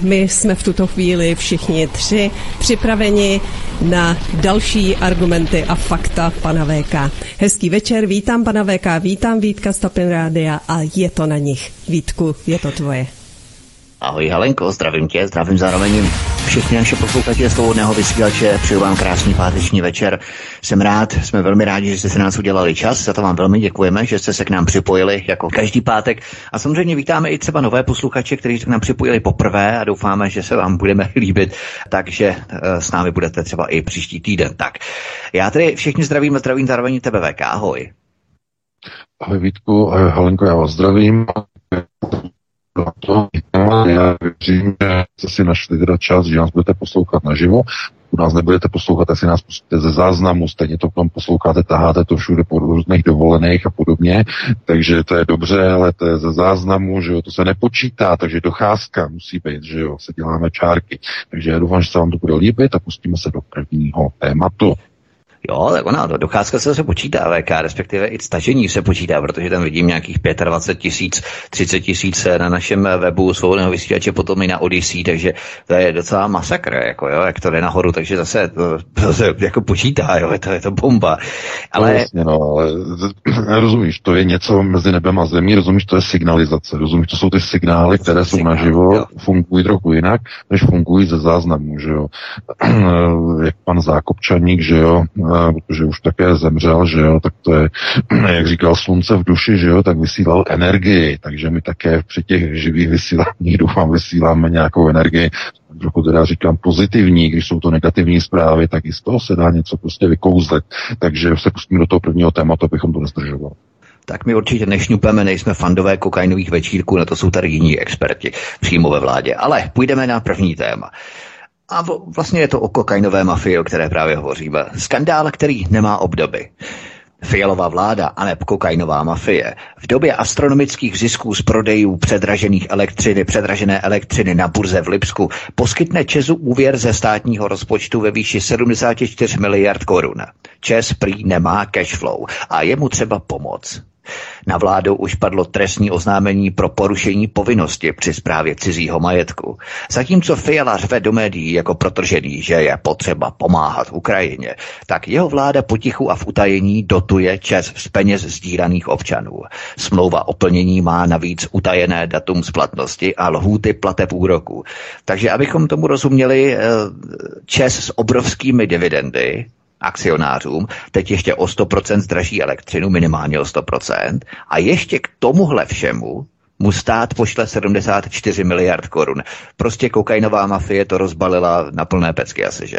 My jsme v tuto chvíli všichni tři připraveni na další argumenty a fakta pana VK. Hezký večer, vítám pana VK, vítám Vítka Stapin Rádia a je to na nich. Vítku, je to tvoje. Ahoj Helenko, zdravím tě, zdravím zároveň všechny naše posluchače svobodného vysílače, přeju vám krásný páteční večer. Jsem rád, jsme velmi rádi, že jste se nás udělali čas, za to vám velmi děkujeme, že jste se k nám připojili jako každý pátek. A samozřejmě vítáme i třeba nové posluchače, kteří se k nám připojili poprvé a doufáme, že se vám budeme líbit, takže eh, s námi budete třeba i příští týden. Tak, já tedy všichni zdravím a zdravím zároveň tebe VK, ahoj. Ahoj Vítku, ahoj Helenko, já vás zdravím to. Já věřím, že jste si našli teda čas, že nás budete poslouchat naživo. U nás nebudete poslouchat, asi nás pustíte ze záznamu, stejně to tam posloucháte, taháte to všude po různých dovolených a podobně, takže to je dobře, ale to je ze záznamu, že jo, to se nepočítá, takže docházka musí být, že jo, se děláme čárky. Takže já doufám, že se vám to bude líbit a pustíme se do prvního tématu. Jo, tak ona, to docházka se se počítá, VK, respektive i stažení se počítá, protože tam vidím nějakých 25 tisíc, 30 tisíc na našem webu svobodného vysílače, potom i na Odyssey, takže to je docela masakr, jako jo, jak to jde nahoru, takže zase to, to se jako počítá, jo, je to, je to bomba. Ale... No, jasně, no, ale rozumíš, to je něco mezi nebem a zemí, rozumíš, to je signalizace, rozumíš, to jsou ty signály, které jsou Signál, naživo, jo. fungují trochu jinak, než fungují ze záznamu, že jo. jak pan Zákopčaník, že jo, protože už také zemřel, že jo, tak to je, jak říkal slunce v duši, že jo, tak vysílal energii, takže my také při těch živých vysíláních doufám vysíláme nějakou energii, trochu teda říkám pozitivní, když jsou to negativní zprávy, tak i z toho se dá něco prostě vykouzlet. Takže se pustíme do toho prvního tématu, abychom to nezdržovali. Tak my určitě nešňupeme, nejsme fandové kokainových večírků, na to jsou tady jiní experti přímo ve vládě. Ale půjdeme na první téma. A vlastně je to o kokainové mafii, o které právě hovoříme. Skandál, který nemá obdoby. Fialová vláda a neb kokainová mafie v době astronomických zisků z prodejů předražených elektřiny, předražené elektřiny na burze v Lipsku poskytne Česu úvěr ze státního rozpočtu ve výši 74 miliard korun. Čes prý nemá cash flow a je mu třeba pomoc. Na vládu už padlo trestní oznámení pro porušení povinnosti při zprávě cizího majetku. Zatímco Fiala řve do médií jako protržený, že je potřeba pomáhat Ukrajině, tak jeho vláda potichu a v utajení dotuje čes z peněz sdíraných občanů. Smlouva o plnění má navíc utajené datum splatnosti a lhůty plateb úroku. Takže abychom tomu rozuměli, eh, čes s obrovskými dividendy, akcionářům, teď ještě o 100% zdraží elektřinu, minimálně o 100%, a ještě k tomuhle všemu mu stát pošle 74 miliard korun. Prostě kokainová mafie to rozbalila na plné pecky asi, že?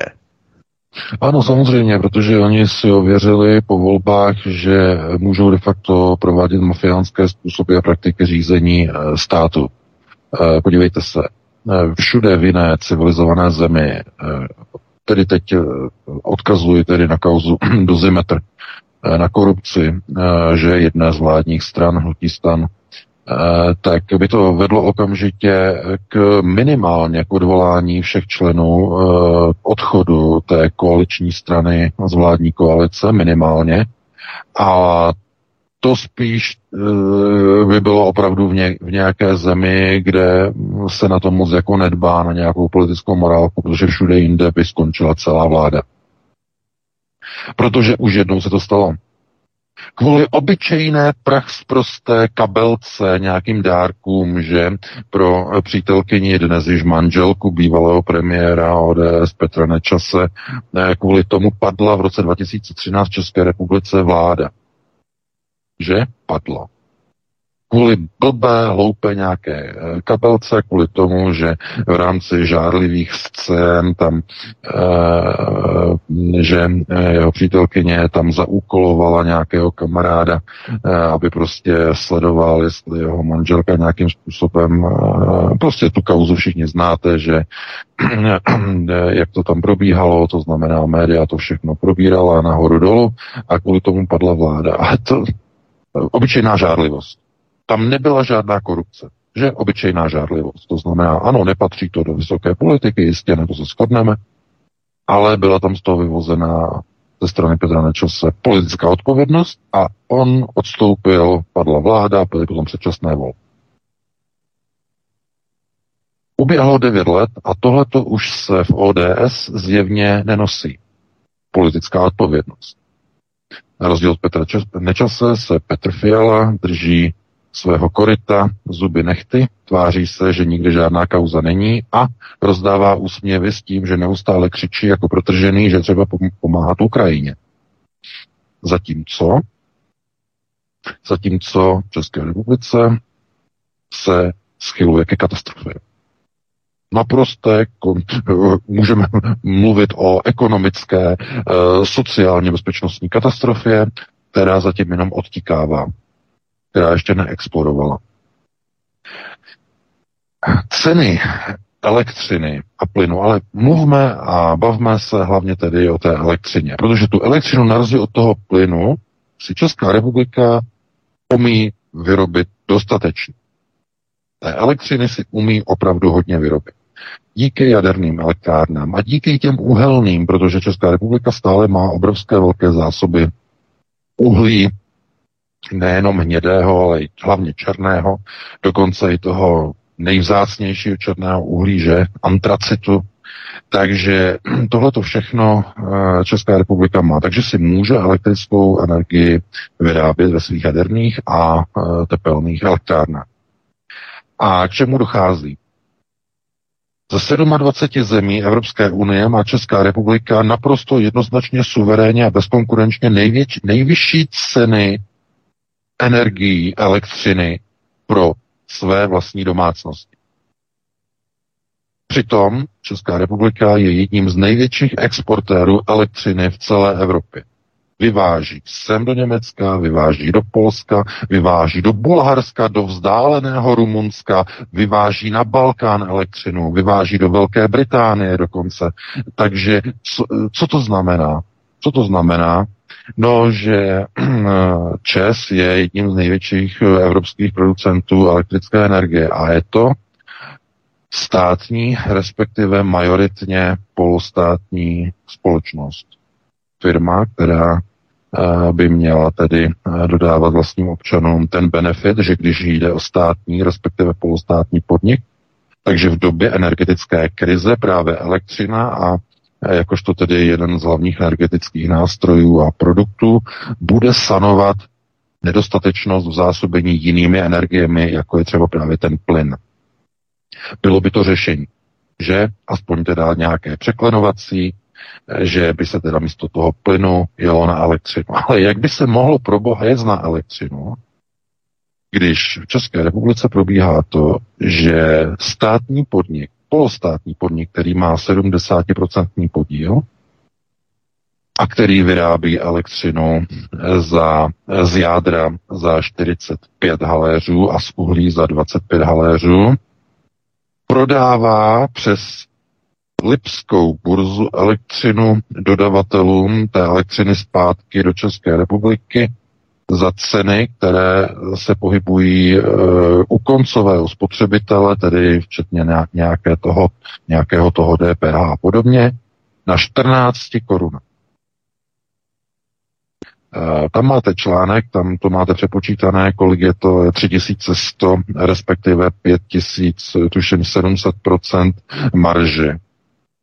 Ano, samozřejmě, protože oni si ověřili po volbách, že můžou de facto provádět mafiánské způsoby a praktiky řízení eh, státu. Eh, podívejte se, eh, všude v jiné civilizované zemi tedy teď eh, odkazuji tedy na kauzu dozimetr, eh, na korupci, eh, že jedné z vládních stran, hnutí stan, tak by to vedlo okamžitě k minimálně k odvolání všech členů odchodu té koaliční strany z vládní koalice minimálně. A to spíš e, by bylo opravdu v, ně, v nějaké zemi, kde se na to moc jako nedbá, na nějakou politickou morálku, protože všude jinde by skončila celá vláda. Protože už jednou se to stalo. Kvůli obyčejné prach z prosté kabelce nějakým dárkům, že pro přítelkyni dnes již manželku bývalého premiéra ODS Petra Nečase, e, kvůli tomu padla v roce 2013 v České republice vláda že padlo. Kvůli blbé, hloupé nějaké eh, kabelce, kvůli tomu, že v rámci žárlivých scén tam, e, že jeho přítelkyně tam zaúkolovala nějakého kamaráda, e, aby prostě sledoval, jestli jeho manželka nějakým způsobem, e, prostě tu kauzu všichni znáte, že jak to tam probíhalo, to znamená média to všechno probírala nahoru dolů a kvůli tomu padla vláda. A to, obyčejná žárlivost. Tam nebyla žádná korupce, že obyčejná žádlivost. To znamená, ano, nepatří to do vysoké politiky, jistě, nebo se shodneme, ale byla tam z toho vyvozená ze strany Petra Nečase politická odpovědnost a on odstoupil, padla vláda, byly potom předčasné volby. Uběhlo devět let a tohleto už se v ODS zjevně nenosí. Politická odpovědnost. Na rozdíl od Petra Nečase se Petr Fiala drží svého koryta, zuby nechty, tváří se, že nikdy žádná kauza není a rozdává úsměvy s tím, že neustále křičí jako protržený, že třeba pomáhat Ukrajině. Zatímco, zatímco v České republice se schyluje ke katastrofě. Naprosté, můžeme mluvit o ekonomické, eh, sociálně bezpečnostní katastrofě, která zatím jenom odtikává která ještě neexplodovala. Ceny elektřiny a plynu, ale mluvme a bavme se hlavně tedy o té elektřině, protože tu elektřinu na od toho plynu si Česká republika umí vyrobit dostatečně. Té elektřiny si umí opravdu hodně vyrobit. Díky jaderným elektrárnám a díky těm uhelným, protože Česká republika stále má obrovské velké zásoby uhlí, nejenom hnědého, ale i hlavně černého, dokonce i toho nejvzácnějšího černého uhlíže, antracitu. Takže tohle to všechno eh, Česká republika má. Takže si může elektrickou energii vyrábět ve svých jaderných a eh, tepelných elektrárnách. A k čemu dochází? Ze 27 zemí Evropské unie má Česká republika naprosto jednoznačně suverénně a bezkonkurenčně největší, nejvyšší ceny energií, elektřiny pro své vlastní domácnosti. Přitom Česká republika je jedním z největších exportérů elektřiny v celé Evropě. Vyváží sem do Německa, vyváží do Polska, vyváží do Bulharska, do vzdáleného Rumunska, vyváží na Balkán elektřinu, vyváží do Velké Británie dokonce. Takže co, co to znamená? Co to znamená? No, že ČES je jedním z největších evropských producentů elektrické energie a je to státní, respektive majoritně polostátní společnost. Firma, která eh, by měla tedy eh, dodávat vlastním občanům ten benefit, že když jde o státní, respektive polostátní podnik, takže v době energetické krize právě elektřina a jakožto tedy jeden z hlavních energetických nástrojů a produktů, bude sanovat nedostatečnost v zásobení jinými energiemi, jako je třeba právě ten plyn. Bylo by to řešení, že aspoň teda nějaké překlenovací, že by se teda místo toho plynu jelo na elektřinu. Ale jak by se mohlo pro boha jet na elektřinu, když v České republice probíhá to, že státní podnik polostátní podnik, který má 70% podíl a který vyrábí elektřinu za, z jádra za 45 haléřů a z uhlí za 25 haléřů, prodává přes Lipskou burzu elektřinu dodavatelům té elektřiny zpátky do České republiky za ceny, které se pohybují e, u koncového spotřebitele, tedy včetně nějaké toho, nějakého toho DPH a podobně, na 14 korun. E, tam máte článek, tam to máte přepočítané, kolik je to 3100, respektive 5000, tuším 700% marže.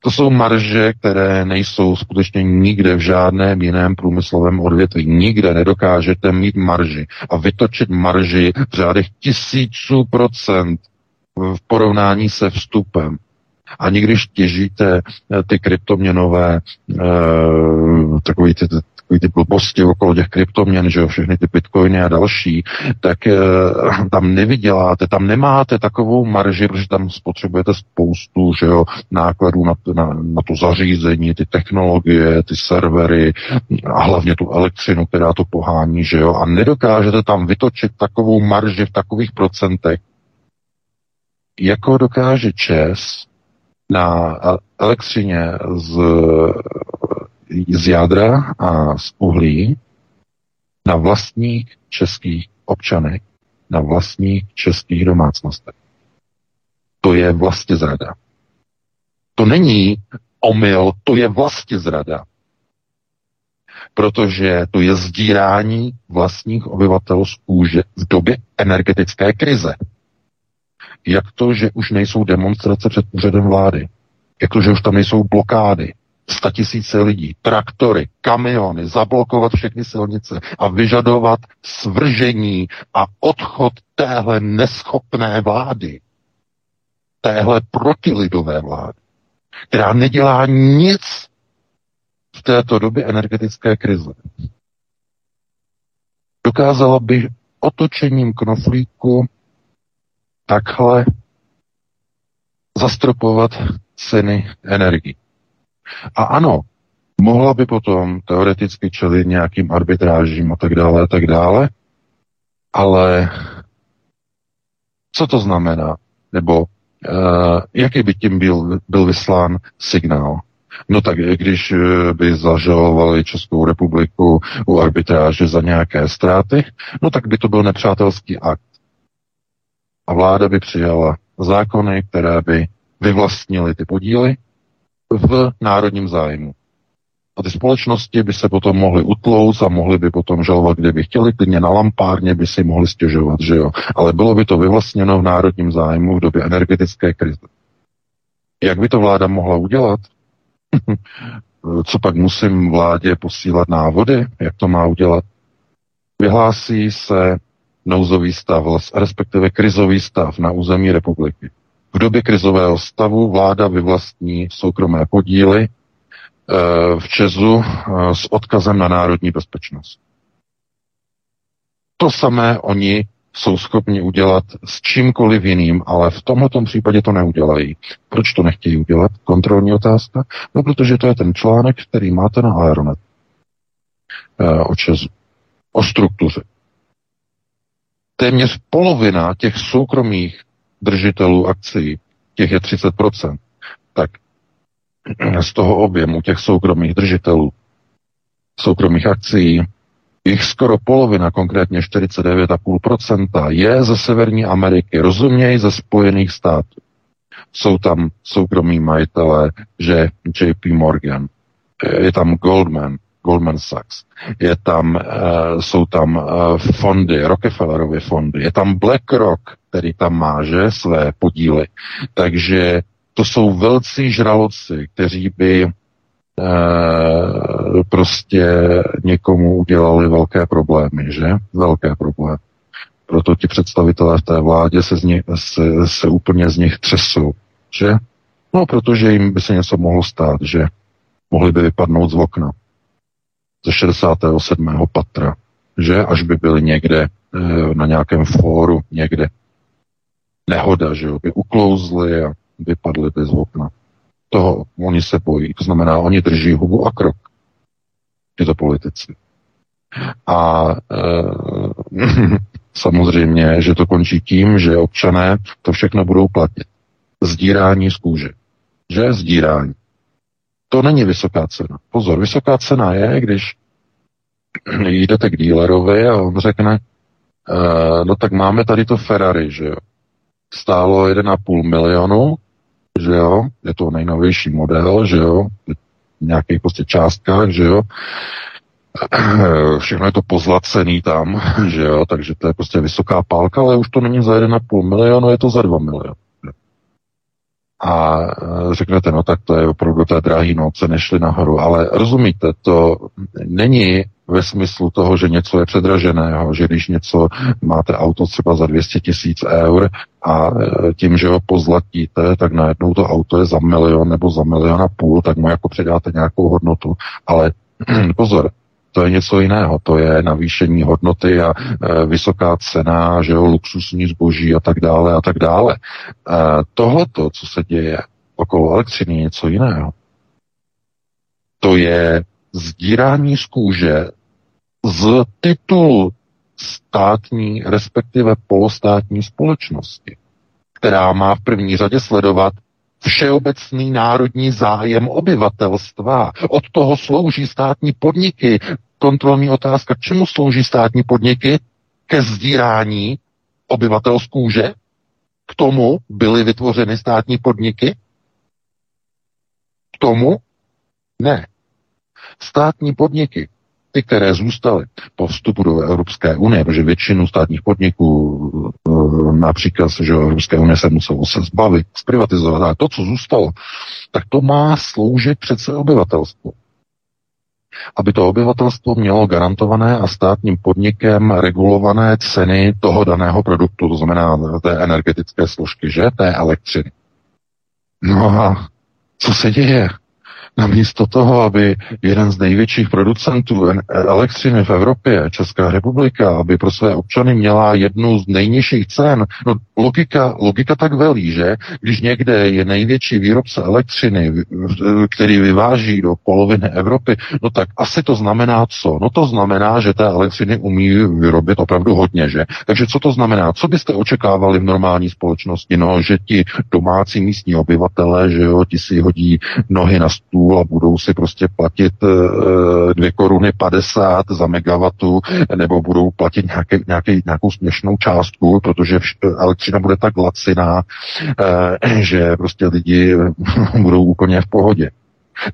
To jsou marže, které nejsou skutečně nikde v žádném jiném průmyslovém odvětví. Nikde nedokážete mít marži a vytočit marži v řádech tisíců procent v porovnání se vstupem. Ani když těžíte eh, ty kryptoměnové, e, takový ty, takový ty blbosti okolo těch kryptoměn, že jo, všechny ty bitcoiny a další, tak e, tam nevyděláte, tam nemáte takovou marži, protože tam spotřebujete spoustu, že jo, nákladů na, na, na to zařízení, ty technologie, ty servery a hlavně tu elektřinu, která to pohání, že jo, a nedokážete tam vytočit takovou marži v takových procentech, jako dokáže ČES na elektřině z, z jádra a z uhlí na vlastních českých občanech na vlastních českých domácnostech. To je vlastně zrada. To není omyl, to je vlastně zrada. Protože to je zdírání vlastních obyvatel z kůže v době energetické krize. Jak to, že už nejsou demonstrace před úřadem vlády? Jak to, že už tam nejsou blokády? Tisíce lidí, traktory, kamiony, zablokovat všechny silnice a vyžadovat svržení a odchod téhle neschopné vlády, téhle protilidové vlády, která nedělá nic v této době energetické krize. Dokázala by otočením knoflíku takhle zastropovat ceny energii. A ano, mohla by potom teoreticky čelit nějakým arbitrážím a tak dále a tak dále, ale co to znamená? Nebo uh, jaký by tím byl, byl vyslán signál? No tak když eh, by zažalovali Českou republiku u arbitráže za nějaké ztráty, no tak by to byl nepřátelský akt. A vláda by přijala zákony, které by vyvlastnily ty podíly v národním zájmu. A ty společnosti by se potom mohly utlout a mohly by potom žalovat, kde by chtěli, klidně na lampárně by si mohli stěžovat, že jo. Ale bylo by to vyvlastněno v národním zájmu v době energetické krize. Jak by to vláda mohla udělat? Co pak musím vládě posílat návody, jak to má udělat? Vyhlásí se nouzový stav, respektive krizový stav na území republiky. V době krizového stavu vláda vyvlastní soukromé podíly eh, v Česu eh, s odkazem na národní bezpečnost. To samé oni jsou schopni udělat s čímkoliv jiným, ale v tomto případě to neudělají. Proč to nechtějí udělat? Kontrolní otázka. No, protože to je ten článek, který máte na Aeronet. E, o Česu. O struktuře. Téměř polovina těch soukromých držitelů akcí, těch je 30%, tak z toho objemu těch soukromých držitelů soukromých akcí jich skoro polovina, konkrétně 49,5%, je ze Severní Ameriky, rozumějí ze Spojených států. Jsou tam soukromí majitelé, že JP Morgan, je tam Goldman, Goldman Sachs, je tam, uh, jsou tam uh, fondy, Rockefellerovy fondy, je tam BlackRock, který tam má, že, své podíly. Takže to jsou velcí žraloci, kteří by uh, prostě někomu udělali velké problémy, že? Velké problémy. Proto ti představitelé v té vládě se, z nich, se, se úplně z nich třesou, že? No, protože jim by se něco mohlo stát, že mohli by vypadnout z okna ze 67. patra, že až by byli někde e, na nějakém fóru, někde nehoda, že jo, by uklouzli a vypadli by z okna. Toho oni se bojí. To znamená, oni drží hubu a krok. Tyto politici. A e, samozřejmě, že to končí tím, že občané to všechno budou platit. Zdírání z kůže. Že? Zdírání. To není vysoká cena. Pozor, vysoká cena je, když jdete k dílerovi a on řekne, uh, no tak máme tady to Ferrari, že jo. Stálo 1,5 milionu, že jo, je to nejnovější model, že jo, v nějakých prostě částkách, že jo. Všechno je to pozlacený tam, že jo, takže to je prostě vysoká pálka, ale už to není za 1,5 milionu, je to za 2 miliony a e, řeknete, no tak to je opravdu té drahý, no, ceny šly nahoru, ale rozumíte, to není ve smyslu toho, že něco je předraženého, že když něco máte auto třeba za 200 tisíc eur a e, tím, že ho pozlatíte, tak najednou to auto je za milion nebo za milion a půl, tak mu jako předáte nějakou hodnotu. Ale pozor, to je něco jiného, to je navýšení hodnoty a e, vysoká cena, že jo, luxusní zboží a tak dále a tak dále. E, tohleto, co se děje okolo elektřiny, je něco jiného. To je sdírání z kůže z titulu státní, respektive polostátní společnosti, která má v první řadě sledovat všeobecný národní zájem obyvatelstva. Od toho slouží státní podniky. Kontrolní otázka, čemu slouží státní podniky? Ke sdírání obyvatel z kůže? K tomu byly vytvořeny státní podniky? K tomu? Ne. Státní podniky ty, které zůstaly po vstupu do Evropské unie, protože většinu státních podniků eh, například, že Evropské unie se muselo se zbavit, zprivatizovat, ale to, co zůstalo, tak to má sloužit přece obyvatelstvu. Aby to obyvatelstvo mělo garantované a státním podnikem regulované ceny toho daného produktu, to znamená té energetické složky, že? Té elektřiny. No a co se děje? Namísto toho, aby jeden z největších producentů elektřiny v Evropě, Česká republika, aby pro své občany měla jednu z nejnižších cen, no logika, logika tak velí, že když někde je největší výrobce elektřiny, který vyváží do poloviny Evropy, no tak asi to znamená co? No to znamená, že té elektřiny umí vyrobit opravdu hodně, že? Takže co to znamená? Co byste očekávali v normální společnosti? No, že ti domácí místní obyvatele, že jo, ti si hodí nohy na stůl, stůl a budou si prostě platit eh, dvě koruny 50 za megawatu, nebo budou platit nějaké, nějaké, nějakou směšnou částku, protože elektřina bude tak laciná, eh, že prostě lidi budou úplně v pohodě.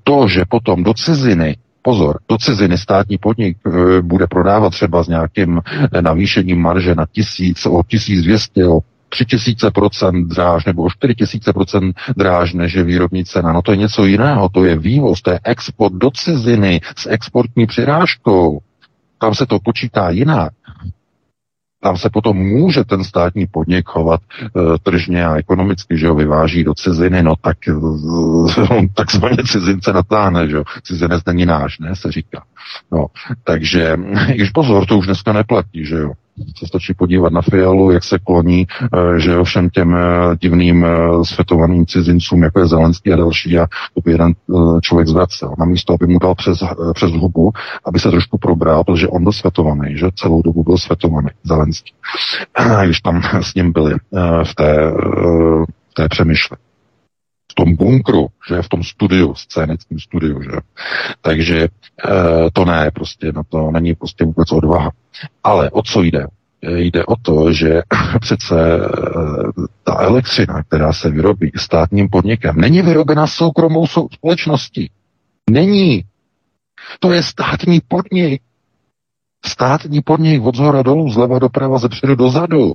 To, že potom do ciziny pozor, do ciziny státní podnik bude prodávat třeba s nějakým navýšením marže na tisíc, o 1200, o 3000% dráž nebo o 4000% dráž než je výrobní cena. No to je něco jiného, to je vývoz, to je export do ciziny s exportní přirážkou. Tam se to počítá jinak. Tam se potom může ten státní podnik chovat e, tržně a ekonomicky, že ho vyváží do ciziny, no tak e, takzvaně cizince natáhne, že jo. Cizinec není náš, ne, se říká. No, takže, když pozor, to už dneska neplatí, že jo se stačí podívat na Fialu, jak se kloní, eh, že všem těm eh, divným eh, světovaným cizincům, jako je Zelenský a další, a to by jeden člověk zvracel. Namísto, aby mu dal přes, přes hubu, aby se trošku probral, protože on byl světovaný, že celou dobu byl světovaný Zelenský. Když tam s ním byli v té, v té přemýšle tom bunkru, že v tom studiu, scénickém studiu, že. Takže e, to ne, prostě na to není prostě vůbec odvaha. Ale o co jde? Jde o to, že přece e, ta elektřina, která se vyrobí státním podnikem, není vyrobena soukromou společností. Není. To je státní podnik. Státní podnik od zhora dolů, zleva doprava, ze předu dozadu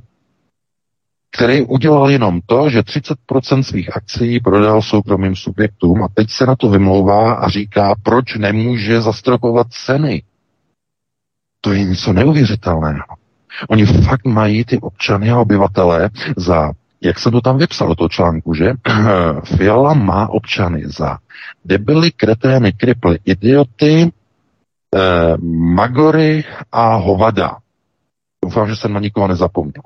který udělal jenom to, že 30% svých akcí prodal soukromým subjektům a teď se na to vymlouvá a říká, proč nemůže zastropovat ceny. To je něco neuvěřitelného. Oni fakt mají ty občany a obyvatele za, jak jsem to tam vypsal do toho článku, že Fiala má občany za debily, kretény, kriply, idioty, eh, magory a hovada. Doufám, že jsem na nikoho nezapomněl.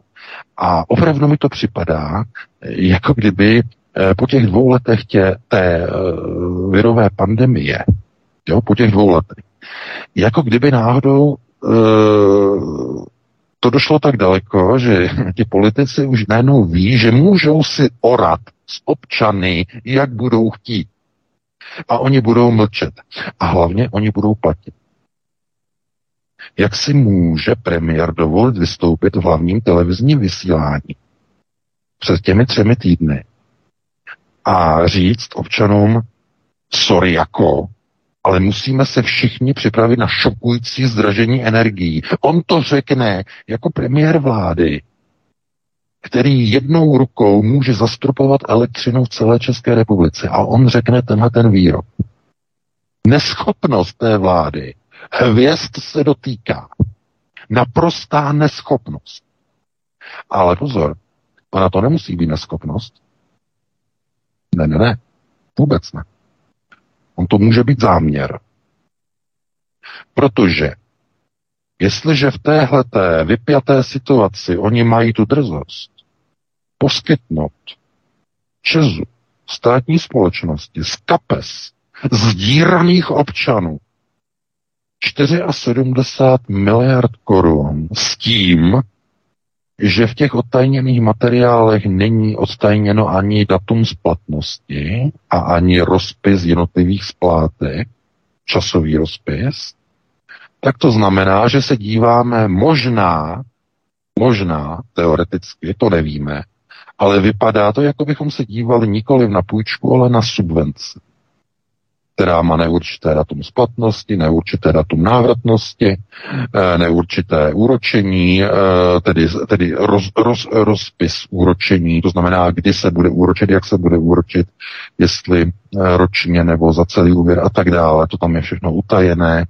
A opravdu mi to připadá, jako kdyby eh, po těch dvou letech tě, té eh, virové pandemie, jo, po těch dvou letech, jako kdyby náhodou e, to došlo tak daleko, že ti politici už najednou ví, že můžou si orat s občany, jak budou chtít. A oni budou mlčet. A hlavně oni budou platit. Jak si může premiér dovolit vystoupit v hlavním televizním vysílání před těmi třemi týdny a říct občanům, sorry jako, ale musíme se všichni připravit na šokující zdražení energií. On to řekne jako premiér vlády, který jednou rukou může zastropovat elektřinu v celé České republice. A on řekne tenhle ten výrok. Neschopnost té vlády Hvězd se dotýká. Naprostá neschopnost. Ale pozor, ona to nemusí být neschopnost. Ne, ne, ne. Vůbec ne. On to může být záměr. Protože jestliže v téhleté vypjaté situaci oni mají tu drzost poskytnout Česu, státní společnosti z kapes zdíraných občanů 74 miliard korun s tím, že v těch odtajněných materiálech není odtajněno ani datum splatnosti a ani rozpis jednotlivých splátek, časový rozpis, tak to znamená, že se díváme možná Možná, teoreticky, to nevíme, ale vypadá to, jako bychom se dívali nikoli na půjčku, ale na subvenci která má neurčité datum splatnosti, neurčité datum návratnosti, eh, neurčité úročení, eh, tedy, tedy roz, roz, rozpis úročení, to znamená, kdy se bude úročit, jak se bude úročit, jestli eh, ročně nebo za celý úvěr a tak dále. To tam je všechno utajené.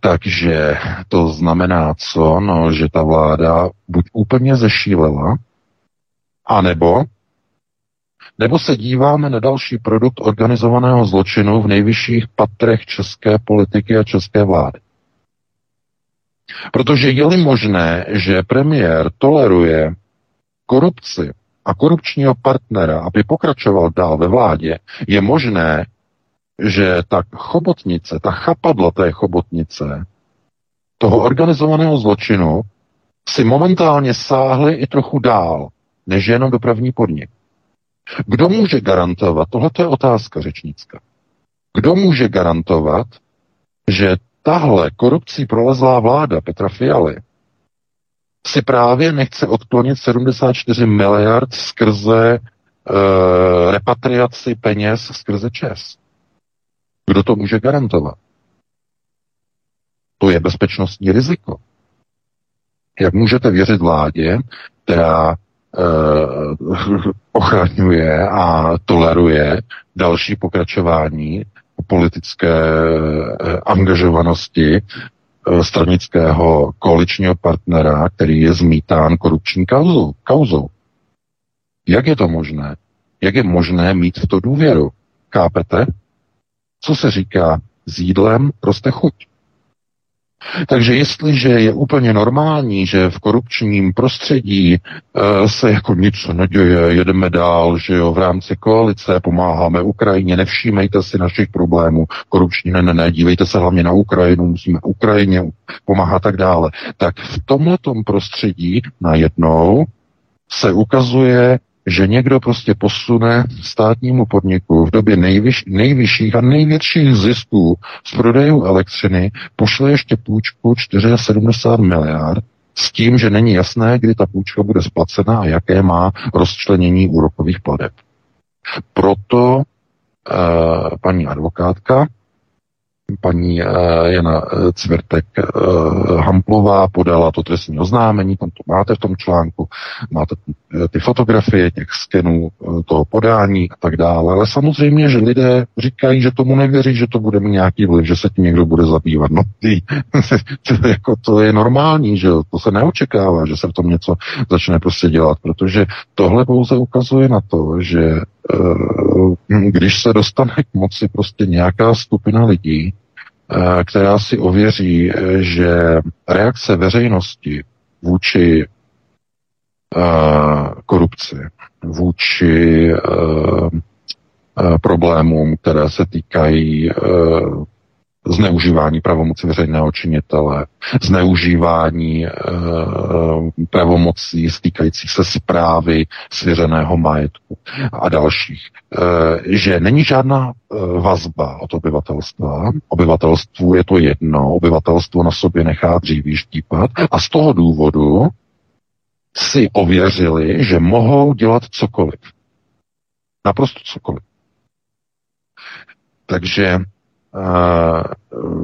takže to znamená co? No, že ta vláda buď úplně zešílela, anebo nebo se díváme na další produkt organizovaného zločinu v nejvyšších patrech české politiky a české vlády. Protože je-li možné, že premiér toleruje korupci a korupčního partnera, aby pokračoval dál ve vládě, je možné, že ta chobotnice, ta chapadla té chobotnice, toho organizovaného zločinu, si momentálně sáhly i trochu dál, než jenom dopravní podnik. Kdo může garantovat, tohle je otázka řečnická, kdo může garantovat, že tahle korupcí prolezlá vláda Petra Fialy si právě nechce odklonit 74 miliard skrze e, repatriaci peněz skrze ČES. Kdo to může garantovat? To je bezpečnostní riziko. Jak můžete věřit vládě, která ochraňuje a toleruje další pokračování politické eh, angažovanosti eh, stranického koaličního partnera, který je zmítán korupční kauzou. kauzou. Jak je to možné? Jak je možné mít v to důvěru? Kápete? Co se říká? S jídlem roste chuť. Takže jestliže je úplně normální, že v korupčním prostředí e, se jako nic neděje, jedeme dál, že jo, v rámci koalice pomáháme Ukrajině, nevšímejte si našich problémů, korupční ne, ne, ne, dívejte se hlavně na Ukrajinu, musíme Ukrajině pomáhat tak dále. Tak v tomhletom prostředí najednou se ukazuje, že někdo prostě posune státnímu podniku v době nejvyš, nejvyšších a největších zisků z prodejů elektřiny, pošle ještě půjčku 470 miliard s tím, že není jasné, kdy ta půjčka bude splacena a jaké má rozčlenění úrokových pladeb. Proto e, paní advokátka paní eh, Jana eh, Cvrtek eh, Hamplová podala to trestní oznámení, tam to máte v tom článku, máte ty fotografie těch skenů toho podání a tak dále, ale samozřejmě, že lidé říkají, že tomu nevěří, že to bude mít nějaký vliv, že se tím někdo bude zabývat. No ty, to, jako, to je normální, že to se neočekává, že se v tom něco začne prostě dělat, protože tohle pouze ukazuje na to, že když se dostane k moci prostě nějaká skupina lidí, která si ověří, eh, že reakce veřejnosti vůči uh, korupci, vůči problémům, které se týkají zneužívání pravomoci veřejného činitele, zneužívání e, pravomocí stýkajících se zprávy svěřeného majetku a dalších. E, že není žádná e, vazba od obyvatelstva. Obyvatelstvu je to jedno, obyvatelstvo na sobě nechá dříví štípat a z toho důvodu si ověřili, že mohou dělat cokoliv. Naprosto cokoliv. Takže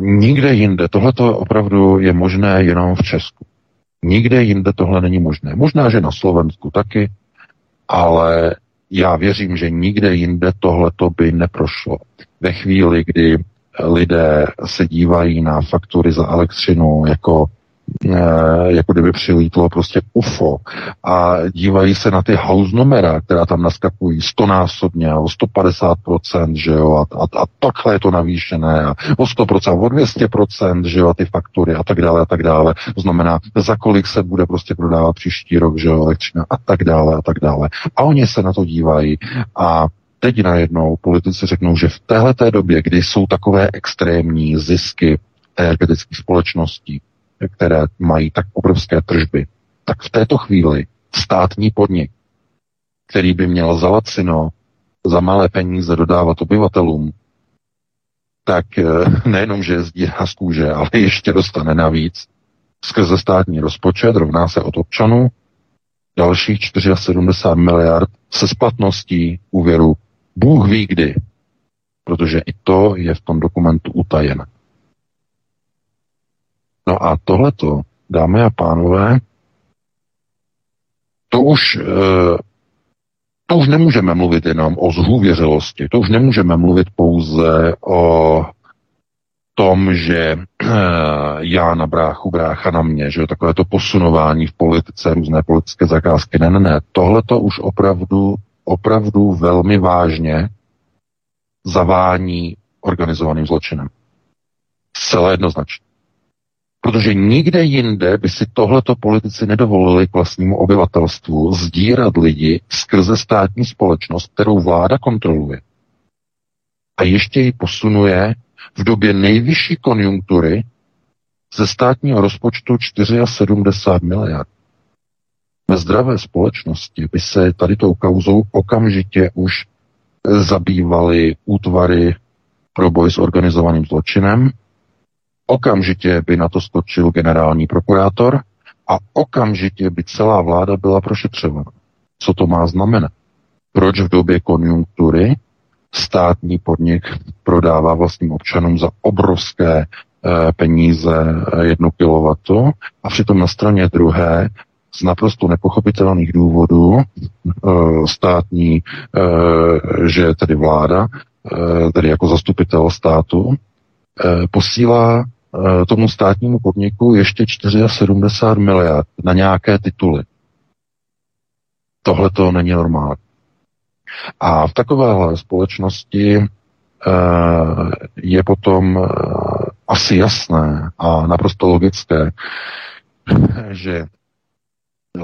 nikde jinde. Tohle opravdu je možné jenom v Česku. Nikde jinde tohle není možné. Možná, že na Slovensku taky, ale já věřím, že nikde jinde tohle by neprošlo. Ve chvíli, kdy lidé se dívají na faktury za elektřinu jako Eh, jako kdyby přilítlo prostě UFO a dívají se na ty house numera, která tam naskakují stonásobně o 150%, že jo, a, a, a takhle je to navýšené a o 100%, o 200%, že jo, a ty faktury a tak dále a tak dále. To znamená, za kolik se bude prostě prodávat příští rok, že jo, elektřina a tak dále a tak dále. A oni se na to dívají a teď najednou politici řeknou, že v téhleté době, kdy jsou takové extrémní zisky energetických společností, které mají tak obrovské tržby, tak v této chvíli státní podnik, který by měl za lacino, za malé peníze dodávat obyvatelům, tak eh, nejenom, že je z kůže, ale ještě dostane navíc skrze státní rozpočet, rovná se od občanů, dalších 74 miliard se splatností úvěru Bůh ví kdy, protože i to je v tom dokumentu utajené. No a tohleto, dámy a pánové, to už, eh, to už nemůžeme mluvit jenom o zhůvěřilosti, to už nemůžeme mluvit pouze o tom, že eh, já na bráchu, brácha na mě, že takové to posunování v politice, různé politické zakázky. Ne, ne, ne. Tohle to už opravdu, opravdu velmi vážně zavání organizovaným zločinem. Celé jednoznačně. Protože nikde jinde by si tohleto politici nedovolili k vlastnímu obyvatelstvu zdírat lidi skrze státní společnost, kterou vláda kontroluje. A ještě ji posunuje v době nejvyšší konjunktury ze státního rozpočtu 74 miliard. Ve zdravé společnosti by se tady tou kauzou okamžitě už zabývaly útvary pro boj s organizovaným zločinem, okamžitě by na to skočil generální prokurátor a okamžitě by celá vláda byla prošetřována. Co to má znamenat? Proč v době konjunktury státní podnik prodává vlastním občanům za obrovské eh, peníze eh, jednu kilowattu a přitom na straně druhé z naprosto nepochopitelných důvodů eh, státní, že tedy vláda, tedy jako zastupitel státu, posílá tomu státnímu podniku ještě 74 miliard na nějaké tituly. Tohle to není normální. A v takovéhle společnosti eh, je potom eh, asi jasné a naprosto logické, že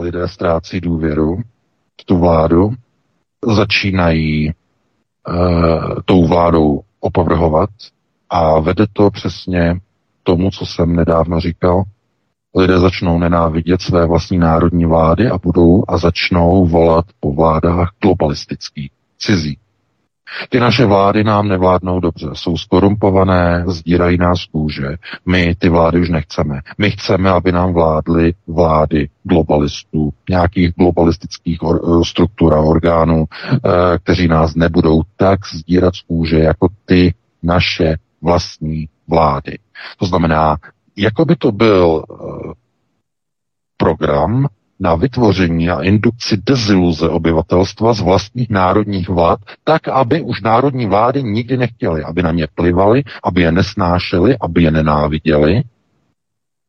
lidé ztrácí důvěru v tu vládu, začínají tou vládou opovrhovat a vede to přesně tomu, co jsem nedávno říkal, lidé začnou nenávidět své vlastní národní vlády a budou a začnou volat po vládách globalistických, cizí. Ty naše vlády nám nevládnou dobře, jsou skorumpované, zdírají nás kůže. My ty vlády už nechceme. My chceme, aby nám vládly vlády globalistů, nějakých globalistických or- struktur a orgánů, e, kteří nás nebudou tak zdírat z kůže, jako ty naše vlastní vlády. To znamená, jako by to byl eh, program na vytvoření a indukci deziluze obyvatelstva z vlastních národních vlád, tak, aby už národní vlády nikdy nechtěly, aby na ně plivali, aby je nesnášeli, aby je nenáviděli,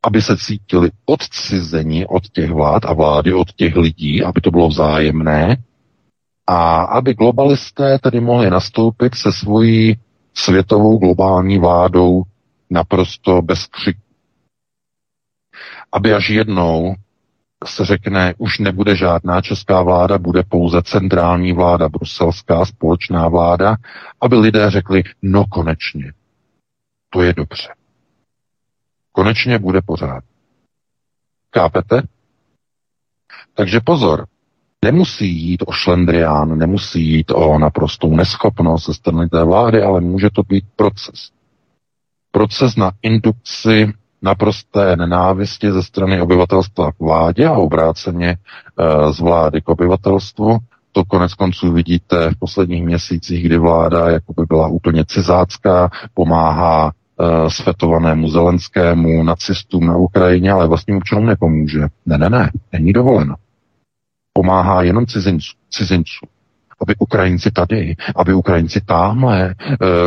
aby se cítili odcizeni od těch vlád a vlády od těch lidí, aby to bylo vzájemné, a aby globalisté tedy mohli nastoupit se svojí světovou globální vládou naprosto bez křiku. Aby až jednou se řekne, už nebude žádná česká vláda, bude pouze centrální vláda, bruselská společná vláda, aby lidé řekli, no konečně, to je dobře. Konečně bude pořád. Kápete? Takže pozor, nemusí jít o šlendrián, nemusí jít o naprostou neschopnost ze strany té vlády, ale může to být proces proces na indukci naprosté nenávisti ze strany obyvatelstva k vládě a obráceně e, z vlády k obyvatelstvu. To konec konců vidíte v posledních měsících, kdy vláda jakoby byla úplně cizácká, pomáhá e, svetovanému Zelenskému, nacistům na Ukrajině, ale vlastním občanům nepomůže. Ne, ne, ne, není dovoleno. Pomáhá jenom cizincům. cizinců aby Ukrajinci tady, aby Ukrajinci tamhle,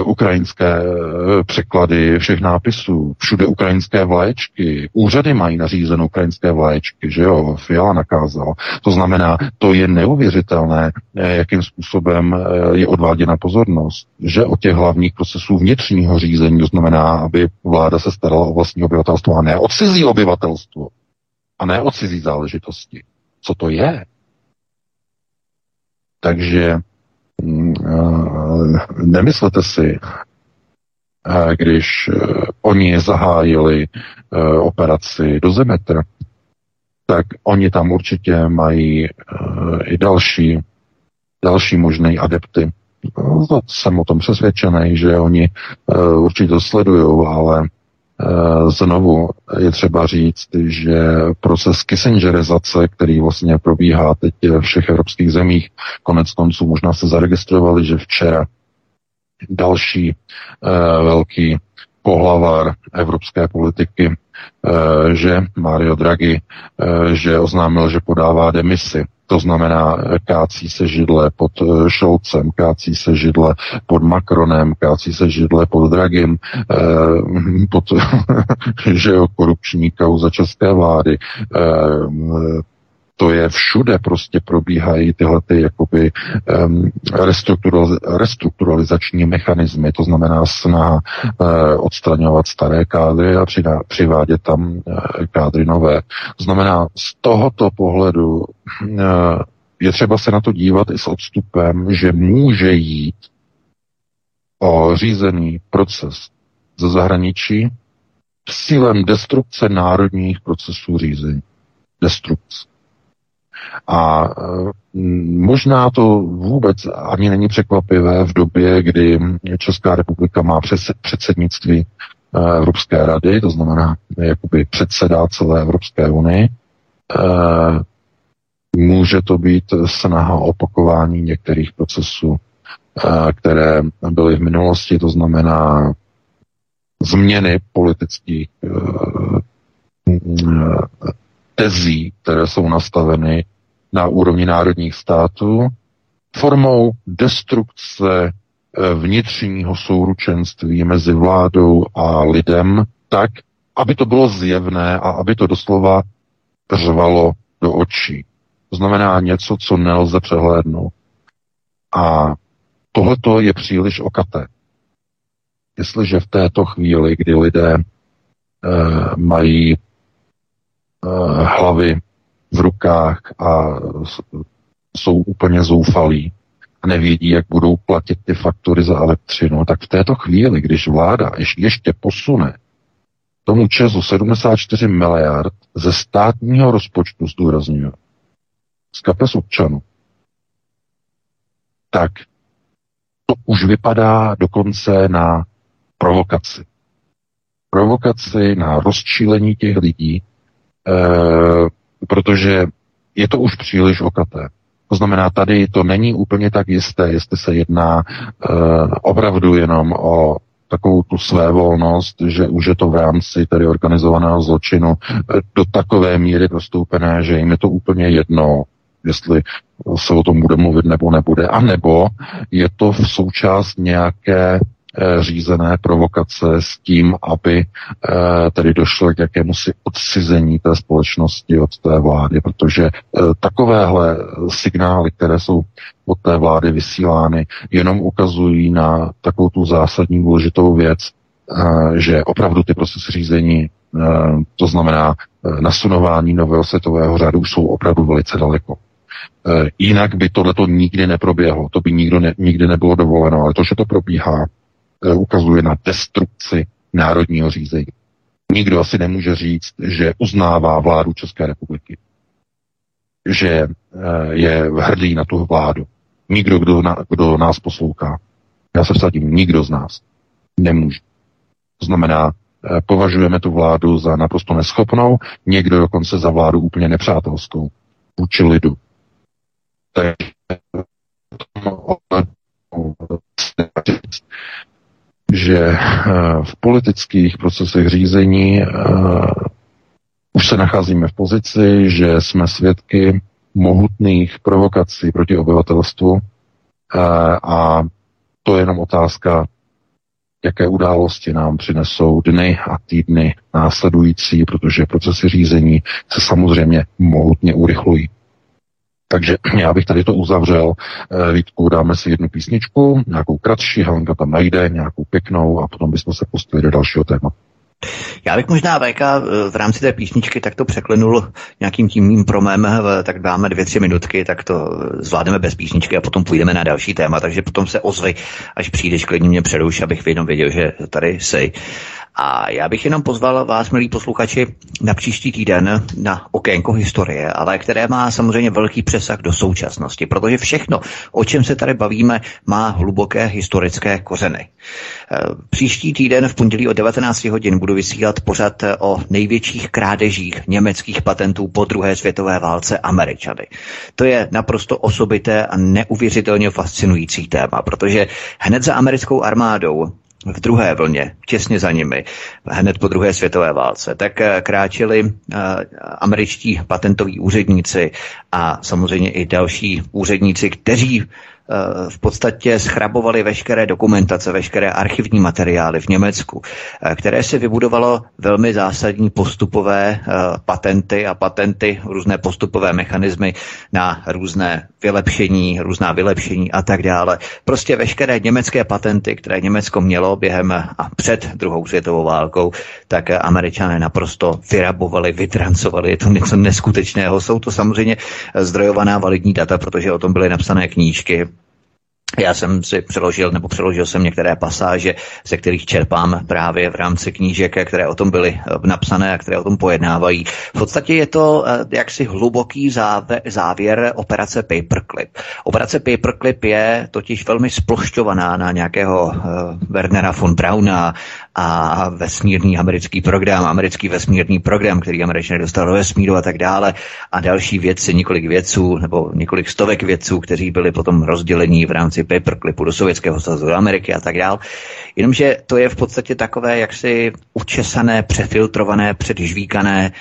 uh, ukrajinské uh, překlady všech nápisů, všude ukrajinské vlaječky, úřady mají nařízené ukrajinské vlaječky, že jo, Fiala nakázal. To znamená, to je neuvěřitelné, eh, jakým způsobem je odváděna pozornost, že o těch hlavních procesů vnitřního řízení, to znamená, aby vláda se starala o vlastní obyvatelstvo a ne o cizí obyvatelstvo a ne o cizí záležitosti. Co to je? Takže mm, nemyslete si, když eh, oni zahájili operaci do Zemetr, tak oni tam určitě mají i další, další možné adepty. No, jsem o tom přesvědčený, že oni určitě sledují, ale znovu je třeba říct, že proces Kissingerizace, který vlastně probíhá teď v všech evropských zemích, konec konců možná se zaregistrovali, že včera další velký pohlavár evropské politiky, že Mario Draghi, že oznámil, že podává demisi to znamená, kácí se židle pod Šolcem, eh, kácí se židle pod Macronem, kácí se židle pod Dragim, eh, pod že jo, korupční kauza české vlády. To je všude, prostě probíhají tyhle ty jakoby um, restrukturalizační mechanismy, to znamená snaha uh, odstraňovat staré kádry a přidá, přivádět tam uh, kádry nové. To znamená, z tohoto pohledu uh, je třeba se na to dívat i s odstupem, že může jít o řízený proces ze zahraničí cílem destrukce národních procesů řízení. Destrukce. A e, možná to vůbec ani není překvapivé v době, kdy Česká republika má předsednictví e, Evropské rady, to znamená, jakoby předsedá celé Evropské unii. E, může to být snaha opakování některých procesů, které byly v minulosti, to znamená změny politických tezí, které jsou nastaveny na úrovni národních států, formou destrukce eh, vnitřního souručenství mezi vládou a lidem tak, aby to bylo zjevné a aby to doslova řvalo do očí. To znamená něco, co nelze přehlédnout. A tohleto je příliš okaté. Jestliže v této chvíli, kdy lidé e, mají hlavy v rukách a jsou úplně zoufalí a nevědí, jak budou platit ty faktory za elektřinu, tak v této chvíli, když vláda ještě posune tomu Česu 74 miliard ze státního rozpočtu, zdůrazňuji, z kapes občanů, tak to už vypadá dokonce na provokaci. Provokaci na rozčílení těch lidí, Eh, protože je to už příliš okaté. To znamená, tady to není úplně tak jisté, jestli se jedná uh, opravdu jenom o takovou tu své volnost, že už je to v rámci tedy organizovaného zločinu eh, do takové míry prostoupené, že jim je to úplně jedno, jestli se o tom bude mluvit nebo nebude, a nebo je to v součást nějaké Eh, řízené provokace s tím, aby eh, tedy došlo k jakému si odcizení té společnosti od té vlády, protože eh, takovéhle signály, které jsou od té vlády vysílány, jenom ukazují na takovou tu zásadní důležitou věc, že opravdu ty procesy řízení, to znamená nasunování nového světového řádu, jsou opravdu velice daleko. Jinak by tohleto nikdy neproběhlo, to by nikdo ne, nikdy nebylo dovoleno, ale to, že to probíhá, Eh, ukazuje na destrukci národního řízení. Nikdo asi nemůže říct, že uznává vládu České republiky, že eh, je hrdý na tu vládu. Nikdo, kdo, na, kdo nás poslouchá. Já se vsadím, nikdo z nás nemůže. To znamená, eh, považujeme tu vládu za naprosto neschopnou, někdo dokonce za vládu úplně nepřátelskou vůči lidu. Takže že eh, v politických procesech řízení eh, už se nacházíme v pozici, že jsme svědky mohutných provokací proti obyvatelstvu eh, a to je jenom otázka, jaké události nám přinesou dny a týdny následující, protože procesy řízení se samozřejmě mohutně urychlují. Takže já bych tady to uzavřel. Eh, Vítku, dáme si jednu písničku, nějakou kratší, Helenka tam najde, nějakou pěknou a potom bychom se pustili do dalšího tématu. Já bych možná VK v rámci té písničky tak to překlenul nějakým tím mým promem, tak dáme dvě, tři minutky, tak to zvládneme bez písničky a potom půjdeme na další téma, takže potom se ozvi, až přijdeš, klidně mě přeruš, abych jenom věděl, že tady jsi. A já bych jenom pozval vás, milí posluchači, na příští týden na okénko historie, ale které má samozřejmě velký přesah do současnosti, protože všechno, o čem se tady bavíme, má hluboké historické kořeny. Příští týden v pondělí o 19 hodin budu vysílat pořad o největších krádežích německých patentů po druhé světové válce Američany. To je naprosto osobité a neuvěřitelně fascinující téma, protože hned za americkou armádou v druhé vlně, těsně za nimi, hned po druhé světové válce, tak eh, kráčeli uh, američtí patentoví úředníci a samozřejmě i další úředníci, kteří Eh, v podstatě schrabovali veškeré dokumentace, veškeré archivní materiály v Německu, eh, které si vybudovalo velmi zásadní postupové eh, patenty a patenty, různé postupové mechanismy na různé vylepšení, různá vylepšení a tak dále. Prostě veškeré německé patenty, které Německo mělo během a před druhou světovou válkou, tak američané naprosto vyrabovali, vytrancovali. Je to něco neskutečného. Jsou to samozřejmě zdrojovaná validní data, protože o tom byly napsané knížky, já jsem si přeložil, nebo přeložil jsem některé pasáže, ze kterých čerpám právě v rámci knížek, které o tom byly eh, napsané a které o tom pojednávají. V podstatě je to eh, jaksi hluboký závěr operace Paperclip. Operace Paperclip je totiž velmi splošťovaná na nějakého eh, Wernera von Brauna a vesmírný americký program, americký vesmírný program, který američané dostal do vesmíru a tak dále a další věci, několik vědců nebo několik stovek vědců, kteří byli potom rozdělení v rámci paperclipu do Sovětského svazu, do Ameriky a tak dále. Jenomže to je v podstatě takové jaksi učesané, přefiltrované, předžvíkané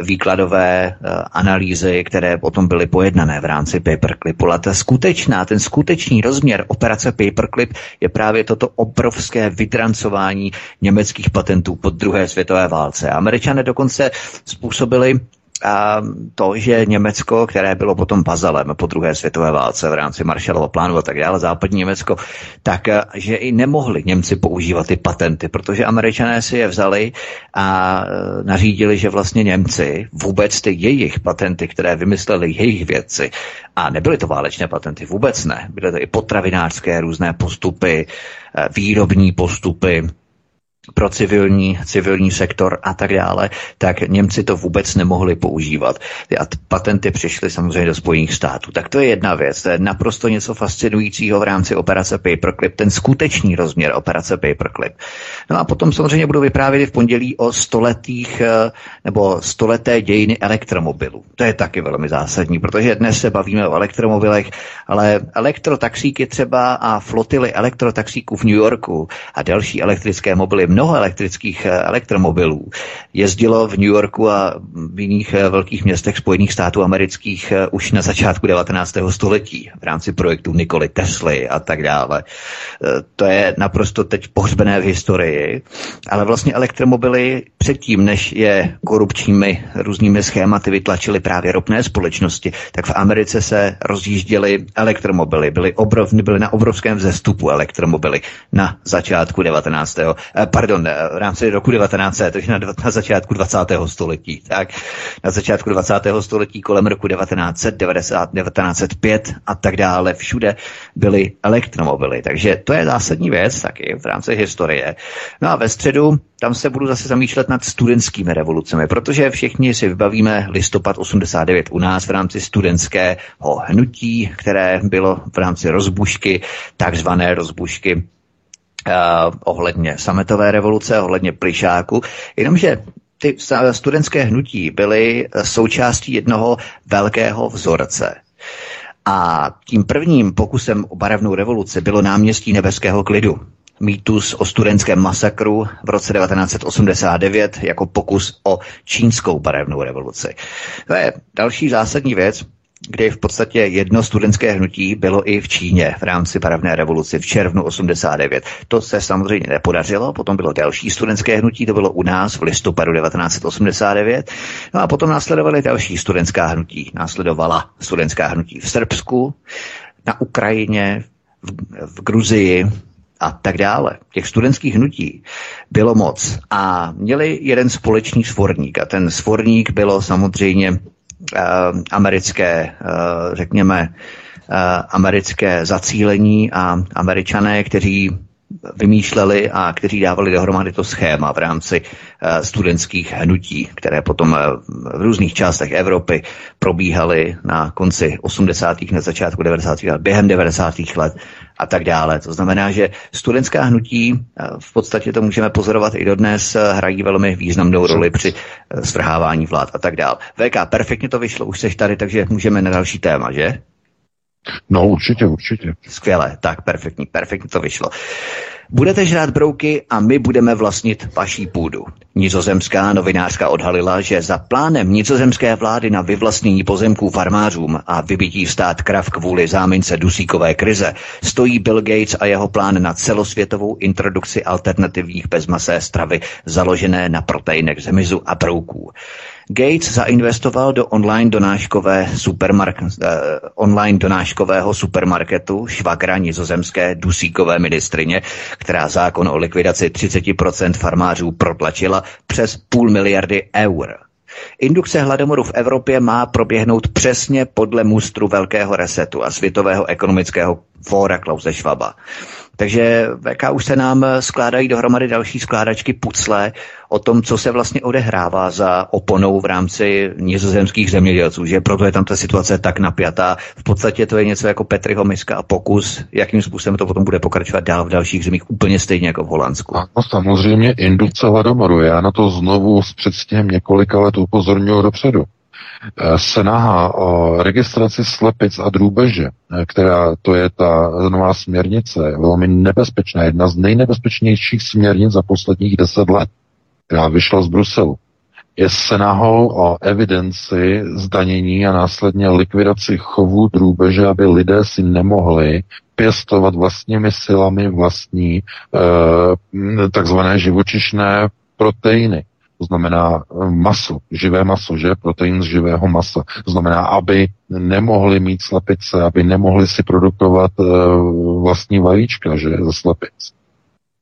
výkladové eh, analýzy, které potom byly pojednané v rámci Paperclipu. A ta skutečná, ten skutečný rozměr operace Paperclip je právě toto obrovské vytrancování německých patentů po druhé světové válce. Američané dokonce způsobili a to, že Německo, které bylo potom bazalem po druhé světové válce v rámci Marshallova plánu a tak dále, západní Německo, tak eh, že i nemohli Němci používat ty patenty, protože američané si je vzali a eh, nařídili, že vlastně Němci vůbec ty jejich patenty, které vymysleli jejich vědci, a nebyly to válečné patenty, vůbec ne, byly to i potravinářské různé postupy, eh, výrobní postupy, pro civilní, civilní sektor a tak dále, tak Němci to vůbec nemohli používat. A patenty přišly samozřejmě do Spojených států. Tak to je jedna věc. To je naprosto něco fascinujícího v rámci operace Paperclip, ten skutečný rozměr operace Paperclip. No a potom samozřejmě budu vyprávět v pondělí o stoletých eh, nebo stoleté dějiny elektromobilů. To je taky velmi zásadní, protože dnes se bavíme o elektromobilech, ale elektrotaxíky třeba a flotily elektrotaxíků v New Yorku a další elektrické mobily mnoho elektrických eh, elektromobilů jezdilo v New Yorku a v jiných eh, velkých městech Spojených států amerických eh, už na začátku 19. století v rámci projektu Nikoli Tesly a tak dále. To je naprosto teď pohřbené v historii, ale vlastně elektromobily předtím, než je korupčními různými schématy vytlačily právě ropné společnosti, tak v Americe se rozjížděly elektromobily, byly, obrov, byly na obrovském vzestupu elektromobily na začátku 19. Pardon, pardon, v rámci roku 1900, takže na, na začátku 20. století, tak na začátku 20. století kolem roku 1990, 1905 a tak dále, všude byly elektromobily, takže to je zásadní věc taky v rámci historie. No a ve středu tam se budu zase zamýšlet nad studentskými revolucemi, protože všichni si vybavíme listopad 89 u nás v rámci studentského hnutí, které bylo v rámci rozbušky, takzvané rozbušky uh, ohledně sametové revoluce, ohledně plišáku, jenomže ty studentské hnutí byly součástí jednoho velkého vzorce. A tím prvním pokusem o barevnou revoluci bylo náměstí nebeského klidu. Mýtus o studentském masakru v roce 1989 jako pokus o čínskou barevnou revoluci. To je další zásadní věc, kdy v podstatě jedno studentské hnutí bylo i v Číně v rámci barevné revoluci v červnu 89. To se samozřejmě nepodařilo, potom bylo další studentské hnutí, to bylo u nás v listopadu 1989. No a potom následovaly další studentská hnutí. Následovala studentská hnutí v Srbsku, na Ukrajině, v, v Gruzii, a tak dále. Těch studentských hnutí bylo moc a měli jeden společný svorník a ten svorník bylo samozřejmě americké, eh, řekněme, eh, americké zacílení a američané, kteří vymýšleli a kteří dávali dohromady to schéma v rámci uh, studentských hnutí, které potom uh, v různých částech Evropy probíhaly na konci 80. na začátku 90. let, během 90. let a tak dále. To znamená, že studentská hnutí, v podstatě to můžeme pozorovat i dodnes, hrají velmi významnou roli při svrhávání vlád a tak dále. VK, perfektně to vyšlo, už seš tady, takže můžeme na další téma, že? No určitě, určitě. Skvěle, tak perfektní, perfektně to vyšlo. Budete žrát brouky a my budeme vlastnit vaší půdu. Nizozemská novinářka odhalila, že za plánem nizozemské vlády na vyvlastnění pozemků farmářům a vybití stát krav kvůli zámince dusíkové krize stojí Bill Gates a jeho plán na celosvětovou introdukci alternativních bezmasé stravy založené na proteinech z hmyzu a brouků. Gates zainvestoval do online, donáškové supermark- eh, online donáškového supermarketu švagra nizozemské dusíkové ministrině, která zákon o likvidaci 30% farmářů protlačila přes půl miliardy eur. Indukce hladomoru v Evropě má proběhnout přesně podle mustru Velkého resetu a Světového ekonomického fóra Klause Schwaba. Takže VK už se nám skládají dohromady další skládačky pucle o tom, co se vlastně odehrává za oponou v rámci nizozemských zemědělců, že proto je tam ta situace tak napjatá. V podstatě to je něco jako Petriho miska a pokus, jakým způsobem to potom bude pokračovat dál v dalších zemích, úplně stejně jako v Holandsku. No samozřejmě indukce hladomoru. Já na to znovu s předstihem několika let upozorňuji dopředu. Eh, snaha o registraci slepic a drůbeže, eh, která to je ta nová směrnice, velmi nebezpečná, jedna z nejnebezpečnějších směrnic za posledních deset let, která vyšla z Bruselu. Je snahou o evidenci zdanění a následně likvidaci chovu drůbeže, aby lidé si nemohli pěstovat vlastními silami vlastní eh, takzvané živočišné proteiny. To znamená eh, maso, živé maso, že? Protein z živého masa. To znamená, aby nemohli mít slepice, aby nemohli si produkovat uh, vlastní vajíčka, že? Ze slepic.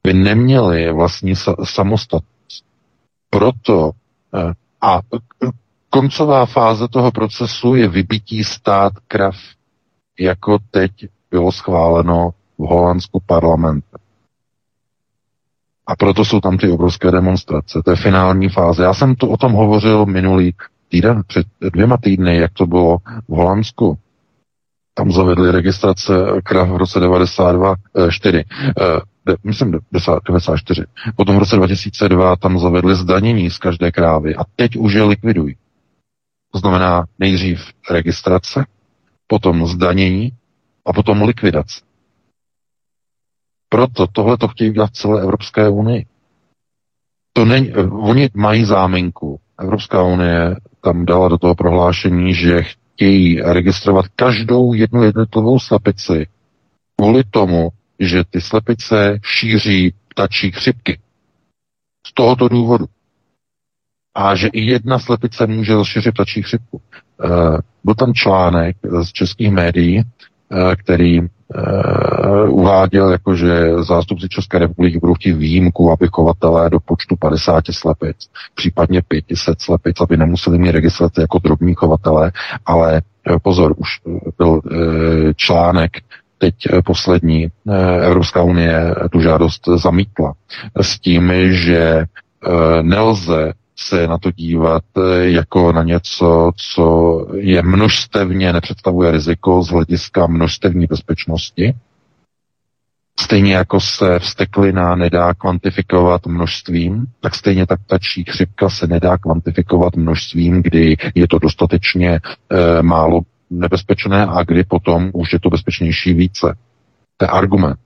By neměli vlastní sa- samostatnost. Proto uh, a koncová fáze toho procesu je vybití stát krav, jako teď bylo schváleno v Holandsku parlamentem. A proto jsou tam ty obrovské demonstrace. To je finální fáze. Já jsem to o tom hovořil minulý týden, před dvěma týdny, jak to bylo v Holandsku. Tam zavedli registrace krav v roce 92, 4, eh, myslím 94. Potom v roce 2002 tam zavedli zdanění z každé krávy a teď už je likvidují. To znamená nejdřív registrace, potom zdanění a potom likvidace. Proto tohle to chtějí dělat v celé Evropské unii. To není, oni mají záminku. Evropská unie tam dala do toho prohlášení, že chtějí registrovat každou jednu jednotlivou slepici kvůli tomu, že ty slepice šíří ptačí chřipky. Z tohoto důvodu. A že i jedna slepice může rozšířit ptačí chřipku. Uh, byl tam článek z českých médií, uh, který uh, uváděl, jako že zástupci České republiky budou chtít výjimku, aby chovatelé do počtu 50 slepic, případně 500 slepic, aby nemuseli mít registraci jako drobní chovatelé, ale uh, pozor, už byl uh, článek teď poslední Evropská unie tu žádost zamítla s tím, že nelze se na to dívat eh, jako na něco, co je množstevně, nepředstavuje riziko z hlediska množstevní bezpečnosti. Stejně jako se vsteklina nedá kvantifikovat množstvím, tak stejně tak tačí chřipka se nedá kvantifikovat množstvím, kdy je to dostatečně e, málo nebezpečné a kdy potom už je to bezpečnější více. To je argument.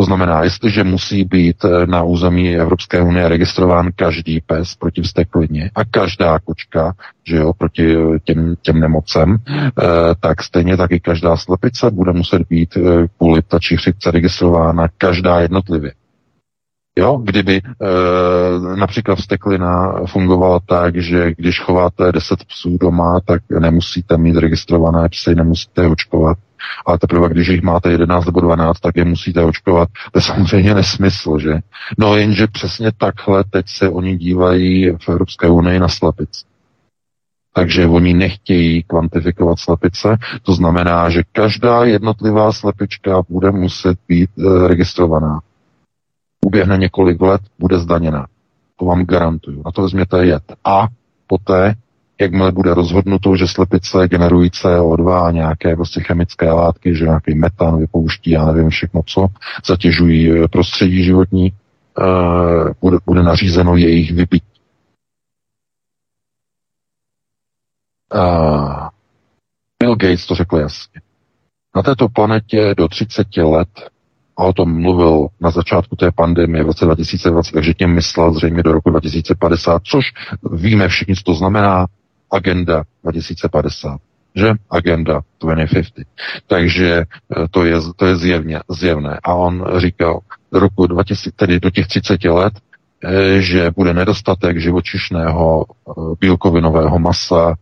To znamená, jestliže musí být eh, na území Evropské unie registrován každý pes proti vsteklině a každá kočka, že jo, proti eh, těm, těm nemocem, eh, tak stejně taky každá slepice bude muset být kvůli ptačí chřipce registrována každá jednotlivě. Jo, kdyby e, například vsteklina fungovala tak, že když chováte 10 psů doma, tak nemusíte mít registrované psy, nemusíte očkovat ale teprve když jich máte 11 nebo 12, tak je musíte očkovat. To je samozřejmě nesmysl, že? No jenže přesně takhle teď se oni dívají v Evropské unii na slepic. Takže oni nechtějí kvantifikovat slepice, to znamená, že každá jednotlivá slepička bude muset být e, registrovaná. Uběhne několik let, bude zdaněna. To vám garantuju. Na to vezměte jet. A poté, jakmile bude rozhodnuto, že slepice generují CO2 a nějaké prostě chemické látky, že nějaký metan vypouští, já nevím všechno co, zatěžují eh, prostředí životní, uh, bude, bude nařízeno jejich vypití. Uh, Bill Gates to řekl jasně. Na této planetě do 30 let, a o tom mluvil na začátku té pandemie v roce 2020, takže tím myslel zřejmě do roku 2050, což víme všichni, co to znamená, agenda 2050 že? Agenda 2050. Takže eh, to je, to je zjevně, zjevné. A on říkal do roku 2000, tedy do těch 30 let, eh, že bude nedostatek živočišného eh, bílkovinového masa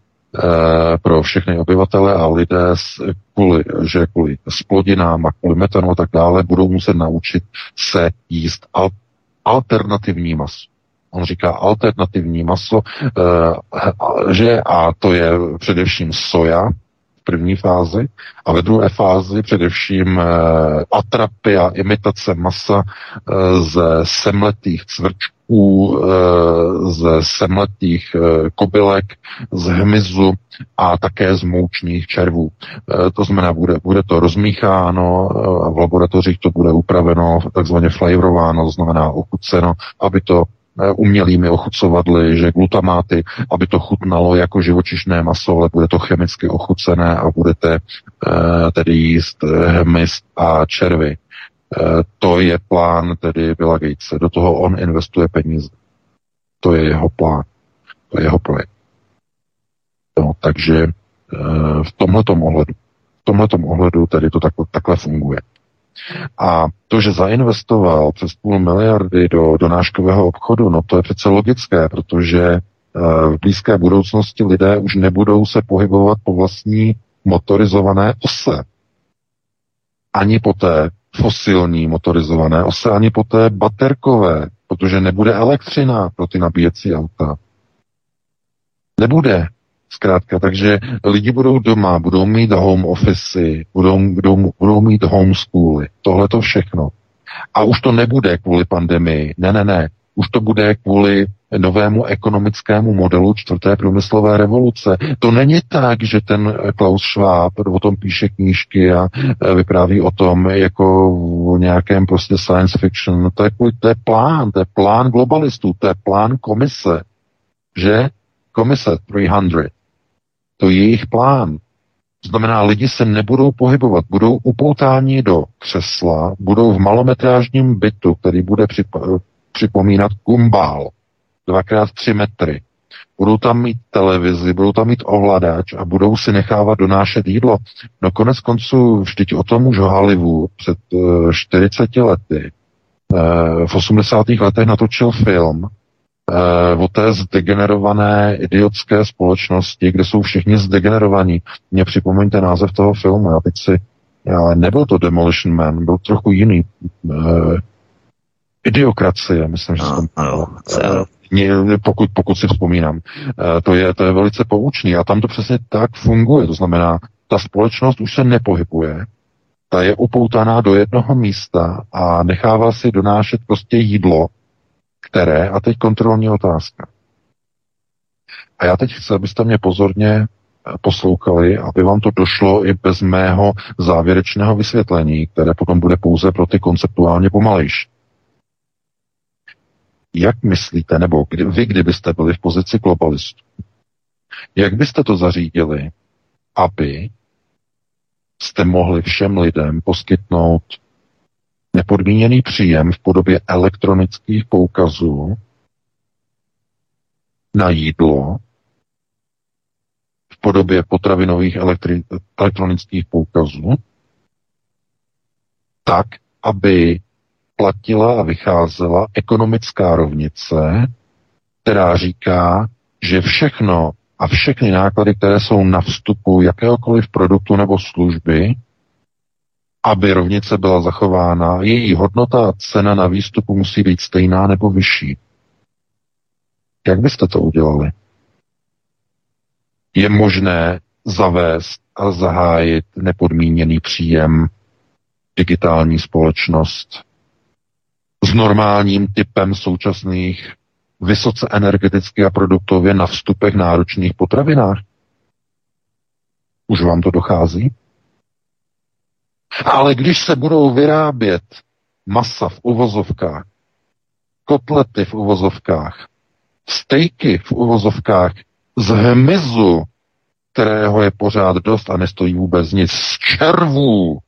pro všechny obyvatele a lidé kvůli, že kvůli splodinám a kvůli metanu a tak dále budou muset naučit se jíst al- alternativní maso. On říká alternativní maso, eh, že a to je především soja v první fázi a ve druhé fázi především eh, atrapy a imitace masa eh, ze semletých cvrčků, ze semletých kobylek, z hmyzu a také z moučních červů. To znamená, bude, bude to rozmícháno a v laboratořích to bude upraveno, takzvaně flavorováno, to znamená ochuceno, aby to umělými ochucovadly, že glutamáty, aby to chutnalo jako živočišné maso, ale bude to chemicky ochucené a budete uh, tedy jíst eh, hmyz a červy. To je plán tedy Billa Gatese. Do toho on investuje peníze. To je jeho plán. To je jeho projekt. No, takže v tomhletom ohledu, v tomhletom ohledu tedy to takhle, takhle funguje. A to, že zainvestoval přes půl miliardy do donáškového obchodu, no to je přece logické, protože eh, v blízké budoucnosti lidé už nebudou se pohybovat po vlastní motorizované ose. Ani po té fosilní motorizované ose, ani po té baterkové, protože nebude elektřina pro ty nabíjecí auta. Nebude. Zkrátka, takže lidi budou doma, budou mít home office, budou, budou, budou mít homeschooly, tohle to všechno. A už to nebude kvůli pandemii, ne, ne, ne, už to bude kvůli novému ekonomickému modelu čtvrté průmyslové revoluce. To není tak, že ten Klaus Schwab o tom píše knížky a e, vypráví o tom jako o nějakém prostě science fiction. To je, to je plán, to je plán globalistů, to je plán komise, že komise 300 to je jejich plán. To znamená, lidi se nebudou pohybovat, budou upoutáni do křesla, budou v malometrážním bytu, který bude přip- připomínat kumbál, dvakrát tři metry. Budou tam mít televizi, budou tam mít ovladač a budou si nechávat donášet jídlo. No konec konců, vždyť o tom už Hollywood před uh, 40 lety, uh, v 80. letech natočil film, uh, o té zdegenerované idiotské společnosti, kde jsou všichni zdegenerovaní. Mně připomeňte název toho filmu, já teď si, já, nebyl to Demolition Man, byl trochu jiný. Uh, idiokracie, myslím, že no, ano, uh, pokud, pokud si vzpomínám. To, je, to je velice poučný a tam to přesně tak funguje. To znamená, ta společnost už se nepohybuje, ta je upoutaná do jednoho místa a nechává si donášet prostě jídlo, které, a teď kontrolní otázka. A já teď chci, abyste mě pozorně eh, poslouchali, aby vám to došlo i bez mého závěrečného vysvětlení, které potom bude pouze pro ty konceptuálně pomalejší. Jak myslíte, nebo kdy, vy, kdybyste byli v pozici globalistů, jak byste to zařídili, aby jste mohli všem lidem poskytnout nepodmíněný příjem v podobě elektronických poukazů na jídlo, v podobě potravinových elektri- elektronických poukazů, tak, aby platila a vycházela ekonomická rovnice, která říká, že všechno a všechny náklady, které jsou na vstupu jakéhokoliv produktu nebo služby, aby rovnice byla zachována, její hodnota a cena na výstupu musí být stejná nebo vyšší. Jak byste to udělali? Je možné zavést a zahájit nepodmíněný příjem digitální společnost s normálním typem současných vysoce energeticky a produktově na vstupech náročných potravinách. Už vám to dochází? Ale když se budou vyrábět masa v uvozovkách, kotlety v uvozovkách, stejky v uvozovkách z hmyzu, kterého je pořád dost a nestojí vůbec nic, z červů,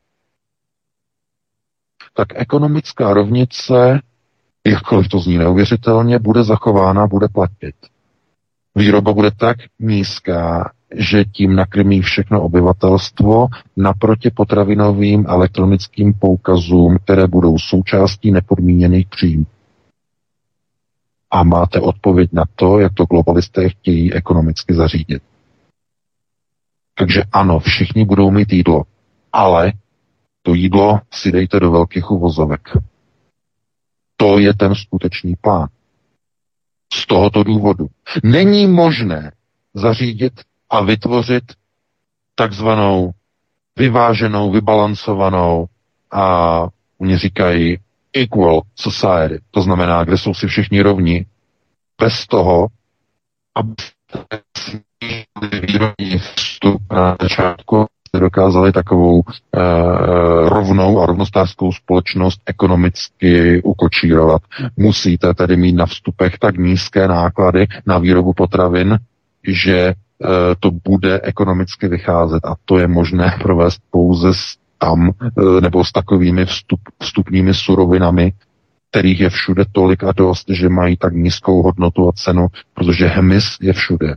tak ekonomická rovnice, jakkoliv to zní neuvěřitelně, bude zachována, bude platit. Výroba bude tak nízká, že tím nakrmí všechno obyvatelstvo naproti potravinovým elektronickým poukazům, které budou součástí nepodmíněných příjmů. A máte odpověď na to, jak to globalisté chtějí ekonomicky zařídit. Takže ano, všichni budou mít jídlo, ale to jídlo si dejte do velkých uvozovek. To je ten skutečný plán. Z tohoto důvodu. Není možné zařídit a vytvořit takzvanou vyváženou, vybalancovanou a oni říkají equal society, to znamená, kde jsou si všichni rovni, bez toho, aby výrobní vstup na začátku dokázali takovou e, rovnou a rovnostářskou společnost ekonomicky ukočírovat. Musíte tedy mít na vstupech tak nízké náklady na výrobu potravin, že to bude ekonomicky vycházet a to je možné provést pouze s tam e, nebo s takovými vstup, vstupními surovinami, kterých je všude tolik a dost, že mají tak nízkou hodnotu a cenu, protože hmyz je všude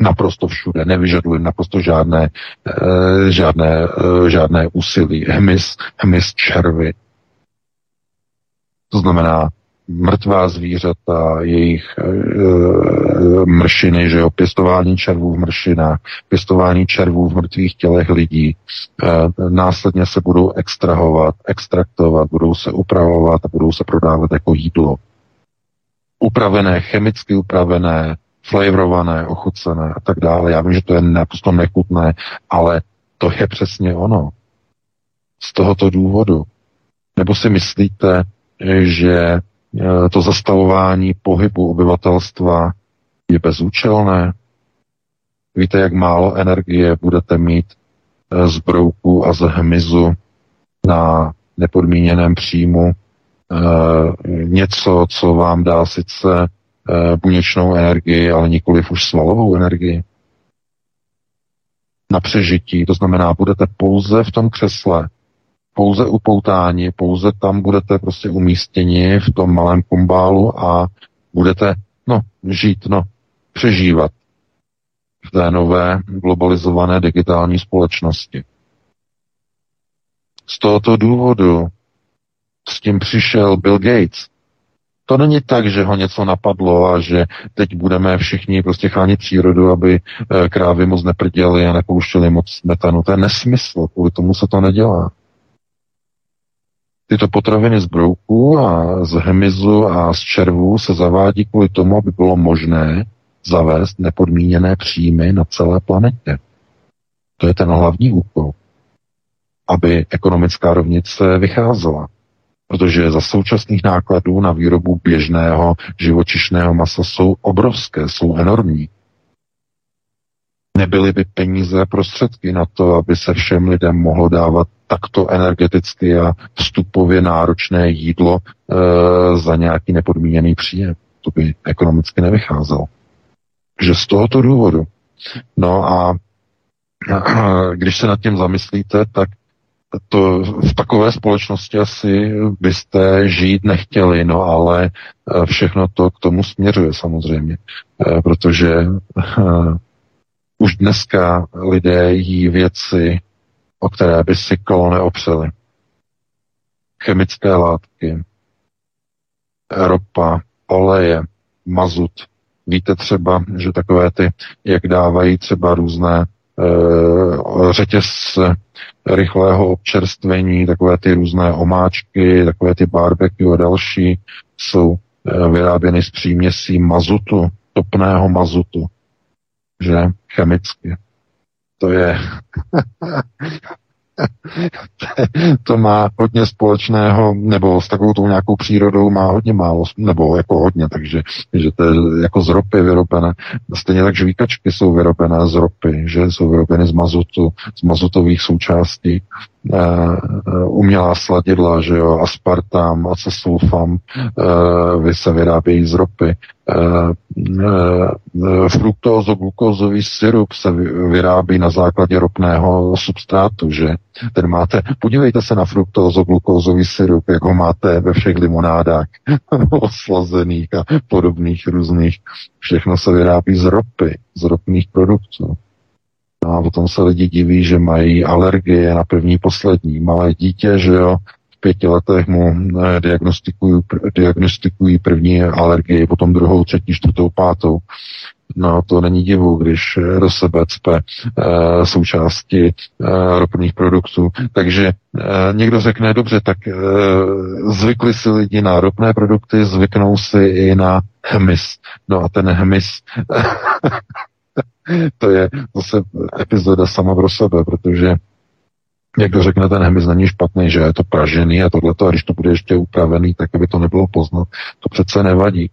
naprosto všude, nevyžaduje naprosto žádné, e, žádné, žádné úsilí. Hmyz, hmyz červy. To znamená mrtvá zvířata, jejich e, mršiny, že jo, pěstování červů v mršinách, pěstování červů v mrtvých tělech lidí. E, následně se budou extrahovat, extraktovat, budou se upravovat a budou se prodávat jako jídlo. Upravené, chemicky upravené, flavorované, ochucené a tak dále. Já vím, že to je naprosto nechutné, ale to je přesně ono. Z tohoto důvodu. Nebo si myslíte, že to zastavování pohybu obyvatelstva je bezúčelné? Víte, jak málo energie budete mít e, z brouku a z hmyzu na nepodmíněném příjmu? E, něco, co vám dá sice Eh, buněčnou energii, ale nikoliv už svalovou energii. Na přežití, to znamená, budete pouze v tom křesle, pouze upoutáni, pouze tam budete prostě umístěni v tom malém kumbálu a budete, no, žít, no, přežívat v té nové globalizované digitální společnosti. Z tohoto důvodu s tím přišel Bill Gates to není tak, že ho něco napadlo a že teď budeme všichni prostě chránit přírodu, aby eh, krávy moc neprděly a nepouštěly moc metanu. To je nesmysl, kvůli tomu se to nedělá. Tyto potraviny z brouku a z hmyzu a z červů se zavádí kvůli tomu, aby bylo možné zavést nepodmíněné příjmy na celé planetě. To je ten hlavní úkol, aby ekonomická rovnice vycházela. Protože za současných nákladů na výrobu běžného živočišného masa jsou obrovské, jsou enormní. Nebyly by peníze a prostředky na to, aby se všem lidem mohlo dávat takto energeticky a vstupově náročné jídlo e, za nějaký nepodmíněný příjem. To by ekonomicky nevycházelo. Že z tohoto důvodu. No a, a když se nad tím zamyslíte, tak to v takové společnosti asi byste žít nechtěli, no ale eh, všechno to k tomu směřuje samozřejmě, eh, protože už dneska lidé jí věci, o které by si kolo neopřeli. Chemické látky, ropa, oleje, mazut. Víte třeba, že takové ty, jak dávají třeba různé Eh, řetězce rychlého občerstvení, takové ty různé omáčky, takové ty barbecue a další jsou eh, vyráběny z příměsí mazutu, topného mazutu, že chemicky. To je to má hodně společného, nebo s takovou tou nějakou přírodou má hodně málo, nebo jako hodně, takže že to je jako z ropy vyrobené. Stejně tak žvíkačky jsou vyrobené z ropy, že jsou vyrobeny z mazutu, z mazutových součástí uh, umělá sladidla, že jo, aspartam, acesulfam, uh, se vyrábějí z ropy. Uh, uh, fruktózo-glukózový syrup se vyrábí na základě ropného substrátu, že? Ten máte, podívejte se na fruktózo-glukózový syrup, jak ho máte ve všech limonádách oslazených a podobných různých. Všechno se vyrábí z ropy, z ropných produktů. No a potom se lidi diví, že mají alergie na první poslední. Malé dítě, že jo, v pěti letech mu eh, diagnostikují, diagnostikují první alergii, potom druhou, třetí, čtvrtou, pátou. No to není divu, když do sebe cpe e, součásti e, ropných produktů. Takže e, někdo řekne, dobře, tak e, zvykli si lidi na ropné produkty, zvyknou si i na hmyz. No a ten hmyz to je zase epizoda sama pro sebe, protože jak to řekne, ten hmyz není špatný, že je to pražený a tohleto, a když to bude ještě upravený, tak aby to nebylo poznat, to přece nevadí.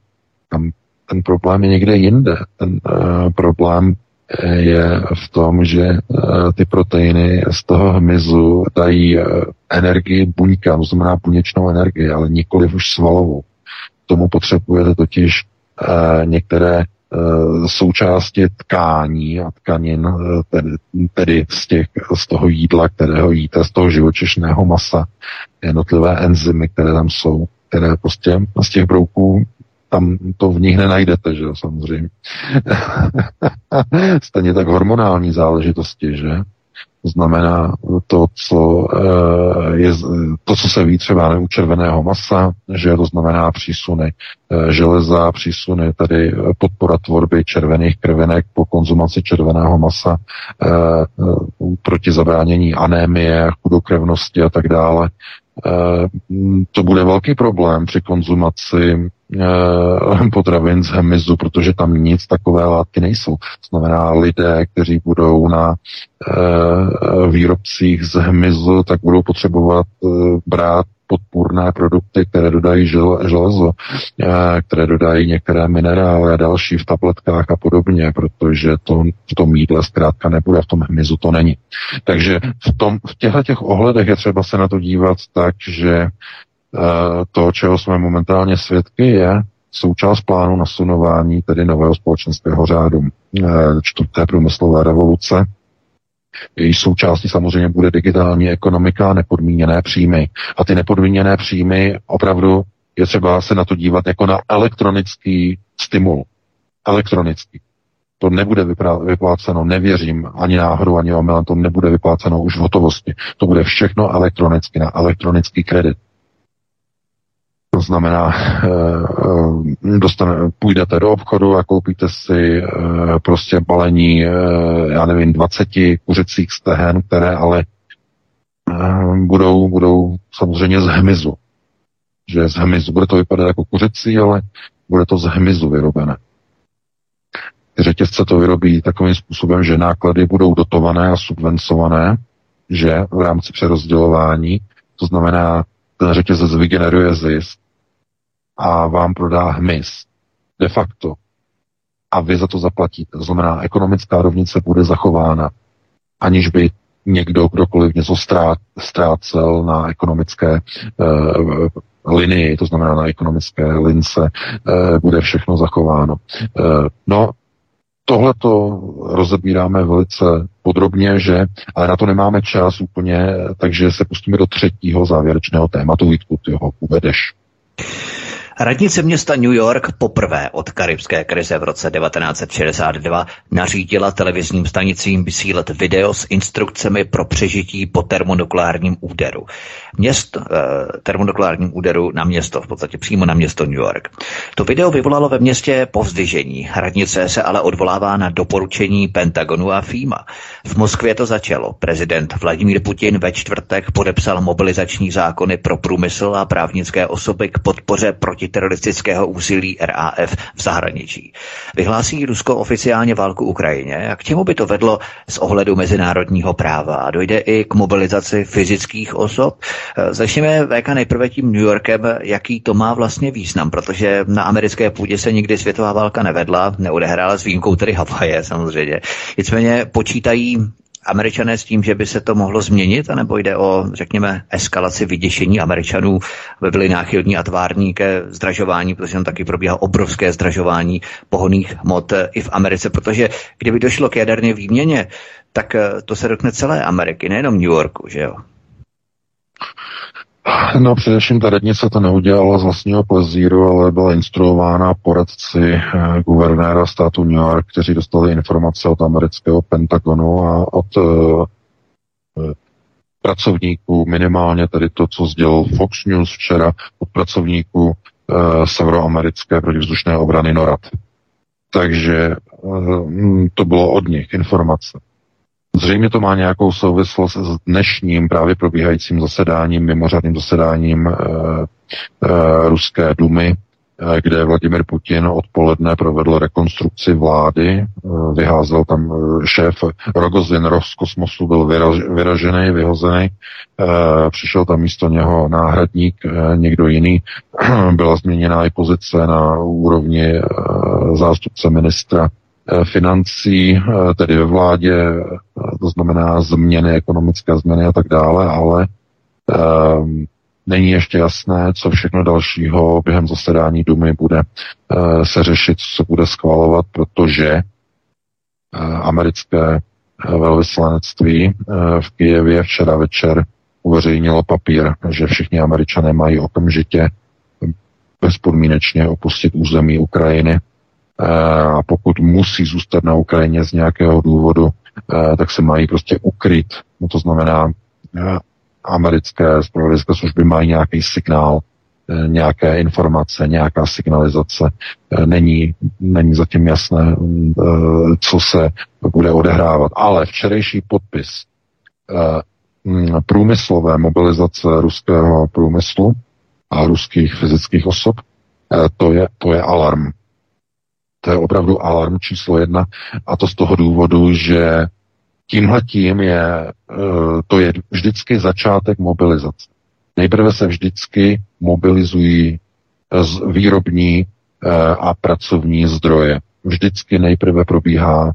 Tam ten problém je někde jinde. Ten uh, problém eh, je v tom, že uh, ty proteiny z toho hmyzu dají uh, energii buňkám, to znamená buněčnou energii, ale nikoli už svalovou. K tomu potřebujete totiž uh, některé součásti tkání a tkanin, eh, tedy, tedy z, těch, z toho jídla, kterého jíte, z toho živočišného masa, jednotlivé enzymy, které tam jsou, které prostě z těch brouků tam to v nich nenajdete, že jo, samozřejmě. Stejně tak hormonální záležitosti, že? To znamená to, co, eh, je, to, co se ví třeba u červeného masa, že to znamená přísuny eh, železa, přísuny, tedy podpora tvorby červených krvinek po konzumaci červeného masa eh, proti zabránění anémie, chudokrevnosti a tak dále. To bude velký problém při konzumaci Eh, potravin z hmyzu, protože tam nic takové látky nejsou. To znamená, lidé, kteří budou na eh, výrobcích z hmyzu, tak budou potřebovat eh, brát podpůrné produkty, které dodají železo, které dodají některé minerály a další v tabletkách a podobně, protože to v tom jídle zkrátka nebude, v tom hmyzu to není. Takže v, tom, v těchto těch ohledech je třeba se na to dívat tak, že Eh, to, čeho jsme momentálně svědky, je součást plánu nasunování tedy nového společenského řádu eh, čtvrté průmyslové revoluce. Její součástí samozřejmě bude digitální ekonomika a nepodmíněné příjmy. A ty nepodmíněné příjmy opravdu je třeba se na to dívat jako na elektronický stimul. Elektronický. To nebude vypláceno, nevěřím ani náhodou, ani omylem, to nebude vypláceno už v hotovosti. To bude všechno elektronicky, na elektronický kredit. To znamená, eh, eh, dostane, půjdete do obchodu a koupíte si eh, prostě balení, já nevím, 20 kuřecích stehen, které ale budou, budou samozřejmě z hmyzu. Že z hmyzu. Bude to vypadat jako kuřecí, ale bude to z hmyzu vyrobené. Řetězce to vyrobí takovým způsobem, že náklady budou dotované a subvencované, že v rámci přerozdělování, to znamená, ten řetězec vygeneruje zisk, a vám prodá hmyz. De facto. A vy za to zaplatíte. To znamená, ekonomická rovnice bude zachována, aniž by někdo, kdokoliv něco ztrácel na ekonomické uh, linii, to znamená na ekonomické lince, uh, bude všechno zachováno. Uh, no, Tohle to rozebíráme velice podrobně, že, ale na to nemáme čas úplně, takže se pustíme do třetího závěrečného tématu. Vítku, ty ho uvedeš. Radnice města New York poprvé od karibské krize v roce 1962 nařídila televizním stanicím vysílat video s instrukcemi pro přežití po termonukleárním úderu. Měst, eh, termonukleárním úderu na město, v podstatě přímo na město New York. To video vyvolalo ve městě povzdyžení. Radnice se ale odvolává na doporučení Pentagonu a FEMA. V Moskvě to začalo. Prezident Vladimír Putin ve čtvrtek podepsal mobilizační zákony pro průmysl a právnické osoby k podpoře proti protiteroristického úsilí RAF v zahraničí. Vyhlásí Rusko oficiálně válku Ukrajině a k čemu by to vedlo z ohledu mezinárodního práva? A dojde i k mobilizaci fyzických osob? Začněme VK nejprve tím New Yorkem, jaký to má vlastně význam, protože na americké půdě se nikdy světová válka nevedla, neodehrála s výjimkou tedy Havaje samozřejmě. Nicméně počítají američané s tím, že by se to mohlo změnit, anebo jde o, řekněme, eskalaci vyděšení američanů, aby byli náchylní a tvární ke zdražování, protože tam taky probíhá obrovské zdražování pohoných hmot i v Americe, protože kdyby došlo k jaderné výměně, tak eh, to se dotkne celé Ameriky, nejenom New Yorku, že jo? No především ta radnice to neudělala z vlastního plezíru, ale byla instruována poradci eh, guvernéra státu New York, kteří dostali informace od amerického Pentagonu a od eh, pracovníků, minimálně tedy to, co sdělil Fox News včera, od pracovníků eh, severoamerické protivzdušné obrany NORAD. Takže eh, to bylo od nich informace. Zřejmě to má nějakou souvislost s dnešním právě probíhajícím zasedáním, mimořádným zasedáním e, e, Ruské dumy, e, kde Vladimir Putin odpoledne provedl rekonstrukci vlády, e, vyházel tam šéf Rogozin Roskosmosu, byl vyraž, vyražený, vyhozený, e, přišel tam místo něho náhradník, e, někdo jiný, byla změněna i pozice na úrovni e, zástupce ministra financí, eh, tedy ve vládě, eh, to znamená změny, ekonomické změny a tak dále, ale um, není ještě jasné, co všechno dalšího během zasedání Dumy bude se řešit, co se bude schvalovat, protože americké velvyslanectví v Kijevě včera večer uveřejnilo papír, že všichni američané mají okamžitě bezpodmínečně opustit území Ukrajiny a pokud musí zůstat na Ukrajině z nějakého důvodu, tak se mají prostě ukryt. No to znamená, americké zpravodajské služby mají nějaký signál, nějaké informace, nějaká signalizace. Není, není zatím jasné, co se bude odehrávat. Ale včerejší podpis průmyslové mobilizace ruského průmyslu a ruských fyzických osob, to je, to je alarm. To je opravdu alarm číslo jedna. A to z toho důvodu, že tímhletím je, eh, to je vždycky začátek mobilizace. Nejprve se vždycky mobilizují eh, výrobní eh, a pracovní zdroje. Vždycky nejprve probíhá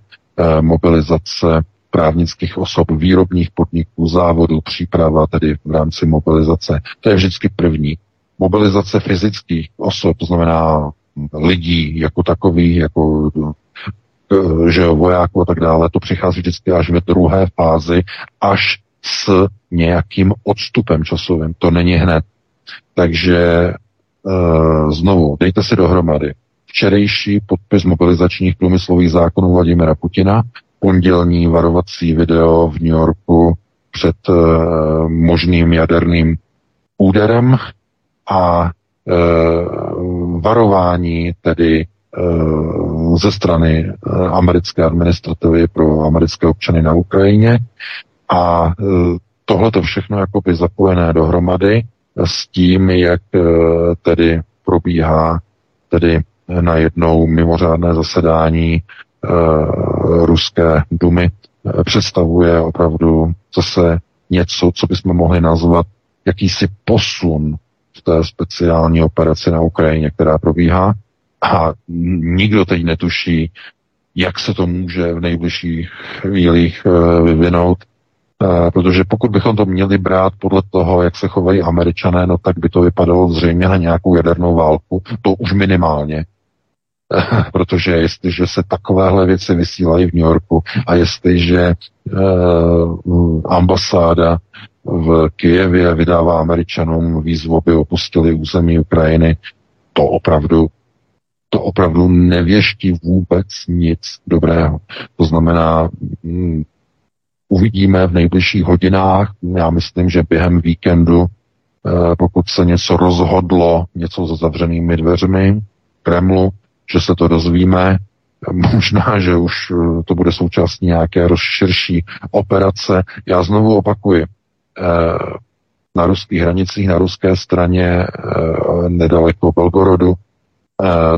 mobilizace právnických osob, výrobních podniků, závodů, příprava tedy v rámci mobilizace. To je vždycky první. Mobilizace fyzických osob, to znamená lidí jako takových, jako eh, že vojáků a tak dále, to přichází vždycky až ve druhé fázi, až s nějakým odstupem časovým. To není hned. Takže e, znovu, dejte si dohromady. Včerejší podpis mobilizačních průmyslových zákonů Vladimira Putina, pondělní varovací video v New Yorku před e, možným jaderným úderem a Eh, varování tedy eh, ze strany eh, americké administrativy pro americké občany na Ukrajině. A tohle to všechno jakoby zapojené dohromady s tím, jak tedy probíhá tedy najednou mimořádné zasedání ruské dumy. Představuje opravdu zase něco, co bychom mohli nazvat jakýsi posun v té speciální operaci na Ukrajině, která probíhá. A nikdo teď netuší, jak se to může v nejbližších chvílích eh, vyvinout, eh, protože pokud bychom to měli brát podle toho, jak se chovají američané, no tak by to vypadalo zřejmě na nějakou jadernou válku, to už minimálně. protože jestliže se takovéhle věci vysílají v New Yorku a jestliže uh, ambasáda v Kijevě vydává američanům výzvu, aby opustili území Ukrajiny, to opravdu to opravdu nevěští vůbec nic dobrého. To znamená, um, uvidíme v nejbližších hodinách, já myslím, že během víkendu, uh, pokud se něco rozhodlo, něco za zavřenými dveřmi Kremlu, že se to dozvíme, možná, že už eh, to bude součástí nějaké rozširší operace. Já znovu opakuji, eh, na ruských hranicích, na ruské straně nedaleko Belgorodu,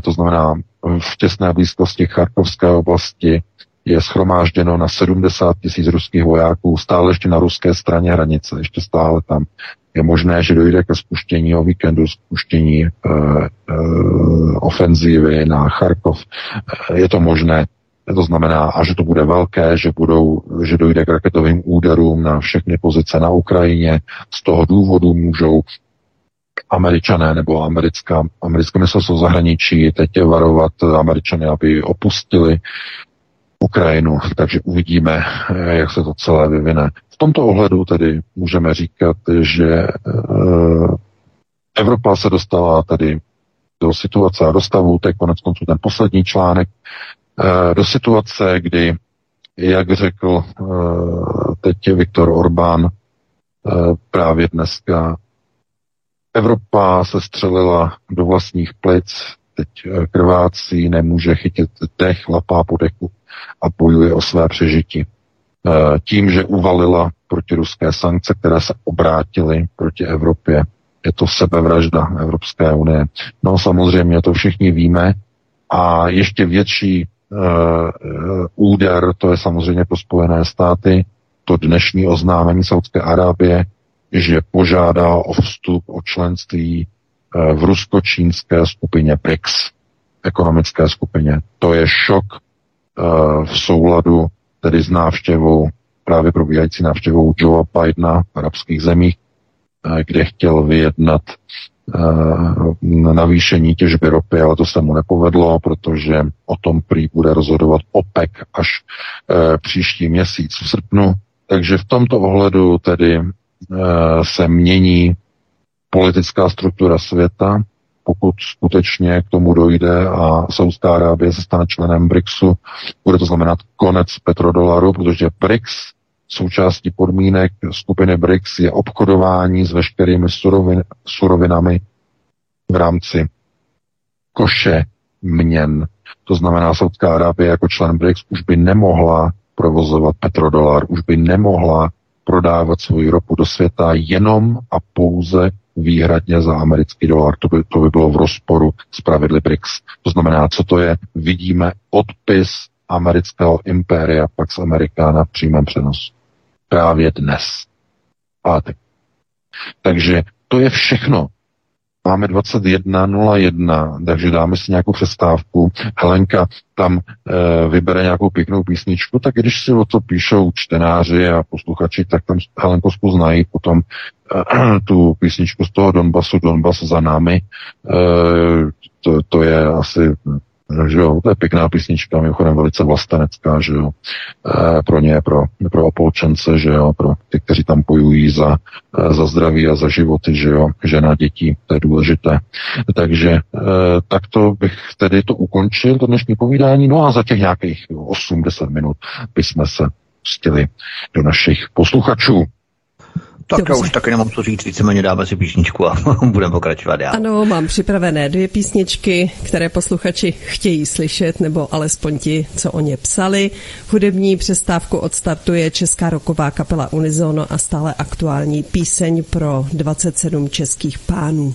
to znamená v těsné blízkosti Charkovské oblasti, je schromážděno na 70 tisíc ruských vojáků, stále ještě na ruské straně hranice, ještě stále tam. Je možné, že dojde ke spuštění o víkendu, spuštění e, e, ofenzívy na Charkov. Je to možné. To znamená, a že to bude velké, že, budou, že dojde k raketovým úderům na všechny pozice na Ukrajině. Z toho důvodu můžou američané nebo americká, americké ministerstvo zahraničí teď varovat američany, aby opustili Ukrajinu, takže uvidíme, jak se to celé vyvine. V tomto ohledu tedy můžeme říkat, že eh, Evropa se dostala tedy do situace a do stavu, to je konec konců ten poslední článek, do situace, kdy, jak řekl eh, teď Viktor Orbán právě dneska, Evropa se střelila do vlastních plic, teď krvácí, nemůže chytit dech, lapá po dechu a bojuje o své přežití. Tím, že uvalila protiruské sankce, které se obrátily proti Evropě, je to sebevražda Evropské unie. No samozřejmě to všichni víme a ještě větší úder, to je samozřejmě pro Spojené státy, to dnešní oznámení Saudské Arábie, že požádá o vstup, o členství uh, v rusko-čínské skupině BRICS, ekonomické skupině. To je šok Eh, v souladu tedy s návštěvou, právě probíhající návštěvou Joea Bidena v arabských zemích, eh, kde chtěl vyjednat eh, navýšení těžby ropy, ale to se mu nepovedlo, protože o tom prý bude rozhodovat OPEC až příští měsíc v srpnu. Takže v tomto ohledu tedy se mění politická struktura světa, pokud skutečně k tomu dojde a Saudská Arábie se stane členem BRICSu, bude to znamenat konec petrodolaru, protože BRICS součástí podmínek skupiny BRICS je obchodování s veškerými surovin, surovinami v rámci koše měn. To znamená, Saudská Arábie jako člen BRICS už by nemohla provozovat petrodolar, už by nemohla prodávat svoji ropu do světa jenom a pouze výhradně za americký dolar. To by, to by bylo v rozporu s pravidly BRICS. To znamená, co to je? Vidíme odpis amerického impéria Pax Americana na přímém přenosu. Právě dnes. Pátek. Takže to je všechno. Máme 21.01, takže dáme si nějakou přestávku. Helenka tam e, vybere nějakou pěknou písničku, tak když si o to píšou čtenáři a posluchači, tak tam Helenko znají potom e, tu písničku z toho Donbasu, Donbas za námi. E, to, to je asi že jo, to je pěkná písnička, mimochodem velice vlastenecká, že jo, e, pro ně, pro, pro opolčence, že jo, pro ty, kteří tam pojují za, e, za zdraví a za životy, že jo, žena, dětí, to je důležité. Takže e, takto bych tedy to ukončil, to dnešní povídání, no a za těch nějakých 8-10 minut bychom se pustili do našich posluchačů. Tak Dobře. já už taky nemám co říct, víceméně dáme si písničku a budeme pokračovat dál. Ano, mám připravené dvě písničky, které posluchači chtějí slyšet, nebo alespoň ti, co o ně psali. Hudební přestávku odstartuje česká roková kapela Unizono a stále aktuální píseň pro 27 českých pánů.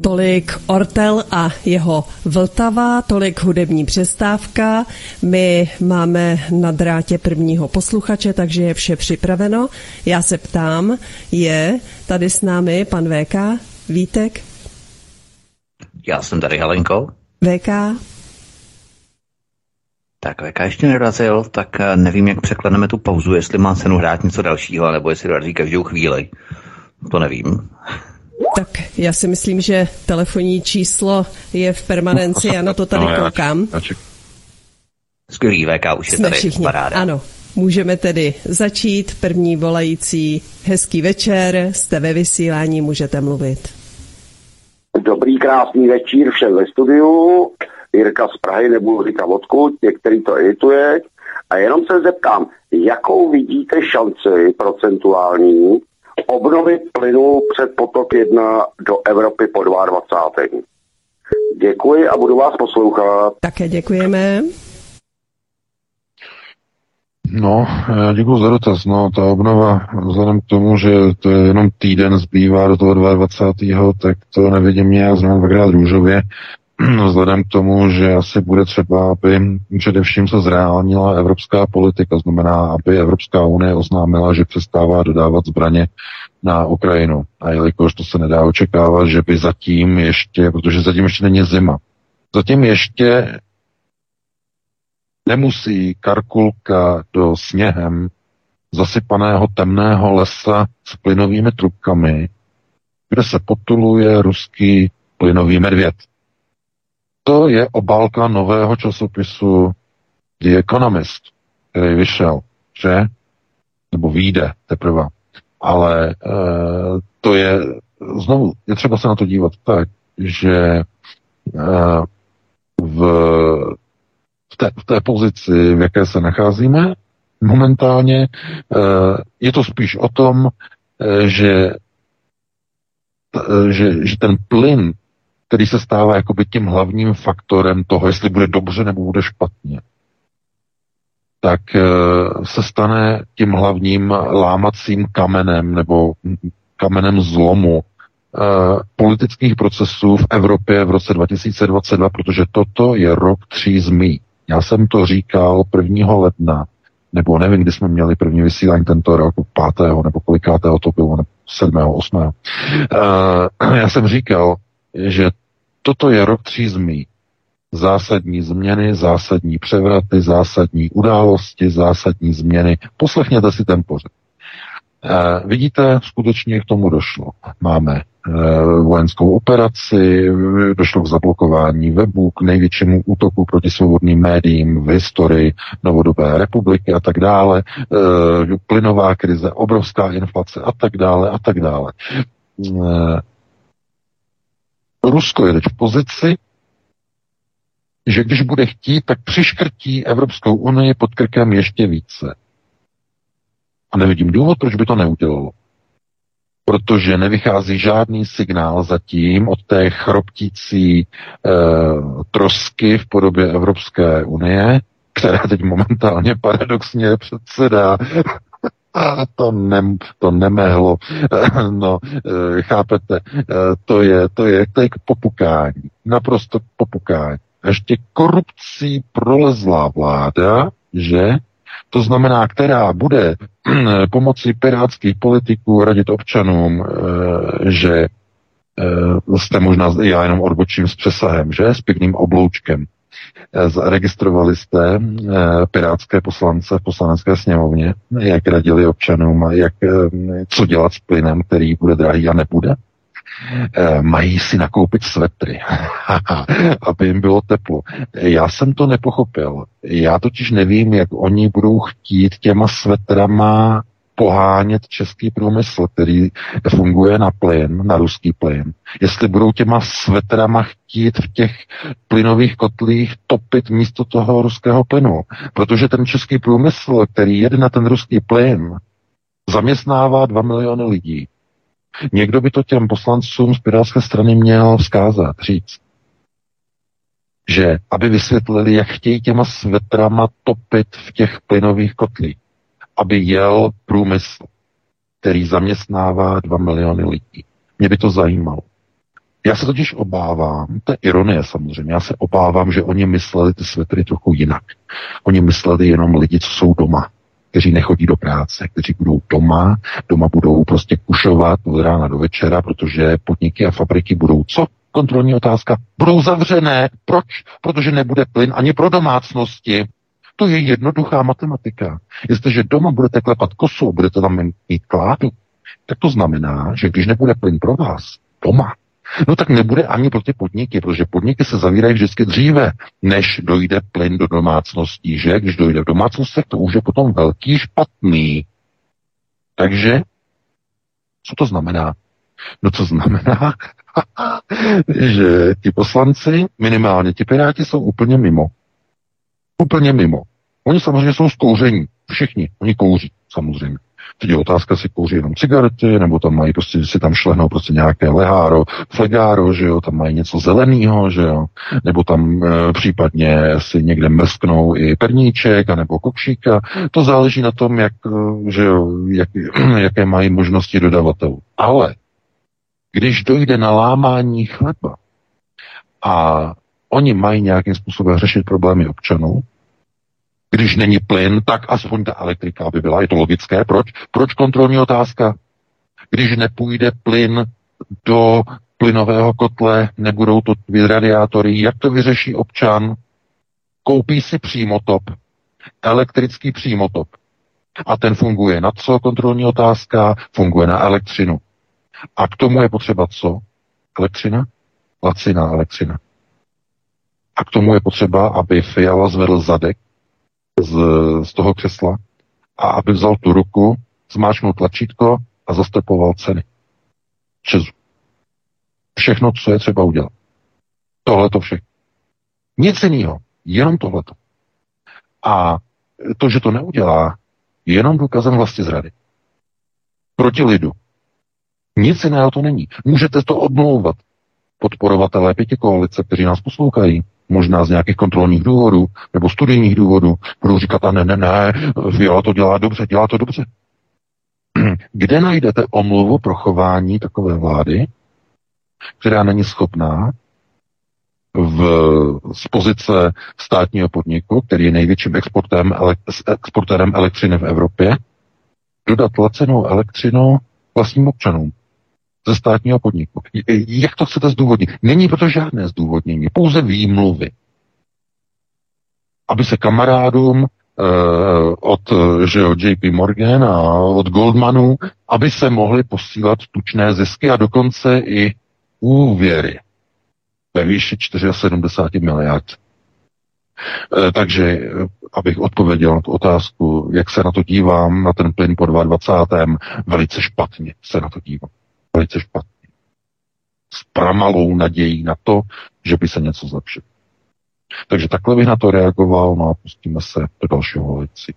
Tolik Ortel a jeho Vltava, tolik hudební přestávka. My máme na drátě prvního posluchače, takže je vše připraveno. Já se ptám, je tady s námi pan VK Vítek? Já jsem tady Helenko. VK? Tak VK ještě nerazil, tak eh, nevím, jak překleneme tu pauzu, jestli má cenu hrát něco dalšího, nebo jestli dorazí každou chvíli. To nevím. Tak já si myslím, že telefonní číslo je v permanenci, já na to tady no, koukám. Skvělý, VK už je Jsme tady, všichni. paráda. Ano, můžeme tedy začít. První volající, hezký večer, jste ve vysílání, můžete mluvit. Dobrý, krásný večír všem ve studiu. Jirka z Prahy, nebudu říkat odkud, některý to edituje. A jenom se zeptám, jakou vidíte šanci procentuální obnovit plynu před potok 1 do Evropy po 22. Děkuji a budu vás poslouchat. Také děkujeme. No, děkuji za dotaz. No, ta obnova, vzhledem k tomu, že to je jenom týden zbývá do toho 22. tak to nevidím nějak zrovna dvakrát růžově. Vzhledem k tomu, že asi bude třeba, aby především se zreálnila evropská politika, znamená, aby Evropská unie oznámila, že přestává dodávat zbraně na Ukrajinu. A jelikož to se nedá očekávat, že by zatím ještě, protože zatím ještě není zima, zatím ještě nemusí karkulka do sněhem zasypaného temného lesa s plynovými trubkami, kde se potuluje ruský plynový medvěd. To je obálka nového časopisu The Economist, který vyšel, že? Nebo výjde teprve. Ale e, to je, znovu, je třeba se na to dívat tak, že e, v v té, v té pozici, v jaké se nacházíme momentálně, eh, je to spíš o tom, eh, že, eh, že, že ten plyn, který se stává jakoby tím hlavním faktorem toho, jestli bude dobře nebo bude špatně, tak se stane tím hlavním lámacím kamenem nebo kamenem zlomu politických procesů v Evropě v roce 2022, protože toto je rok tří zmí. Já jsem to říkal 1. ledna, nebo nevím, kdy jsme měli první vysílání tento rok, 5. nebo kolikátého to bylo, nebo 7. 8. Uh, já jsem říkal, že toto je rok tří zmí. Zásadní změny, zásadní převraty, zásadní události, zásadní změny. Poslechněte si ten pořad. Uh, vidíte, skutečně k tomu došlo. Máme Eh, vojenskou operaci, došlo k zablokování webu, k největšímu útoku proti svobodným médiím v historii novodobé republiky a tak dále, eh, plynová krize, obrovská inflace a tak dále a tak dále. Rusko je teď v pozici, že když bude chtít, tak přiškrtí Evropskou unii pod krkem ještě více. A nevidím důvod, proč by to neudělalo protože nevychází žádný signál zatím od té chroptící e, trosky v podobě Evropské unie, která teď momentálně paradoxně předsedá a to, ne, to nemehlo, no, e, chápete, e, to je, to je, to je k popukání, naprosto k popukání. Ještě korupcí prolezlá vláda, že to znamená, která bude pomocí pirátských politiků radit občanům, eh, že eh, jste možná, já jenom odbočím s přesahem, že, s pěkným obloučkem. Eh, zaregistrovali jste pirátské poslance v poslanecké sněmovně, jak radili občanům, jak, co dělat s plynem, který bude drahý a nebude? Eh, mají si nakoupit svetry, aby jim bylo teplo. Já jsem to nepochopil. Já totiž nevím, jak oni budou chtít těma svetrama pohánět český průmysl, který funguje na plyn, na ruský plyn. Jestli budou těma svetrama chtít v těch plynových kotlích topit místo toho ruského plynu. Protože ten český průmysl, který jede na ten ruský plyn, zaměstnává 2 miliony lidí. Někdo by to těm poslancům z Pirátské strany měl vzkázat, říct, že aby vysvětlili, jak chtějí těma svetrama topit v těch plynových kotlích, aby jel průmysl, který zaměstnává 2 miliony lidí. Mě by to zajímalo. Já se totiž obávám, to je ironie samozřejmě, já se obávám, že oni mysleli ty svetry trochu jinak. Oni mysleli jenom lidi, co jsou doma kteří nechodí do práce, kteří budou doma, doma budou prostě kušovat od rána do večera, protože podniky a fabriky budou co? Kontrolní otázka. Budou zavřené. Proč? Protože nebude plyn ani pro domácnosti. To je jednoduchá matematika. Jestliže doma budete klepat kosu, budete tam mít kládu, tak to znamená, že když nebude plyn pro vás doma, No tak nebude ani pro ty podniky, protože podniky se zavírají vždycky dříve, než dojde plyn do domácností, že? Když dojde v domácnostech, to už je potom velký špatný. Takže, co to znamená? No to znamená, že ti poslanci, minimálně ti piráti, jsou úplně mimo. Úplně mimo. Oni samozřejmě jsou zkouření. Všichni. Oni kouří, samozřejmě. Teď je otázka, si kouří jenom cigarety, nebo tam mají prostě, si tam šlehnou prostě nějaké leháro, flegáro, že jo, tam mají něco zeleného, že jo, nebo tam e, případně si někde mrsknou i perníček, nebo kokšíka. To záleží na tom, jak, e, že jo, jak, jaké mají možnosti dodavatelů. Ale když dojde na lámání chleba a oni mají nějakým způsobem řešit problémy občanů, když není plyn, tak aspoň ta elektrika by byla. Je to logické. Proč? Proč kontrolní otázka? Když nepůjde plyn do plynového kotle, nebudou to radiátory, jak to vyřeší občan? Koupí si přímotop, elektrický přímotop. A ten funguje na co? Kontrolní otázka, funguje na elektřinu. A k tomu je potřeba co? Elektřina? Laciná elektřina. A k tomu je potřeba, aby Fiala zvedl zadek z, z toho křesla a aby vzal tu ruku, zmáčknul tlačítko a zastepoval ceny. Česu. Všechno, co je třeba udělat. Tohle to všechno. Nic jiného. Jenom tohleto. A to, že to neudělá, je jenom důkazem vlastně zrady. Proti lidu. Nic jiného to není. Můžete to odmlouvat. Podporovatelé pěti koalice, kteří nás poslouchají, možná z nějakých kontrolních důvodů nebo studijních důvodů, budou říkat, a ne, ne, ne, Viola to dělá dobře, dělá to dobře. Kde najdete omluvu pro chování takové vlády, která není schopná v, z pozice státního podniku, který je největším exportem, exportérem elektřiny v Evropě, dodat lacenou elektřinu vlastním občanům ze státního podniku. Jak to chcete zdůvodnit? Není proto žádné zdůvodnění, pouze výmluvy. Aby se kamarádům eh, od že jo, JP Morgan a od Goldmanu, aby se mohli posílat tučné zisky a dokonce i úvěry ve výši 74 miliard. Eh, takže, eh, abych odpověděl na tu otázku, jak se na to dívám, na ten plyn po 22. velice špatně se na to dívám velice špatně. S pramalou nadějí na to, že by se něco zlepšilo. Takže takhle bych na to reagoval, no a pustíme se do dalšího volici.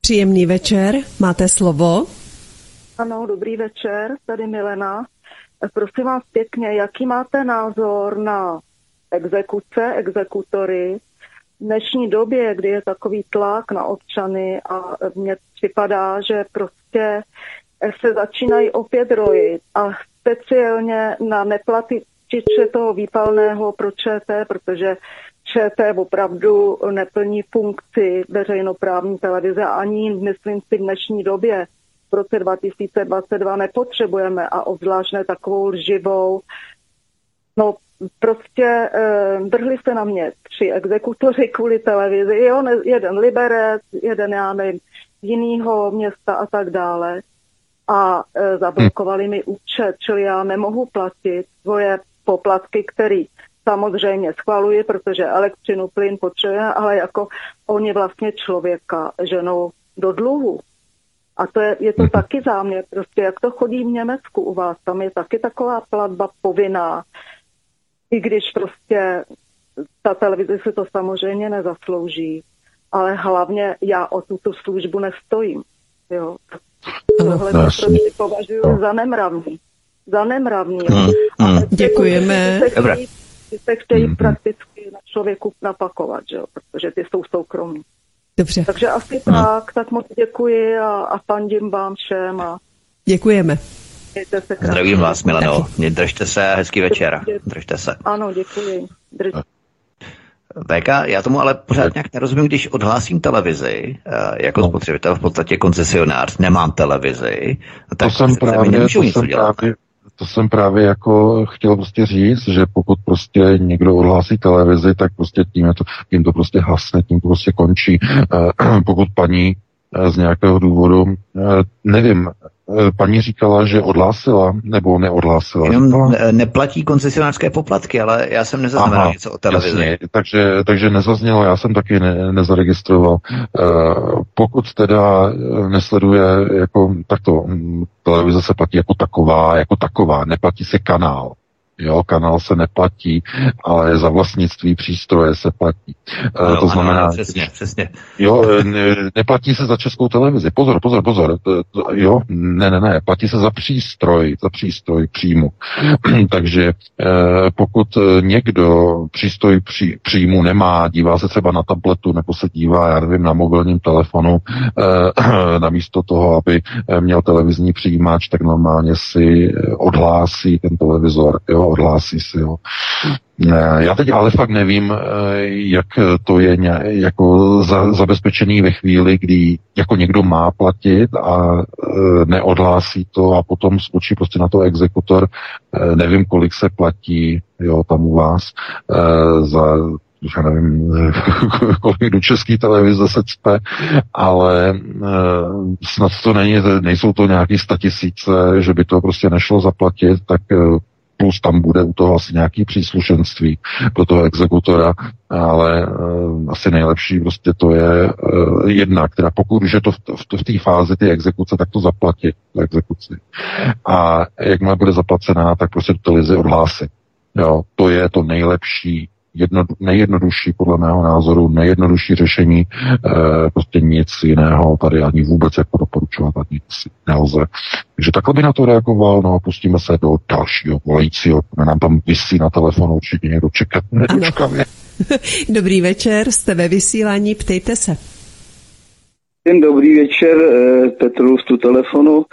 Příjemný večer, máte slovo. Ano, dobrý večer, tady Milena. Prosím vás pěkně, jaký máte názor na exekuce, exekutory, v dnešní době, kdy je takový tlak na občany a mně připadá, že prostě se začínají opět rojit a speciálně na neplatiče toho výpalného pro ČT, protože ČT opravdu neplní funkci veřejnoprávní televize ani, myslím si, v dnešní době. V roce 2022 nepotřebujeme a obzvlášť takovou lživou. No prostě eh, drhli se na mě tři exekutoři kvůli televizi, jo, jeden Liberec, jeden, já nevím, jinýho města a tak dále a e, zablokovali mi účet, čili já nemohu platit svoje poplatky, které samozřejmě schvaluji, protože elektřinu, plyn potřebuje, ale jako oni vlastně člověka ženou do dluhu. A to je, je to mhm. taky záměr, prostě jak to chodí v Německu u vás, tam je taky taková platba povinná, i když prostě ta televize si to samozřejmě nezaslouží, ale hlavně já o tuto službu nestojím. Jo. Tohle to prostě považuji no. za nemravný. Za nemravný. Hmm. Hmm. Děkujeme. Ty se chtějí hmm. prakticky na člověku napakovat, že jo? protože ty jsou soukromí. Dobře. Takže asi hmm. tak, tak moc děkuji a, a fandím vám všem. A... Děkujeme. Zdravím vás, Milano. Držte se, hezký večer. Držte se. Ano, děkuji. Držte. VK, já tomu ale pořád nějak nerozumím, když odhlásím televizi, eh, jako no. spotřebitel v podstatě koncesionář, nemám televizi, tak to jsem právě, to jsem právě, to jsem právě jako chtěl prostě říct, že pokud prostě někdo odhlásí televizi, tak prostě tím, to, tím to prostě hasne, tím to prostě končí. Eh, pokud paní z nějakého důvodu, nevím, Eh, paní říkala, že odhlásila nebo neodhlásila. Jenom neplatí koncesionářské poplatky, ale já jsem nezaznamenal Aha, něco o televizi. Jasně, takže, takže nezaznělo, já jsem taky ne, nezaregistroval. Pokud teda eh, nesleduje jako takto, hm, televize se platí jako taková, jako taková, neplatí se kanál. Jo, kanál se neplatí, ale za vlastnictví přístroje se platí. Ano, to znamená, ano, přesně, přesně. Jo, ne, neplatí se za českou televizi. Pozor, pozor, pozor. Jo, ne, ne, ne, platí se za přístroj, za přístroj příjmu. Takže pokud někdo přístroj pří, příjmu nemá, dívá se třeba na tabletu nebo se dívá, já nevím, na mobilním telefonu, namísto toho, aby měl televizní přijímač, tak normálně si odhlásí ten televizor, jo, odhlásí si ho. Já teď ale fakt nevím, eh, jak to je jako za, zabezpečený ve chvíli, kdy jako někdo má platit a eh, neodhlásí to a potom skočí prostě na to exekutor. Eh, nevím, kolik se platí jo, tam u vás za já nevím, kolik do české televize se cpe, ale snad to není, nejsou to nějaký statisíce, že by to prostě nešlo zaplatit, tak plus tam bude u toho asi nějaký příslušenství pro toho exekutora, ale uh, asi nejlepší prostě to je uh, jedna, která pokud už je to v, v, v té fázi ty exekuce, tak to zaplatit, tu exekuci. A jakmile bude zaplacená, tak prostě tu televizi odhlásit. Jo, to je to nejlepší jedno, nejjednodušší, podle mého názoru, nejjednodušší řešení, e, prostě nic jiného tady ani vůbec jako doporučovat ani nelze. Takže takhle by na to reagoval, no a pustíme se do dalšího volajícího, nám tam vysí na telefonu určitě někdo čekat nedočkavě. Dobrý večer, jste ve vysílání, ptejte se. Dobrý večer, eh, Petru z tu telefonu.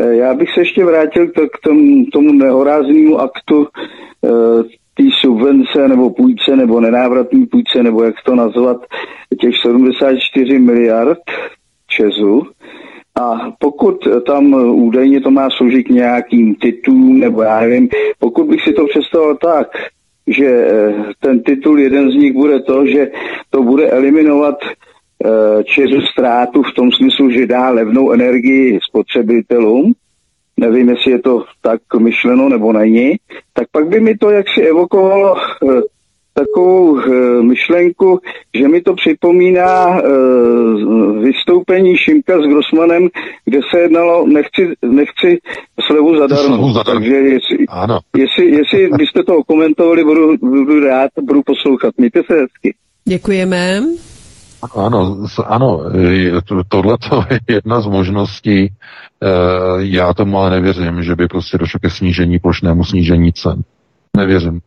Eh, já bych se ještě vrátil k tomu, tomu nehoráznému aktu té subvence nebo půjce nebo nenávratný půjce nebo jak to nazvat, těch 74 miliard Česu. A pokud tam údajně to má sloužit nějakým titulům, nebo já nevím, pokud bych si to představil tak, že eh, ten titul, jeden z nich bude to, že to bude eliminovat eh, Česu ztrátu v tom smyslu, že dá levnou energii spotřebitelům, nevím, jestli je to tak myšleno nebo není, tak pak by mi to jaksi evokovalo eh, takovou eh, myšlenku, že mi to připomíná eh, vystoupení Šimka s Grossmanem, kde se jednalo, nechci, nechci slevu zadarmo. Slevu zadarmo. Takže jestli, ano. jestli, jestli byste to komentovali, budu, budu rád, budu poslouchat. Mějte se hezky. Děkujeme. Ano, ano, tohle je jedna z možností. E, já tomu ale nevěřím, že by prostě došlo ke snížení, plošnému snížení cen. Nevěřím.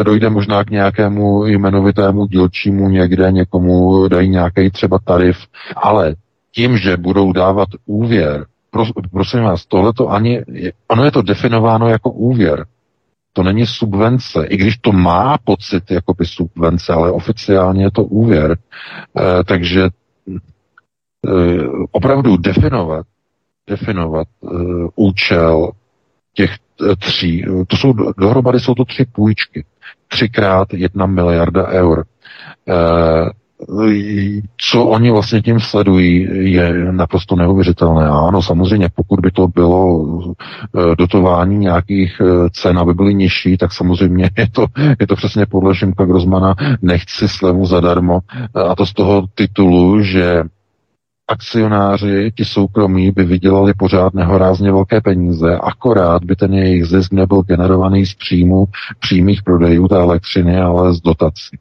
E, dojde možná k nějakému jmenovitému dílčímu někde, někomu dají nějaký třeba tarif, ale tím, že budou dávat úvěr, prosím vás, tohle to ani, ono je to definováno jako úvěr. To není subvence, i když to má pocit jako by subvence, ale oficiálně je to úvěr. E, takže e, opravdu definovat, definovat e, účel těch tří, to jsou dohromady jsou to tři půjčky, třikrát jedna miliarda eur. E, co oni vlastně tím sledují, je naprosto neuvěřitelné. Ano, samozřejmě, pokud by to bylo eh, dotování nějakých eh, cen, aby byly nižší, tak samozřejmě je to, je to přesně podle Šimka Grozmana, nechci slevu zadarmo. A to z toho titulu, že akcionáři, ti soukromí, by vydělali pořád nehorázně velké peníze, akorát by ten jejich zisk nebyl generovaný z příjmu přímých prodejů té elektřiny, ale z dotací.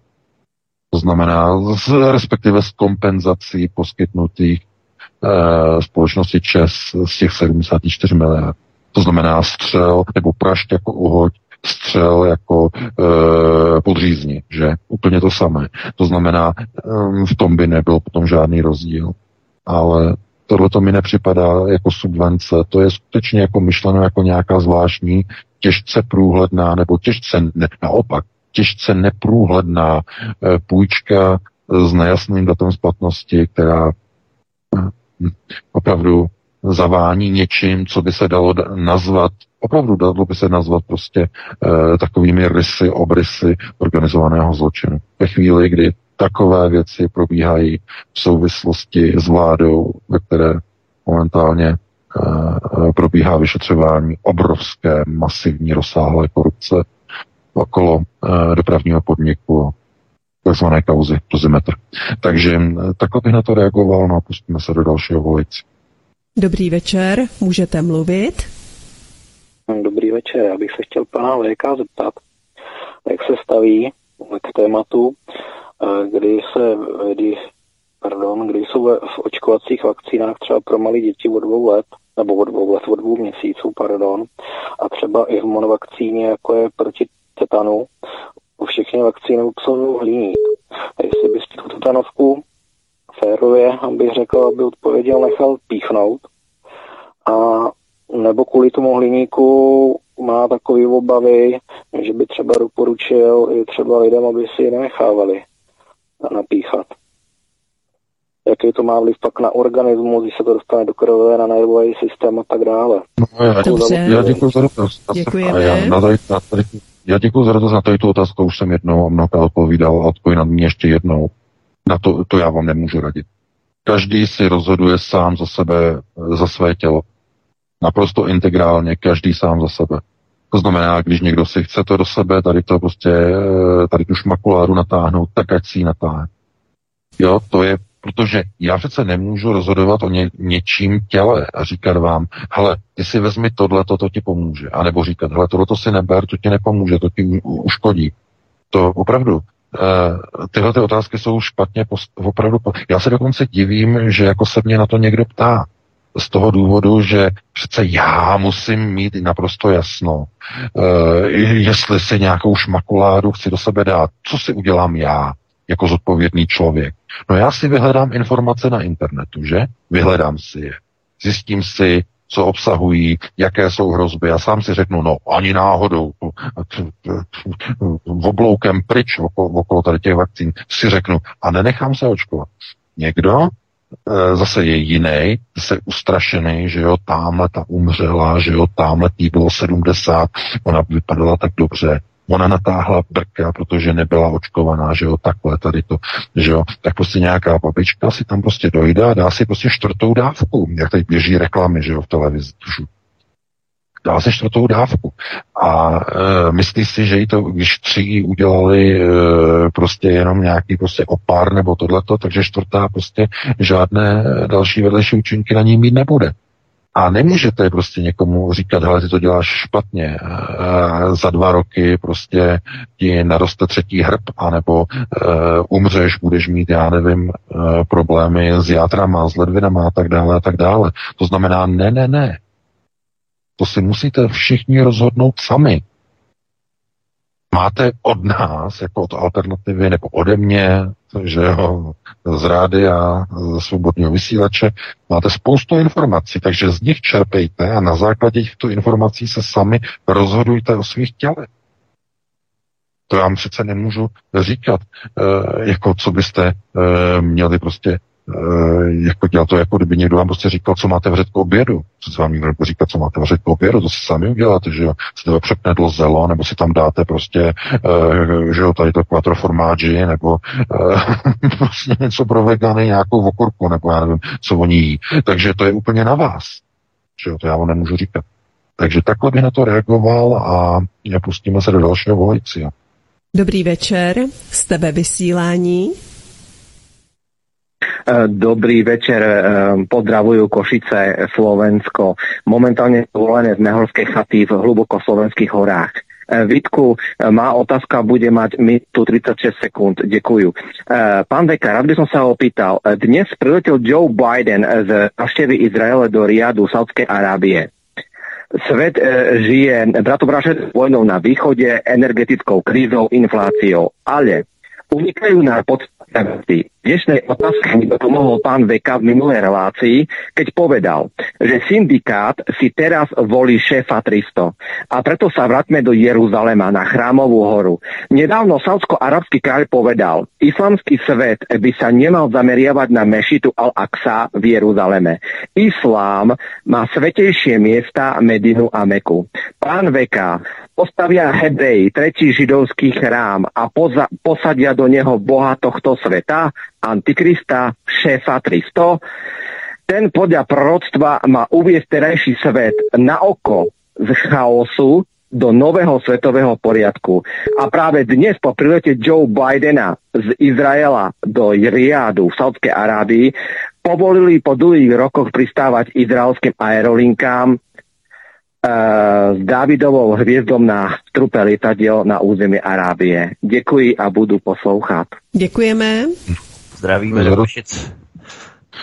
To znamená, z, respektive z kompenzací poskytnutých e, společnosti ČES z těch 74 miliard. To znamená střel nebo prašť jako uhoď, střel jako e, podřízni, že? Úplně to samé. To znamená, e, v tom by nebyl potom žádný rozdíl. Ale tohle to mi nepřipadá jako subvence, to je skutečně jako myšleno jako nějaká zvláštní, těžce průhledná, nebo těžce, ne, naopak, těžce neprůhledná eh, půjčka s nejasným datem splatnosti, která hm, opravdu zavání něčím, co by se dalo nazvat, opravdu dalo by se nazvat prostě e, takovými rysy, obrysy organizovaného zločinu. Ve chvíli, kdy takové věci probíhají v souvislosti s vládou, ve které momentálně e, probíhá vyšetřování obrovské, masivní, rozsáhlé korupce, okolo uh, dopravního podniku takzvané kauzy dozimetr. Takže takhle bych na to reagoval, no a pustíme se do dalšího volici. Dobrý večer, můžete mluvit. Dobrý večer. Já bych se chtěl pana VK zeptat, jak se staví k tématu, eh, kdy se, kdy, pardon, kdy jsou v očkovacích vakcínách třeba pro malé děti od dvou let, nebo od dvou let, od dvou měsíců, pardon, a třeba i v monovakcíně, jako je proti tetanu, u všechny vakcíny obsahují hliník. A jestli bys tu tetanovku férově, abych řekl, aby odpověděl, nechal píchnout, a nebo kvůli tomu hliníku má takové obavy, že by třeba doporučil i třeba lidem, aby si je nenechávali napíchat. Jaký to má vliv pak na organismus, když se to dostane do krve, na nervový systém a tak dále. No, já, Dobře. já děkuji za dotaz. Děkujeme. Já, na tady, na tady, já děkuji za dotaz na tady tu otázku, už jsem jednou a mnohokrát odpovídal a odpovím na mě ještě jednou. Na to, to já vám nemůžu radit. Každý si rozhoduje sám za sebe, za své tělo naprosto integrálně, každý sám za sebe. To znamená, když někdo si chce to do sebe, tady to prostě, eh, tady tu šmakuláru natáhnout, tak ať si ji natáhne. Jo, to je, protože já přece nemůžu rozhodovat o ně, něčím těle a říkat vám, hele, ty si vezmi tohle, to, ti pomůže. A nebo říkat, hele, tohle to si neber, to ti nepomůže, to ti uškodí. To opravdu, Uh, tyhle ty otázky jsou špatně post- opravdu. Já se dokonce divím, že jako se mě na to někdo ptá z toho důvodu, že přece já musím mít naprosto jasno, uh, jestli si nějakou šmakuládu chci do sebe dát, co si udělám já jako zodpovědný člověk. No já si vyhledám informace na internetu, že? Vyhledám si je. Zjistím si, co obsahují, jaké jsou hrozby. Já sám si řeknu, no ani náhodou, v obloukem pryč okolo, okolo tady těch vakcín si řeknu a nenechám se očkovat. Někdo Eh, zase je jiný, zase ustrašený, že jo, tamhle ta umřela, že jo, tamhle tý bylo 70, ona vypadala tak dobře, ona natáhla brka, protože nebyla očkovaná, že jo, takhle tady to, že jo, tak prostě nějaká babička si tam prostě dojde a dá si prostě čtvrtou dávku, jak tady běží reklamy, že jo, v televizi, dá se čtvrtou dávku. A e, myslí si, že jí to, když tři udělali e, prostě jenom nějaký prostě opár nebo tohleto, takže čtvrtá prostě žádné další vedlejší účinky na ní mít nebude. A nemůžete prostě někomu říkat, hele, ty to děláš špatně, e, za dva roky prostě ti naroste třetí hrb, anebo e, umřeš, budeš mít, já nevím, e, problémy s játrama, s ledvinama a tak dále a tak dále. To znamená, ne, ne, ne, to si musíte všichni rozhodnout sami. Máte od nás, jako od alternativy, nebo ode mě, že jo, z rády a z svobodného vysílače, máte spoustu informací, takže z nich čerpejte a na základě těchto informací se sami rozhodujte o svých tělech. To já vám přece nemůžu říkat, e, jako co byste e, měli prostě Eh, jako dělat to, jako kdyby někdo vám prostě říkal, co máte vařit k obědu. Co se vám někdo říkat, co máte vařit k obědu, to si sami uděláte, že jo. Si to přepne zelo, nebo si tam dáte prostě, uh, že jo, tady to quattro formáži, nebo uh, prostě něco pro vegany, nějakou okurku, nebo já nevím, co oni jí. Takže to je úplně na vás. Že jo, to já vám nemůžu říkat. Takže takhle bych na to reagoval a pustíme se do dalšího volajícího. Dobrý večer, z tebe vysílání. Eh, dobrý večer, eh, pozdravujú Košice, Slovensko. Momentálne zvolené z Mehorskej chaty v hluboko slovenských horách. Eh, Vítku, má otázka bude mať minutu 36 sekúnd. Ďakujú. Pán Veka, rád by som sa opýtal. Dnes priletel Joe Biden z návštevy Izraele do Riadu, Saudskej Arábie. Svet e, žije bratobraže vojnou na východe, energetickou krízou, infláciou, ale unikajú na podstatné veci. Dnešnej otázke mi pomohol pán Veka v minulej relácii, keď povedal, že syndikát si teraz volí šéfa 300 a preto sa vráťme do Jeruzalema na Chrámovú horu. Nedávno saudsko-arabský kráľ povedal, islamský svet by sa nemal zameriavať na mešitu Al-Aqsa v Jeruzaleme. Islám má svetejšie miesta Medinu a Meku. Pán Veka, postavia Hebreji tretí židovský chrám a posadia do neho Boha tohto sveta, Antikrista, šéfa 300, ten podľa proroctva má uviesť terajší svet na oko z chaosu do nového svetového poriadku. A práve dnes po prilete Joe Bidena z Izraela do Riadu v Saudskej Arábii povolili po dlhých rokoch pristávať izraelským aerolinkám s Dávidovou hvězdou na trupe letadiel na území Arábie. Děkuji a budu poslouchat. Děkujeme. Zdravíme do Košic.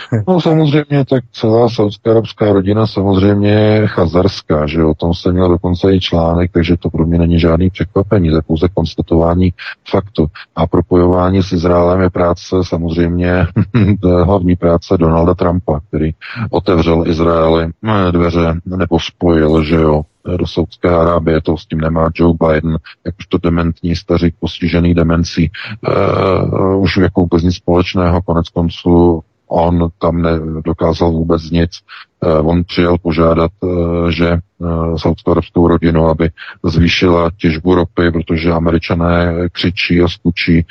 No samozřejmě, tak celá saudská arabská rodina samozřejmě chazarská, že o tom jsem měl dokonce i článek, takže to pro mě není žádný překvapení, to je pouze konstatování faktu. A propojování s Izraelem je práce samozřejmě hlavní práce Donalda Trumpa, který otevřel Izraeli eh, dveře nebo spojil, že jo, do Saudské Arábie, to s tím nemá Joe Biden, jakožto dementní stařík postižený demencí, uh, už jako vůbec nic společného, konec konců On tam nedokázal vůbec nic. Eh, on přijel požádat, eh, že eh, saudskou rodinu, aby zvýšila těžbu ropy, protože američané křičí a skučí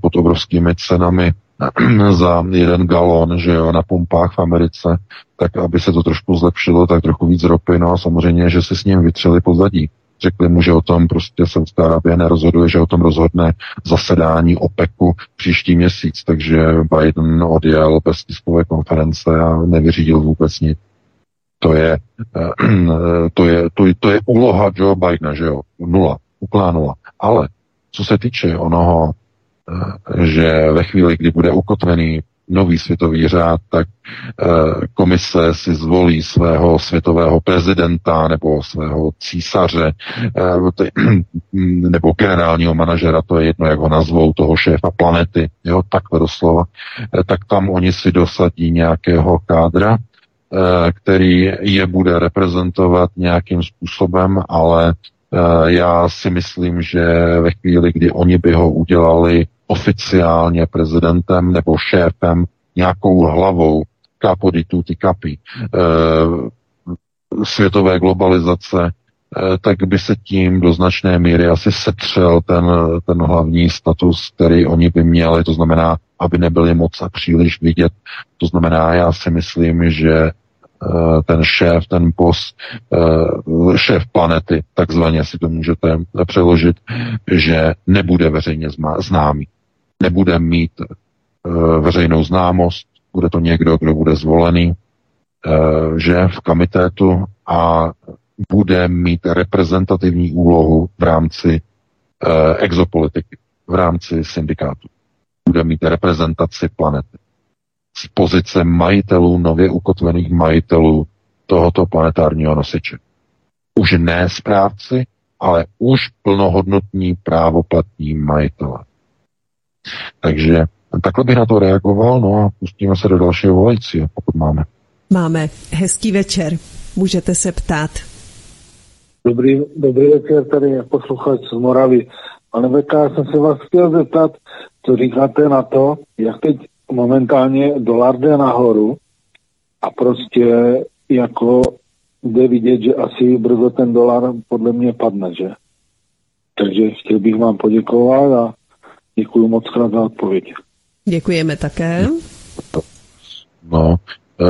pod obrovskými cenami za jeden galon, že jo, na pumpách v Americe, tak aby se to trošku zlepšilo, tak trochu víc ropy, no a samozřejmě, že si s ním vytřeli pozadí řekli mu, že o tom prostě Saudská Arábie nerozhoduje, že o tom rozhodne zasedání OPECu příští měsíc, takže Biden odjel bez tiskové konference a nevyřídil vůbec nic. To je, eh, to je, to, to je úloha Joe Bidena, že jo? Nula, úplná nula. Ale co se týče onoho, eh, že ve chvíli, kdy bude ukotvený nový světový řád, tak eh, komise si zvolí svého světového prezidenta nebo svého císaře eh, nebo generálního manažera, to je jedno, jak ho nazvou, toho šéfa planety, jo, takhle doslova, eh, tak tam oni si dosadí nějakého kádra, který je bude reprezentovat nějakým způsobem, ale já si myslím, že ve chvíli, kdy oni by ho udělali oficiálně prezidentem nebo šéfem, nějakou hlavou kapoditu ty kapy, eh, světové globalizace, eh, tak by se tím do značné míry asi setřel ten, ten hlavní status, který oni by měli, to znamená, aby nebyli moc a příliš vidět. To znamená, já si myslím, že eh, ten šéf, ten boss, šéf planety, takzvaně si to můžete přeložit, že nebude veřejně známý nebude mít e, veřejnou známost, bude to někdo, kdo bude zvolený, že v kamitétu a bude mít reprezentativní úlohu v rámci exopolitiky, v rámci syndikátu. Bude mít reprezentaci planety. Z pozice majitelů, nově ukotvených majitelů tohoto planetárního nosiče. Už ne správci, ale už plnohodnotní právoplatní majitele. Takže takhle bych na to reagoval, no a pustíme se do dalšího volajícího, pokud máme. Máme. Hezký večer. Můžete se ptát. Dobrý, dobrý večer, tady je posluchač z Moravy. Pane VK, jsem se vás chtěl zeptat, co říkáte na to, jak teď momentálně dolar jde nahoru a prostě jako jde vidět, že asi brzo ten dolar podle mě padne, že? Takže chtěl bych vám poděkovat a Děkuji moc krát za odpověď. Děkujeme také. No, e,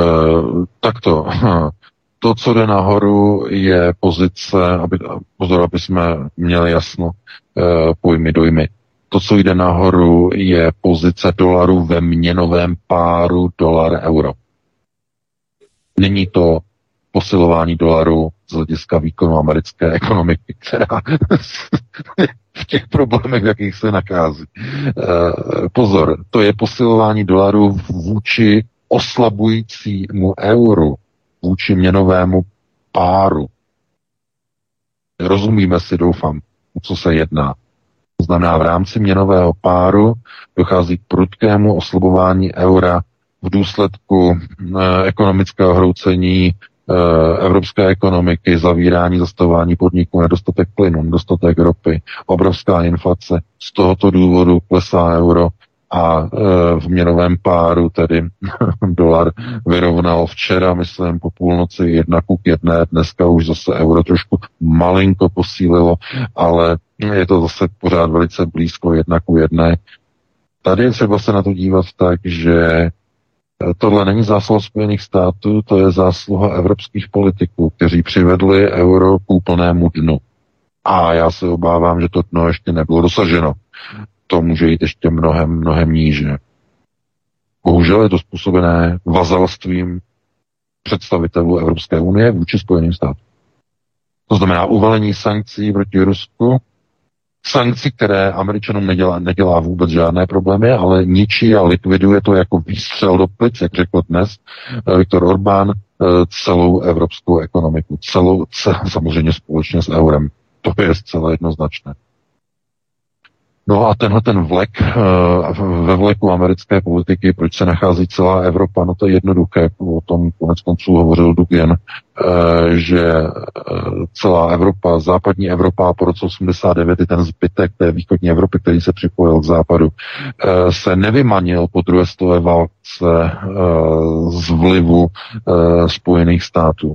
takto. To, co jde nahoru, je pozice, aby, pozor, aby jsme měli jasno, e, pojmy, dojmy. To, co jde nahoru, je pozice dolaru ve měnovém páru dolar-euro. Není to posilování dolaru z hlediska výkonu americké ekonomiky, která v těch problémech, v jakých se nakází. Eh, pozor, to je posilování dolaru vůči oslabujícímu euru, vůči měnovému páru. Rozumíme si, doufám, o co se jedná. To znamená, v rámci měnového páru dochází k prudkému oslabování eura v důsledku eh, ekonomického hroucení Eh, evropské ekonomiky, zavírání, zastavování podniků, nedostatek plynu, nedostatek ropy, obrovská inflace. Z tohoto důvodu klesá euro a e, v měnovém páru tedy dolar vyrovnal včera, myslím, po půlnoci jedna ku jedné, dneska už zase euro trošku malinko posílilo, ale je to zase pořád velice blízko jedna ku jedné. Tady je třeba se na to dívat tak, že Tohle není zásluha Spojených států, to je zásluha evropských politiků, kteří přivedli euro k úplnému dnu. A já se obávám, že to dno ještě nebylo dosaženo. To může jít ještě mnohem, mnohem níže. Bohužel je to způsobené vazalstvím představitelů Evropské unie vůči Spojeným státům. To znamená uvalení sankcí proti Rusku, sankcí, které Američanům nedělá, nedělá vůbec žádné problémy, ale ničí a likviduje to jako výstřel do plic, jak řekl dnes eh, Viktor Orbán, eh, celou evropskou ekonomiku. Celou, samozřejmě společně s eurem. To je zcela jednoznačné. No a tenhle ten vlek eh, ve vleku americké politiky, proč se nachází celá Evropa, no to je jednoduché, o tom konec konců hovořil Dugin, eh, že eh, celá Evropa, západní Evropa po roce 89 i ten zbytek té východní Evropy, který se připojil k západu, se nevymanil po druhé stové válce z vlivu Spojených států.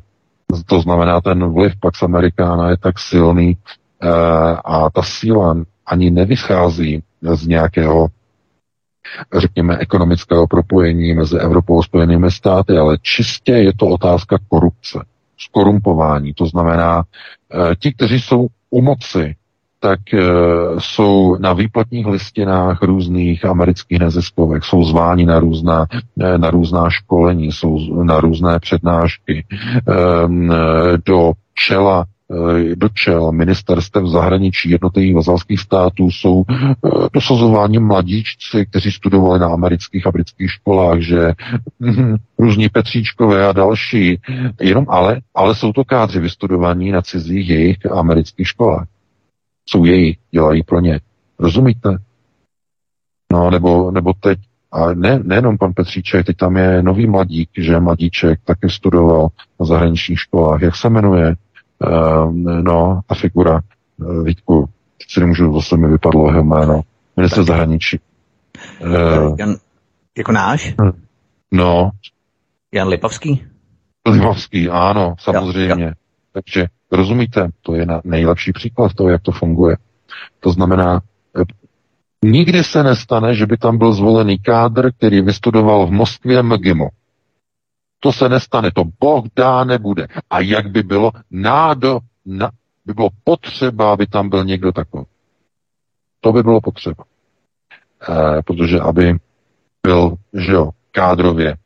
To znamená, ten vliv pak z Amerikána je tak silný a ta síla ani nevychází z nějakého řekněme, ekonomického propojení mezi Evropou a Spojenými státy, ale čistě je to otázka korupce, skorumpování. To znamená, eh, ti, kteří jsou u moci, tak eh, jsou na výplatních listinách různých amerických neziskovek, jsou zváni na různá, eh, na různá školení, jsou na různé přednášky, do čela Eh, dočel ministerstev zahraničí jednotlivých vazalských států jsou eh, dosazováni mladíčci, kteří studovali na amerických a britských školách, že hm, různí Petříčkové a další, jenom ale, ale jsou to kádři vystudovaní na cizích jejich amerických školách. Jsou jejich, dělají pro ně. Rozumíte? No, nebo, nebo teď a ne, nejenom pan Petříček, teď tam je nový mladík, že mladíček taky studoval na zahraničních školách. Jak se jmenuje? Uh, no, ta figura, uh, Vítku, teď si nemůžu, zase mi vypadlo jeho jméno, minister zahraničí. Uh, Jan, jako náš? Hm. No. Jan Lipavský? Lipavský, ano, samozřejmě. Jo, jo. Takže rozumíte, to je na nejlepší příklad toho, jak to funguje. To znamená, nikdy se nestane, že by tam byl zvolený kádr, který vystudoval v Moskvě MGIMO. To se nestane, to Boh dá nebude. A jak by bylo nádo, na, by bylo potřeba, aby tam byl někdo takový. To by bylo potřeba. E, protože aby byl, že jo, kádrově e,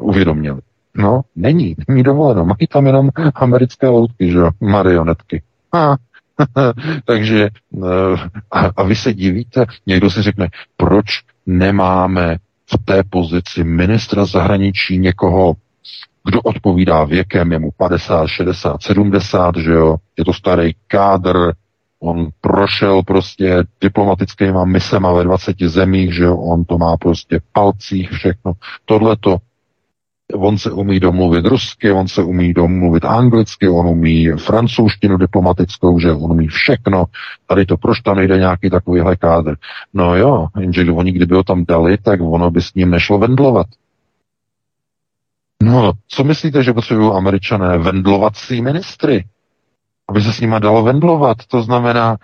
uvědoměli. No, není, není dovoleno. Mají tam jenom americké loutky, že jo, marionetky. A, takže eh, a, a vy se divíte, někdo si řekne, proč nemáme v té pozici ministra zahraničí někoho, kdo odpovídá věkem, je mu 50, 60, 70, že jo, je to starý kádr, on prošel prostě diplomatickýma misema ve 20 zemích, že jo, on to má prostě palcích všechno. Tohle to On se umí domluvit rusky, on se umí domluvit anglicky, on umí francouzštinu diplomatickou, že on umí všechno. Tady to, proč tam nejde nějaký takovýhle kádr? No jo, jenže oni kdyby ho tam dali, tak ono by s ním nešlo vendlovat. No, co myslíte, že potřebují američané? Vendlovací ministry aby se s nima dalo vendlovat. To znamená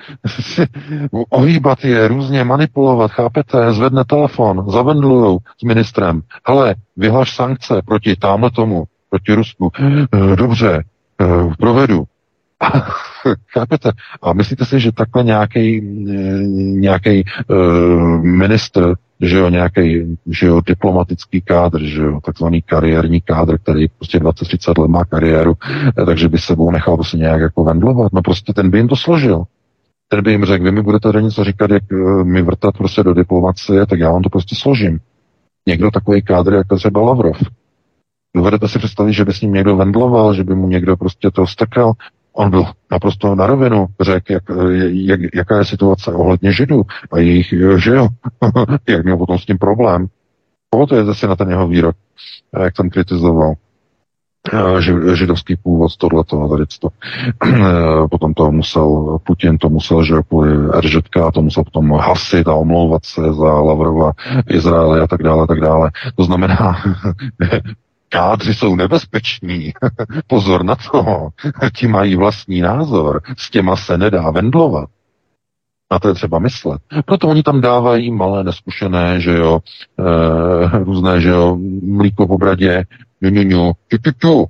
ohýbat je, různě manipulovat, chápete? Zvedne telefon, zavendlujou s ministrem. Hele, vyhlaš sankce proti tamhle tomu, proti Rusku. Eh, dobře, eh, Chápete? A myslíte si, že takhle nějaký eh, nějaký uh, ministr že jo, nějaký, že jo, diplomatický kádr, že jo, takzvaný kariérní kádr, který prostě 20-30 let má kariéru, eh, takže by sebou nechal prostě nějak jako vendlovat. No prostě ten by jim to složil. Ten by jim řekl, vy mi budete tady něco říkat, jak mi vrtat prostě do diplomacie, tak já vám to prostě složím. Někdo takový kádr, jako třeba Lavrov. Dovedete si představit, že by s ním někdo vendloval, že by mu někdo prostě to strkal? On byl naprosto na rovinu, řekl, jak, jak, jaká je situace ohledně židů a jejich, že jo, jak měl potom s tím problém. Pamatujete si na ten jeho výrok, jak tam kritizoval eh, židovský původ, tohleto a tady to. potom to musel, Putin to musel, že kvůli RŽK, to musel potom hasit a omlouvat se za Lavrova, Izraele a tak dále, a tak dále. To znamená, Kádři jsou nebezpeční. Pozor na to. Ti mají vlastní názor. S těma se nedá vendlovat. Na to je třeba myslet. Proto oni tam dávají malé, neskušené, že jo, e, různé, že jo, mlíko po bradě, ňu, ňu, ňu, ťu, ťu, ťu.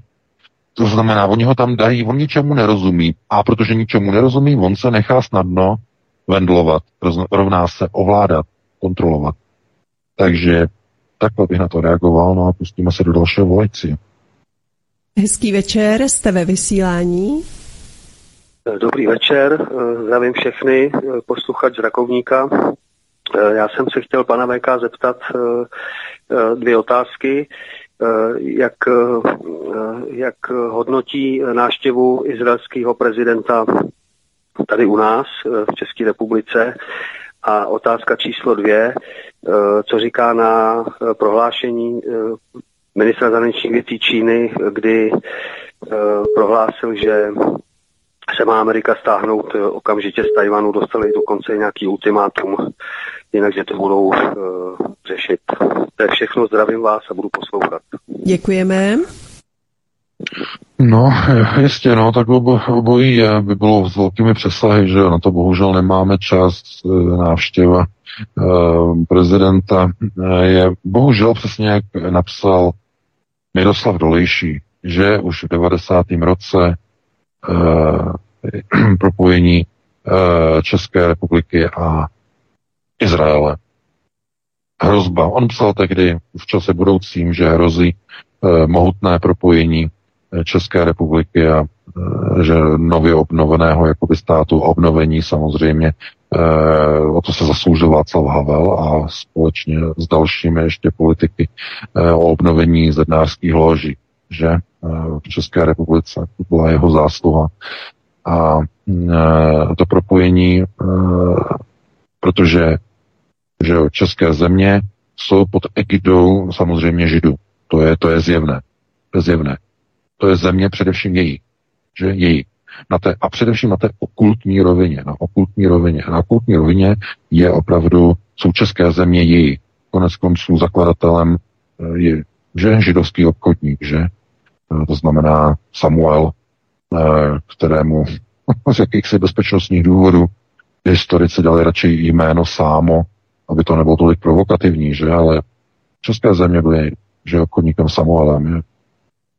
To znamená, oni ho tam dají, on ničemu nerozumí. A protože ničemu nerozumí, on se nechá snadno vendlovat, rovná se ovládat, kontrolovat. Takže Takhle bych na to reagoval, no a pustíme se do dalšího volající. Hezký večer, jste ve vysílání. Dobrý večer, zdravím všechny, posluchač z Rakovníka. Já jsem se chtěl pana VK zeptat dvě otázky. Jak, jak hodnotí náštěvu izraelského prezidenta tady u nás v České republice? A otázka číslo dvě, co říká na prohlášení ministra zahraničních věcí Číny, kdy prohlásil, že se má Amerika stáhnout eh, okamžitě z Tajvanu, dostali dokonce nějaký ultimátum, jinak, že to budou řešit. To je všechno, zdravím vás a budu poslouchat. Děkujeme. No, jistě, no, tak obo, obojí by bylo s velkými přesahy, že na to bohužel nemáme čas, eh, návštěva prezidenta je bohužel přesně jak napsal Miroslav Dolejší, že už v 90. roce Eh, propojení eh, České republiky a Izraele. Hrozba. On psal tehdy v čase budoucím, že hrozí eh, mohutné propojení České republiky a že nově obnoveného jakoby státu, obnovení samozřejmě, o to se zasloužil Václav Havel a společně s dalšími ještě politiky o obnovení zednářských loží že v České republice. To byla jeho zásluha. A to propojení, protože že české země jsou pod egidou samozřejmě židů. To je, to je zjevné. To je zjevné. To je země především její. Že její. Na té, a především na té okultní rovině. Na okultní rovině. Na okultní rovině je opravdu, jsou země její. Konec konců zakladatelem je, že židovský obchodník, že Eh, to znamená Samuel, eh, kterému z jakýchsi bezpečnostních důvodů historici dali radši jméno Sámo, aby to nebylo tolik provokativní, že, ale české země byly, že obchodníkem Samuelem, je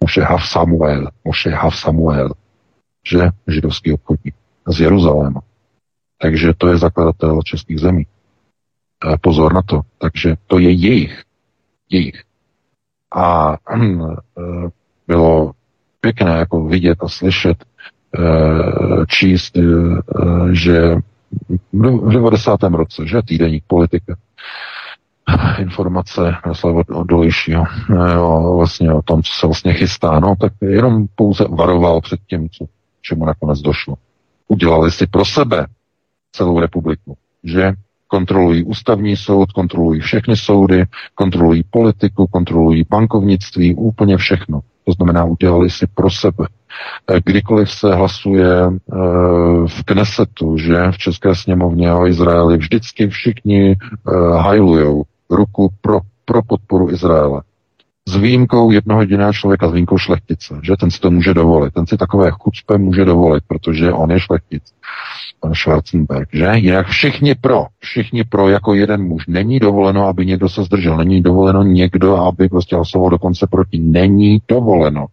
Moše Hav Samuel, Moše Hav Samuel, že židovský obchodník z Jeruzaléma. Takže to je zakladatel českých zemí. E, pozor na to. Takže to je jejich. Jejich. A e, bylo pěkné jako vidět a slyšet, eh, číst, že v 90. roce, že týdeník politika, informace Miroslava Dolejšího eh, o, vlastně o tom, co se vlastně chystá, no, tak jenom pouze varoval před tím, co, čemu nakonec došlo. Udělali si pro sebe celou republiku, že kontrolují ústavní soud, kontrolují všechny soudy, kontrolují politiku, kontrolují bankovnictví, úplně všechno. To znamená, udělali si pro sebe. Eh, kdykoliv se hlasuje eh, v Knesetu, že v České sněmovně o Izraeli, vždycky všichni hajlujou ruku pro, pro podporu Izraele. S výjimkou jednoho jediného člověka, s výjimkou šlechtice, že ten si to může dovolit. Ten si takové chucpe může dovolit, protože on je šlechtic pan Schwarzenberg, že? Jinak všichni pro, všichni pro jako jeden muž. Není dovoleno, aby někdo se zdržel, není dovoleno někdo, aby prostě hlasoval dokonce proti. Není dovoleno.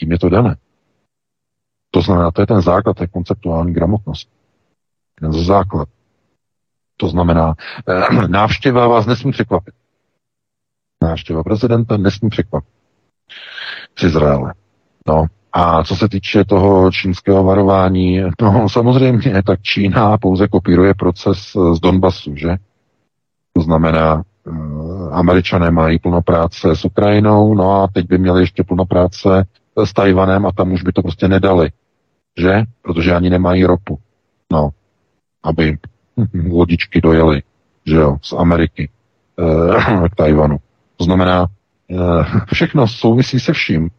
Tím je to dané. To znamená, to je ten základ té konceptuální gramotnosti. Ten základ. To znamená, eh, návštěva vás nesmí překvapit. Návštěva prezidenta nesmí překvapit. Z Izraele. No, a co se týče toho čínského varování, no samozřejmě, tak Čína pouze kopíruje proces z Donbasu, že? To znamená, eh, američané mají plno práce s Ukrajinou, no a teď by měli ještě plno práce s Tajvanem a tam už by to prostě nedali, že? Protože ani nemají ropu, no, aby lodičky dojely, že jo, z Ameriky e, k Tajvanu. To znamená, e, všechno souvisí se vším.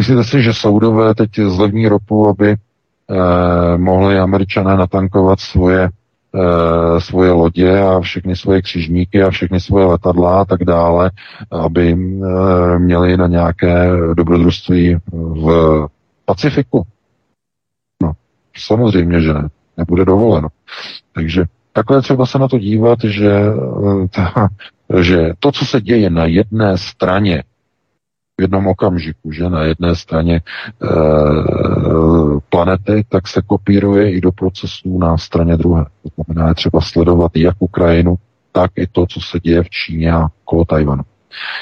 Myslíte si, že Saudové teď zlevní ropu, aby eh, mohli američané natankovat svoje, eh, svoje lodě a všechny svoje křižníky a všechny svoje letadla a tak dále, aby eh, měli na nějaké dobrodružství v Pacifiku? No, samozřejmě, že ne. Nebude dovoleno. Takže takhle třeba se na to dívat, že, eh, ta, že to, co se děje na jedné straně v jednom okamžiku, že na jedné straně e, planety, tak se kopíruje i do procesů na straně druhé. To znamená, je třeba sledovat jak Ukrajinu, tak i to, co se děje v Číně a kolo Tajvanu.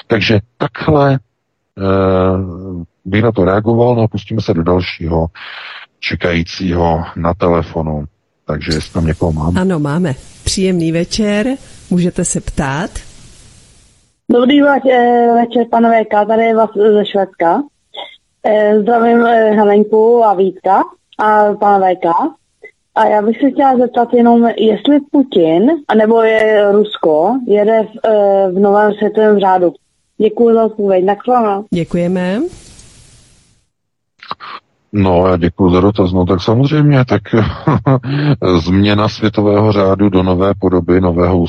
Takže takhle e, bych na to reagoval, no a pustíme se do dalšího čekajícího na telefonu. Takže jestli tam někoho máme. Ano, máme. Příjemný večer, můžete se ptát. Dobrý večer, pane VK, tady je vás ze Švédska. Eh, zdravím eh, Helenku a Vítka a pana VK. A já bych se chtěla zeptat jenom, jestli Putin, anebo je Rusko, jede v, eh, v novém světovém řádu. Děkuji za odpověď. Na Děkujeme. No, já děkuji za dotaz. No tak samozřejmě, tak změna světového řádu do nové podoby, nového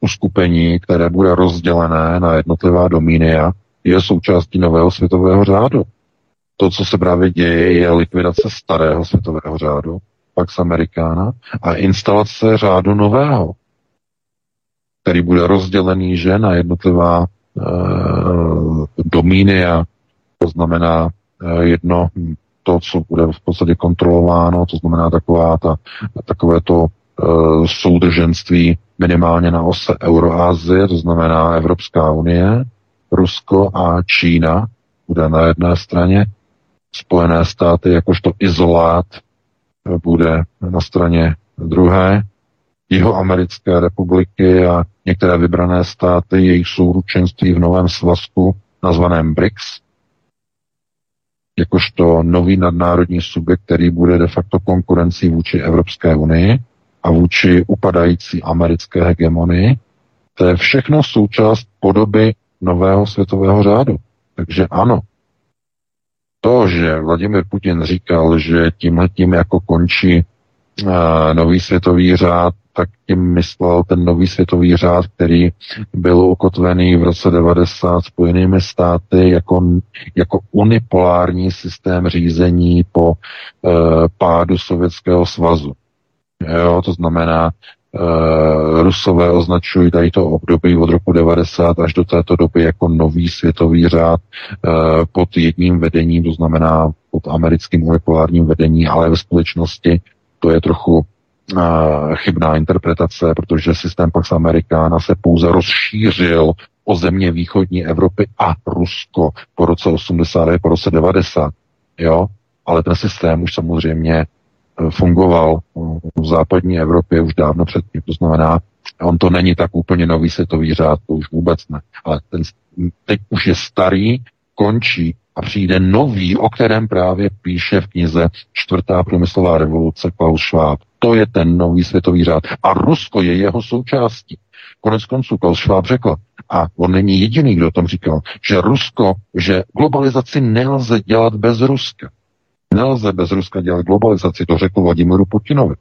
uskupení, které bude rozdělené na jednotlivá domínia, je součástí nového světového řádu. To, co se právě děje, je likvidace starého světového řádu, Pax Americana, a instalace řádu nového, který bude rozdělený, že na jednotlivá e, domínia, to znamená e, jedno to, co bude v podstatě kontrolováno, to znamená taková ta, takové to e, soudrženství minimálně na ose Euroázie, to znamená Evropská unie, Rusko a Čína bude na jedné straně, Spojené státy jakožto izolát bude na straně druhé, jeho americké republiky a některé vybrané státy, jejich souručenství v novém svazku nazvaném BRICS, jakožto nový nadnárodní subjekt, který bude de facto konkurencí vůči Evropské unii a vůči upadající americké hegemonii. To je všechno součást podoby nového světového řádu. Takže ano, to, že Vladimir Putin říkal, že tímhle tím jako končí uh, nový světový řád, tak tím myslel ten nový světový řád, který byl ukotvený v roce 90 spojenými státy jako, jako unipolární systém řízení po uh, pádu Sovětského svazu. Jo, to znamená, uh, Rusové označují tady to období od roku 90 až do této doby jako nový světový řád uh, pod jedním vedením, to znamená pod americkým unipolárním vedením, ale ve společnosti to je trochu chybná interpretace, protože systém Pax Americana se pouze rozšířil o země východní Evropy a Rusko po roce 80 po roce 90. Jo? Ale ten systém už samozřejmě e, fungoval v západní Evropě už dávno předtím. To znamená, on to není tak úplně nový světový řád, to už vůbec ne. Ale ten teď už je starý, končí a přijde nový, o kterém právě píše v knize Čtvrtá průmyslová revoluce Klaus Schwab. To je ten nový světový řád. A Rusko je jeho součástí. Konec konců Klaus Schwab řekl, a on není jediný, kdo tom říkal, že Rusko, že globalizaci nelze dělat bez Ruska. Nelze bez Ruska dělat globalizaci, to řekl Vladimiru Putinovi,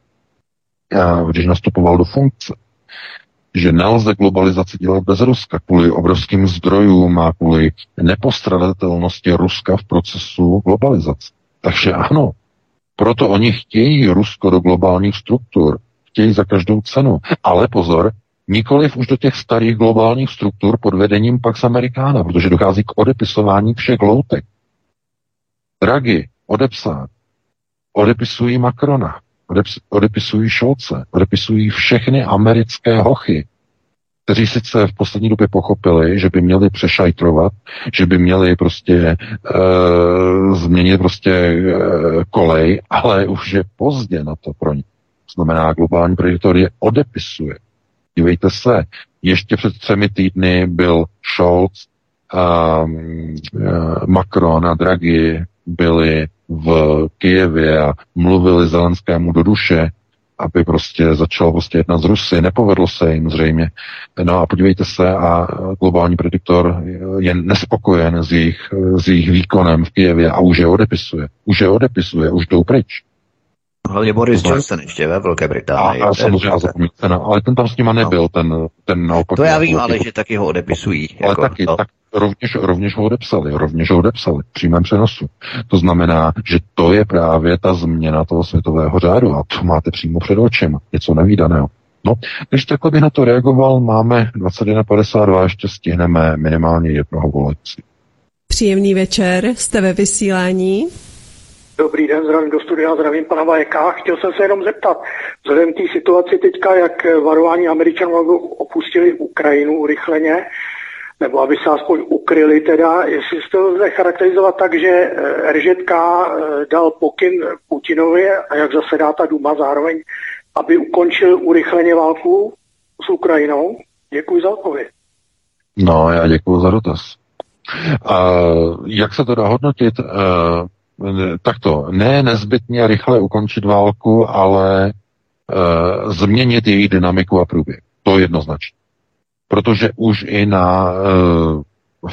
když nastupoval do funkce že nelze globalizaci dělat bez Ruska kvůli obrovským zdrojům a kvůli nepostradatelnosti Ruska v procesu globalizace. Takže ano, proto oni chtějí Rusko do globálních struktur, chtějí za každou cenu. Ale pozor, nikoliv už do těch starých globálních struktur pod vedením Pax Americana, protože dochází k odepisování všech loutek. Draghi odepsat, odepisují Macrona, odepisují Šolce, odepisují všechny americké hochy, kteří sice v poslední době pochopili, že by měli přešajtrovat, že by měli prostě e, změnit prostě e, kolej, ale už je pozdě na to pro ně. Znamená, globální preditor je odepisuje. Dívejte se, ještě před třemi týdny byl Scholz, Macron a Draghi byli v Kijevě a mluvili Zelenskému do duše, aby prostě začal prostě jednat z Rusy. Nepovedlo se jim zřejmě. No a podívejte se a globální prediktor je nespokojen s jejich, s jejich výkonem v Kijevě a už je odepisuje. Už je odepisuje, už jdou pryč. Hlavně Boris Johnson ještě ve Velké Británii. A, a samozřejmě, a zapomíte, no, ale ten tam s nima nebyl, ten, ten naopak. To já vím, ale že taky ho odepisují. Ale jako, taky, no. tak rovněž, rovněž ho odepsali, rovněž ho odepsali v přímém přenosu. To znamená, že to je právě ta změna toho světového řádu a to máte přímo před očem, něco nevýdaného. No, když takhle bych na to reagoval, máme 21.52, ještě stihneme minimálně jednoho voleci. Příjemný večer, jste ve vysílání. Dobrý den, zdravím do studia, zdravím pana Vajeka. Chtěl jsem se jenom zeptat, vzhledem k té situaci teďka, jak varování Američanů opustili Ukrajinu urychleně, nebo aby se aspoň ukryli teda, jestli se to lze charakterizovat tak, že eh, RŽK eh, dal pokyn Putinovi a jak zasedá ta Duma zároveň, aby ukončil urychleně válku s Ukrajinou. Děkuji za odpověď. No, já děkuji za dotaz. A jak se to dá hodnotit? E, takto, ne nezbytně rychle ukončit válku, ale e, změnit její dynamiku a průběh. To jednoznačně protože už i na uh,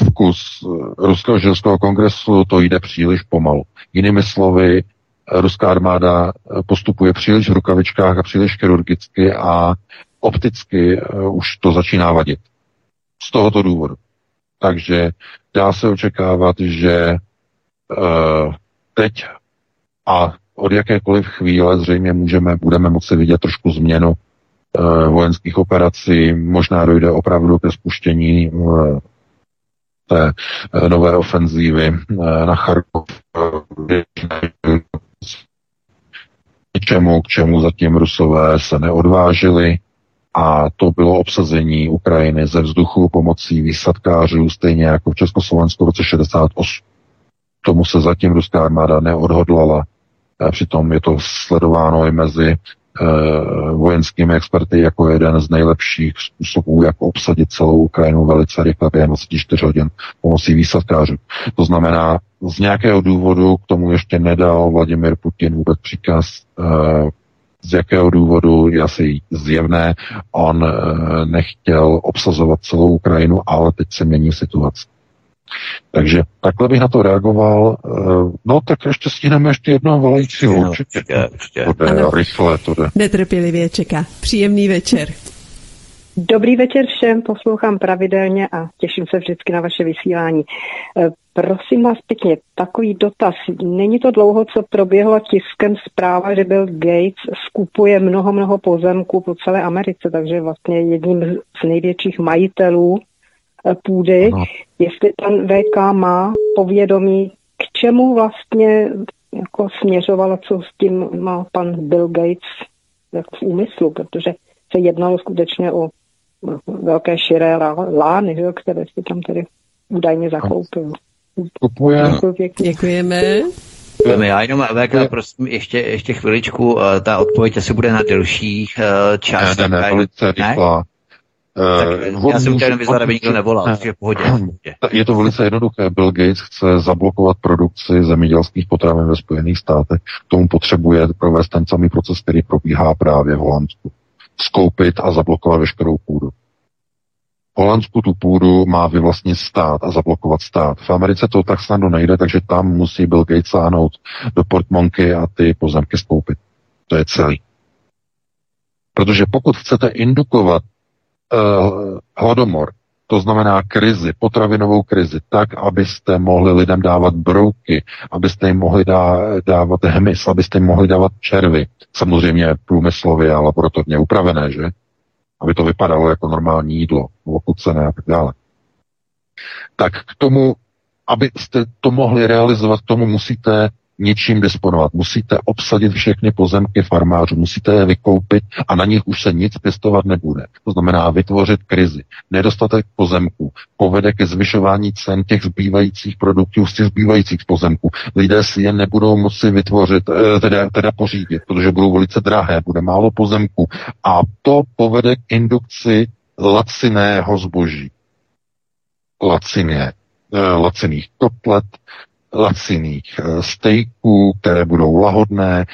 vkus Ruského židovského kongresu to jde příliš pomalu. Jinými slovy, ruská armáda postupuje příliš v rukavičkách a příliš chirurgicky a opticky už to začíná vadit. Z tohoto důvodu. Takže dá se očekávat, že teď a od jakékoliv chvíle zřejmě můžeme, budeme moci vidět trošku změnu Eh, vojenských operací. Možná dojde opravdu ke spuštění eh, té eh, nové ofenzívy na Charkov. Něčemu, k čemu zatím Rusové se neodvážili a to bylo obsazení Ukrajiny ze vzduchu pomocí výsadkářů, stejně jako v Československu v roce 68. Tomu se zatím ruská armáda neodhodlala. Přitom je to sledováno i mezi Eh, vojenskými experty jako jeden z nejlepších způsobů, jak obsadit celou Ukrajinu velice rychle během 24 hodin pomocí výsadkářů. To znamená, z nějakého důvodu k tomu ještě nedal Vladimir Putin vůbec příkaz, eh, z jakého důvodu je asi zjevné, on eh, nechtěl obsazovat celou Ukrajinu, ale teď se mění situace. Takže takhle bych na to reagoval. Eh, no tak ještě stihneme ještě jednou volajícího. Určitě. určitě, určitě. To jde ano. rychle, to jde. Netrpělivě čeká. Příjemný večer. Dobrý večer všem, poslouchám pravidelně a těším se vždycky na vaše vysílání. Eh, prosím vás pěkně, takový dotaz. Není to dlouho, co proběhlo tiskem zpráva, že Bill Gates skupuje mnoho, mnoho pozemků po celé Americe, takže vlastně jedním z největších majitelů půdy, ano. jestli ten VK má povědomí, k čemu vlastně jako směřovalo, co s tím má pan Bill Gates jako v úmyslu, protože se jednalo skutečně o velké širé lány, že, které si tam tedy údajně zakoupil. Děkujeme. Děkujeme. Já jenom VK, prosím, ještě, ještě chviličku, eh, ta odpověď asi bude na delší eh, část. Ne, ne, ne, velice rychlá. Tak já jsem chtěl vyzvat, aby nikdo nevolal, takže v pohodě. Je to velice jednoduché. Bill Gates chce zablokovat produkci zemědělských potravin ve Spojených státech. K tomu potřebuje provést ten samý proces, který probíhá právě v Holandsku. Skoupit a zablokovat veškerou půdu. V Holandsku tu půdu má vyvlastnit stát a zablokovat stát. V Americe to tak snadno nejde, takže tam musí Bill Gates sáhnout do portmonky a ty pozemky skoupit. To je celý. Protože pokud chcete indukovat uh, hladomor, to znamená krizi, potravinovou krizi, tak, abyste mohli lidem dávat brouky, abyste jim mohli dá, dávat hmyz, abyste jim mohli dávat červy, samozřejmě průmyslově a laboratorně upravené, že? Aby to vypadalo jako normální jídlo, ochucené a tak dále. Tak k tomu, abyste to mohli realizovat, tomu musíte ničím disponovat. Musíte obsadit všechny pozemky farmářů, musíte je vykoupit a na nich už se nic pěstovat nebude. To znamená vytvořit krizi. Nedostatek pozemků povede ke zvyšování cen těch zbývajících produktů z těch zbývajících pozemků. Lidé si je nebudou moci vytvořit, eh, teda, teda pořídit, protože budou velice drahé, bude málo pozemků. A to povede k indukci laciného zboží. Lacině, eh, laciných kotlet, laciných eh, stejků, které budou lahodné,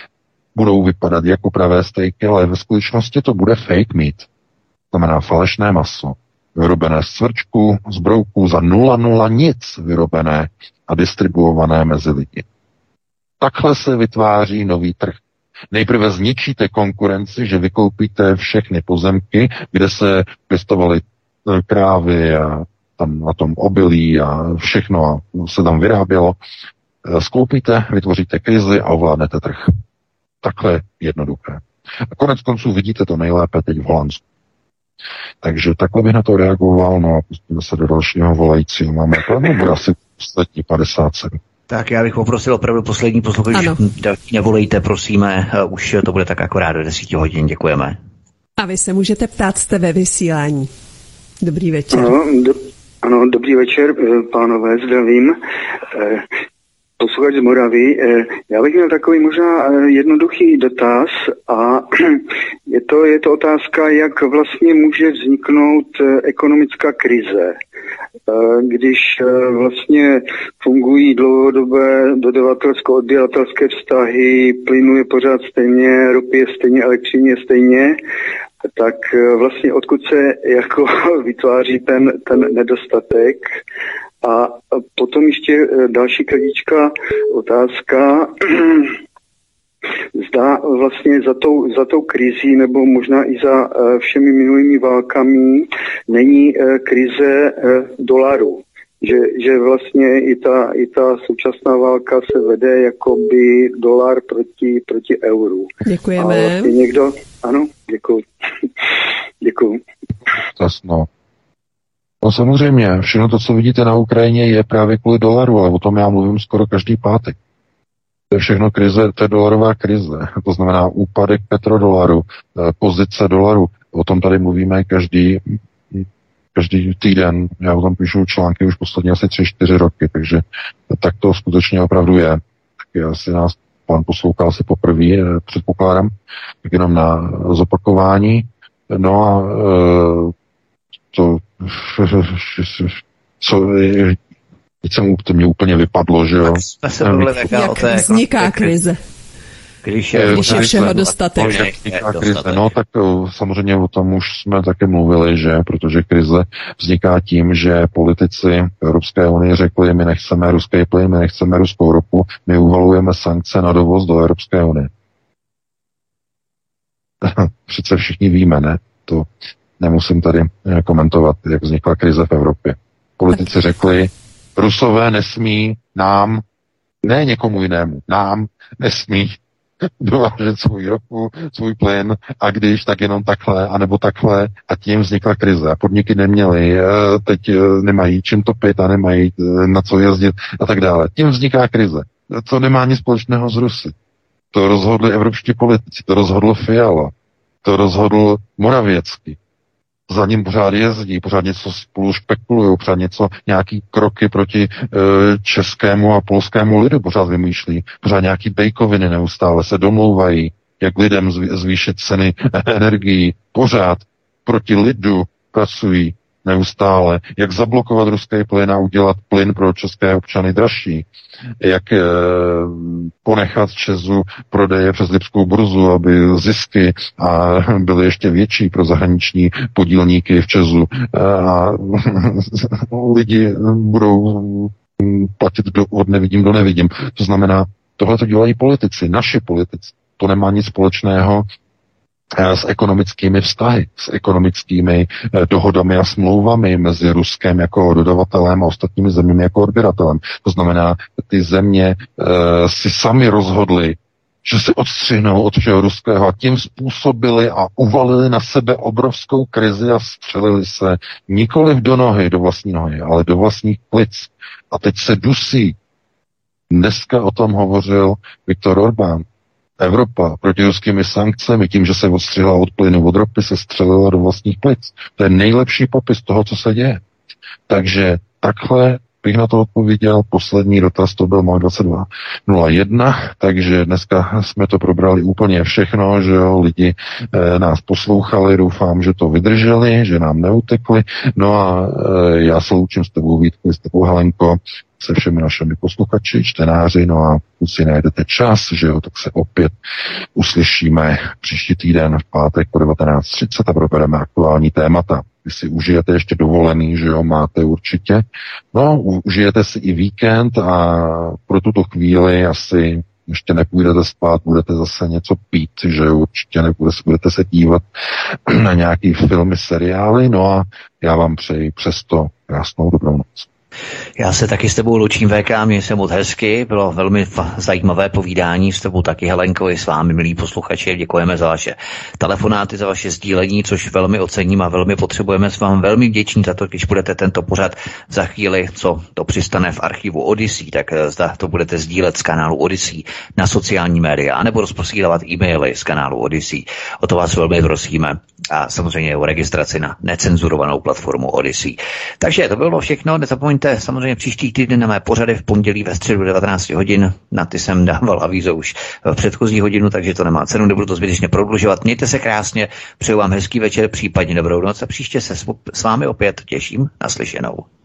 budou vypadat jako pravé stejky, ale ve skutečnosti to bude fake meat. To znamená falešné maso, vyrobené z cvrčku, z brouků za nula nula nic vyrobené a distribuované mezi lidi. Takhle se vytváří nový trh. Nejprve zničíte konkurenci, že vykoupíte všechny pozemky, kde se pěstovaly eh, krávy a tam na tom obilí a všechno se tam vyrábělo. Eh, skoupíte, vytvoříte krizi a ovládnete trh. Takhle jednoduché. A konec konců vidíte to nejlépe teď v Holandsku. Takže takhle bych na to reagoval, no a pustíme se do dalšího volajícího. Máme to, no bude asi ostatní 57. Tak já bych poprosil opravdu poslední posluchač, nevolejte, prosíme, eh, už to bude tak akorát do 10 hodin, děkujeme. A vy se můžete ptát, jste ve vysílání. Dobrý večer. No, do, Ano, dobrý večer, eh, pánové, zdravím. Eh, posluchač z Moravy. Eh, já bych měl takový možná jednoduchý dotaz a je to, je to otázka, jak vlastně může vzniknout ekonomická krize. Když vlastně fungují dlouhodobé dodavatelsko-odběratelské vztahy, plynu je pořád stejně, ropy je stejně, elektřině je stejně, tak eh, vlastně odkud se jako vytváří ten, ten nedostatek. A potom ještě eh, další kratička otázka. Zda vlastně za tou, za tou krizí nebo možná i za eh, všemi minulými válkami není krize dolaru že, že vlastně i ta, i ta současná válka se vede jako by dolar proti, proti euru. Děkujeme. A vlastně někdo, ano, děkuji. děkuji. Jasno. No samozřejmě, všechno to, co vidíte na Ukrajině, je právě kvůli dolaru, ale o tom já mluvím skoro každý pátek. To je všechno krize, to je dolarová krize. To znamená úpadek petrodolaru, eh, pozice dolaru. O tom tady mluvíme každý každý týden. Já o tom píšu články už poslední asi 3-4 roky, takže tak to skutečně opravdu je. Tak asi nás pan poslouchal asi poprvé, eh, předpokládám, tak jenom na zopakování. No a eh, to, co Teď jsem, to mě úplně vypadlo, že jo. Jsme se Jak vzniká krize. Když je, když je všeho dostatek. krize, no tak eh, samozřejmě o tom už jsme také mluvili, že, protože krize vzniká tím, že politici Evropské unie řekli, my nechceme ruský plyn, my nechceme ruskou ropu, my uvalujeme sankce na dovoz do Evropské unie. Přece všichni víme, ne? To nemusím tady eh, komentovat, jak vznikla krize v Evropě. Politici řekli, Rusové nesmí nám, ne někomu jinému, nám nesmí dovážet svůj ropu, svůj plyn a když, tak jenom takhle, anebo takhle a tím vznikla krize. Podniky neměly, eh, teď eh, nemají čím topit a nemají eh, na co jezdit a tak dále. Tím vzniká krize. To nemá nic společného s Rusy. To rozhodli evropští politici, to rozhodl Fiala, to rozhodl Moravěcky, za ním pořád jezdí, pořád něco spolu spekulují, pořád něco, nějaký kroky proti e, českému a polskému lidu pořád vymýšlí, pořád nějaký bejkoviny neustále se domlouvají, jak lidem zvýšit ceny energií, pořád proti lidu pracují neustále, jak zablokovat ruský plyn a udělat plyn pro české občany dražší, jak e, ponechat Česu prodeje přes Lipskou burzu, aby zisky a byly ještě větší pro zahraniční podílníky v Česu e, a lidi budou platit do, od nevidím do nevidím. To znamená, tohle to dělají politici, naši politici. To nemá nic společného s ekonomickými vztahy, s ekonomickými eh, dohodami a smlouvami mezi Ruskem jako dodavatelem a ostatními zeměmi jako odběratelem. To znamená, ty země e, si sami rozhodly, že se odstřihnou od všeho ruského a tím způsobili a uvalili na sebe obrovskou krizi a střelili se nikoli do nohy, do vlastní nohy, ale do vlastních plic. A teď se dusí. Dneska o tom hovořil Viktor Orbán. Evropa ruskými sankcemi, tím, že se odstřihla od plynu, od ropy, se střelila do vlastních plic. To je nejlepší popis toho, co se děje. Takže takhle bych na to odpověděl. Poslední dotaz to byl můj 2201, takže dneska jsme to probrali úplně všechno, že jo, lidi e, nás poslouchali, doufám, že to vydrželi, že nám neutekli. No a e, já se loučím s tebou Vítku, s tebou Helenko, se všemi našimi posluchači, čtenáři, no a pokud si najdete čas, že jo, tak se opět uslyšíme příští týden v pátek po 19.30 a probereme aktuální témata. Vy si užijete ještě dovolený, že jo, máte určitě. No, užijete si i víkend a pro tuto chvíli asi ještě nepůjdete spát, budete zase něco pít, že určitě nebudete, budete se dívat na nějaký filmy, seriály, no a já vám přeji přesto krásnou dobrou noc. Já se taky s tebou lučím VK, mě se moc hezky, bylo velmi zajímavé povídání s tebou taky Helenko i s vámi, milí posluchači, děkujeme za vaše telefonáty, za vaše sdílení, což velmi ocením a velmi potřebujeme. S vám velmi vděční za to, když budete tento pořad za chvíli, co to přistane v archivu Odyssey, tak eh, zda to budete sdílet z kanálu Odyssey na sociální média, anebo rozposílat e-maily z kanálu Odyssey. O to vás velmi prosíme. A samozřejmě o registraci na necenzurovanou platformu Odyssey. Takže to bylo všechno, nezapomeňte samozřejmě příští týden na mé pořady v pondělí ve středu 19 hodin. Na ty jsem dával avízo už v předchozí hodinu, takže to nemá cenu, nebudu to zbytečně prodlužovat. Mějte se krásně, přeju vám hezký večer, případně dobrou noc a příště se s vámi opět těším naslyšenou.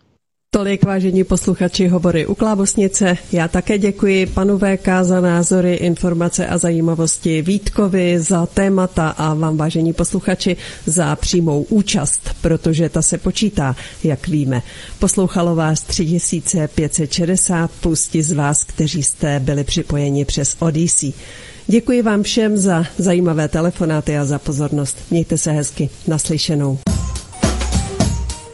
Tolik vážení posluchači hovory u Klábosnice. Já také děkuji panu VK za názory, informace a zajímavosti, Vítkovi za témata a vám vážení posluchači za přímou účast, protože ta se počítá, jak víme. Poslouchalo vás 3560 plus ti z vás, kteří jste byli připojeni přes Odyssey. Děkuji vám všem za zajímavé telefonáty a za pozornost. Mějte se hezky. Naslyšenou.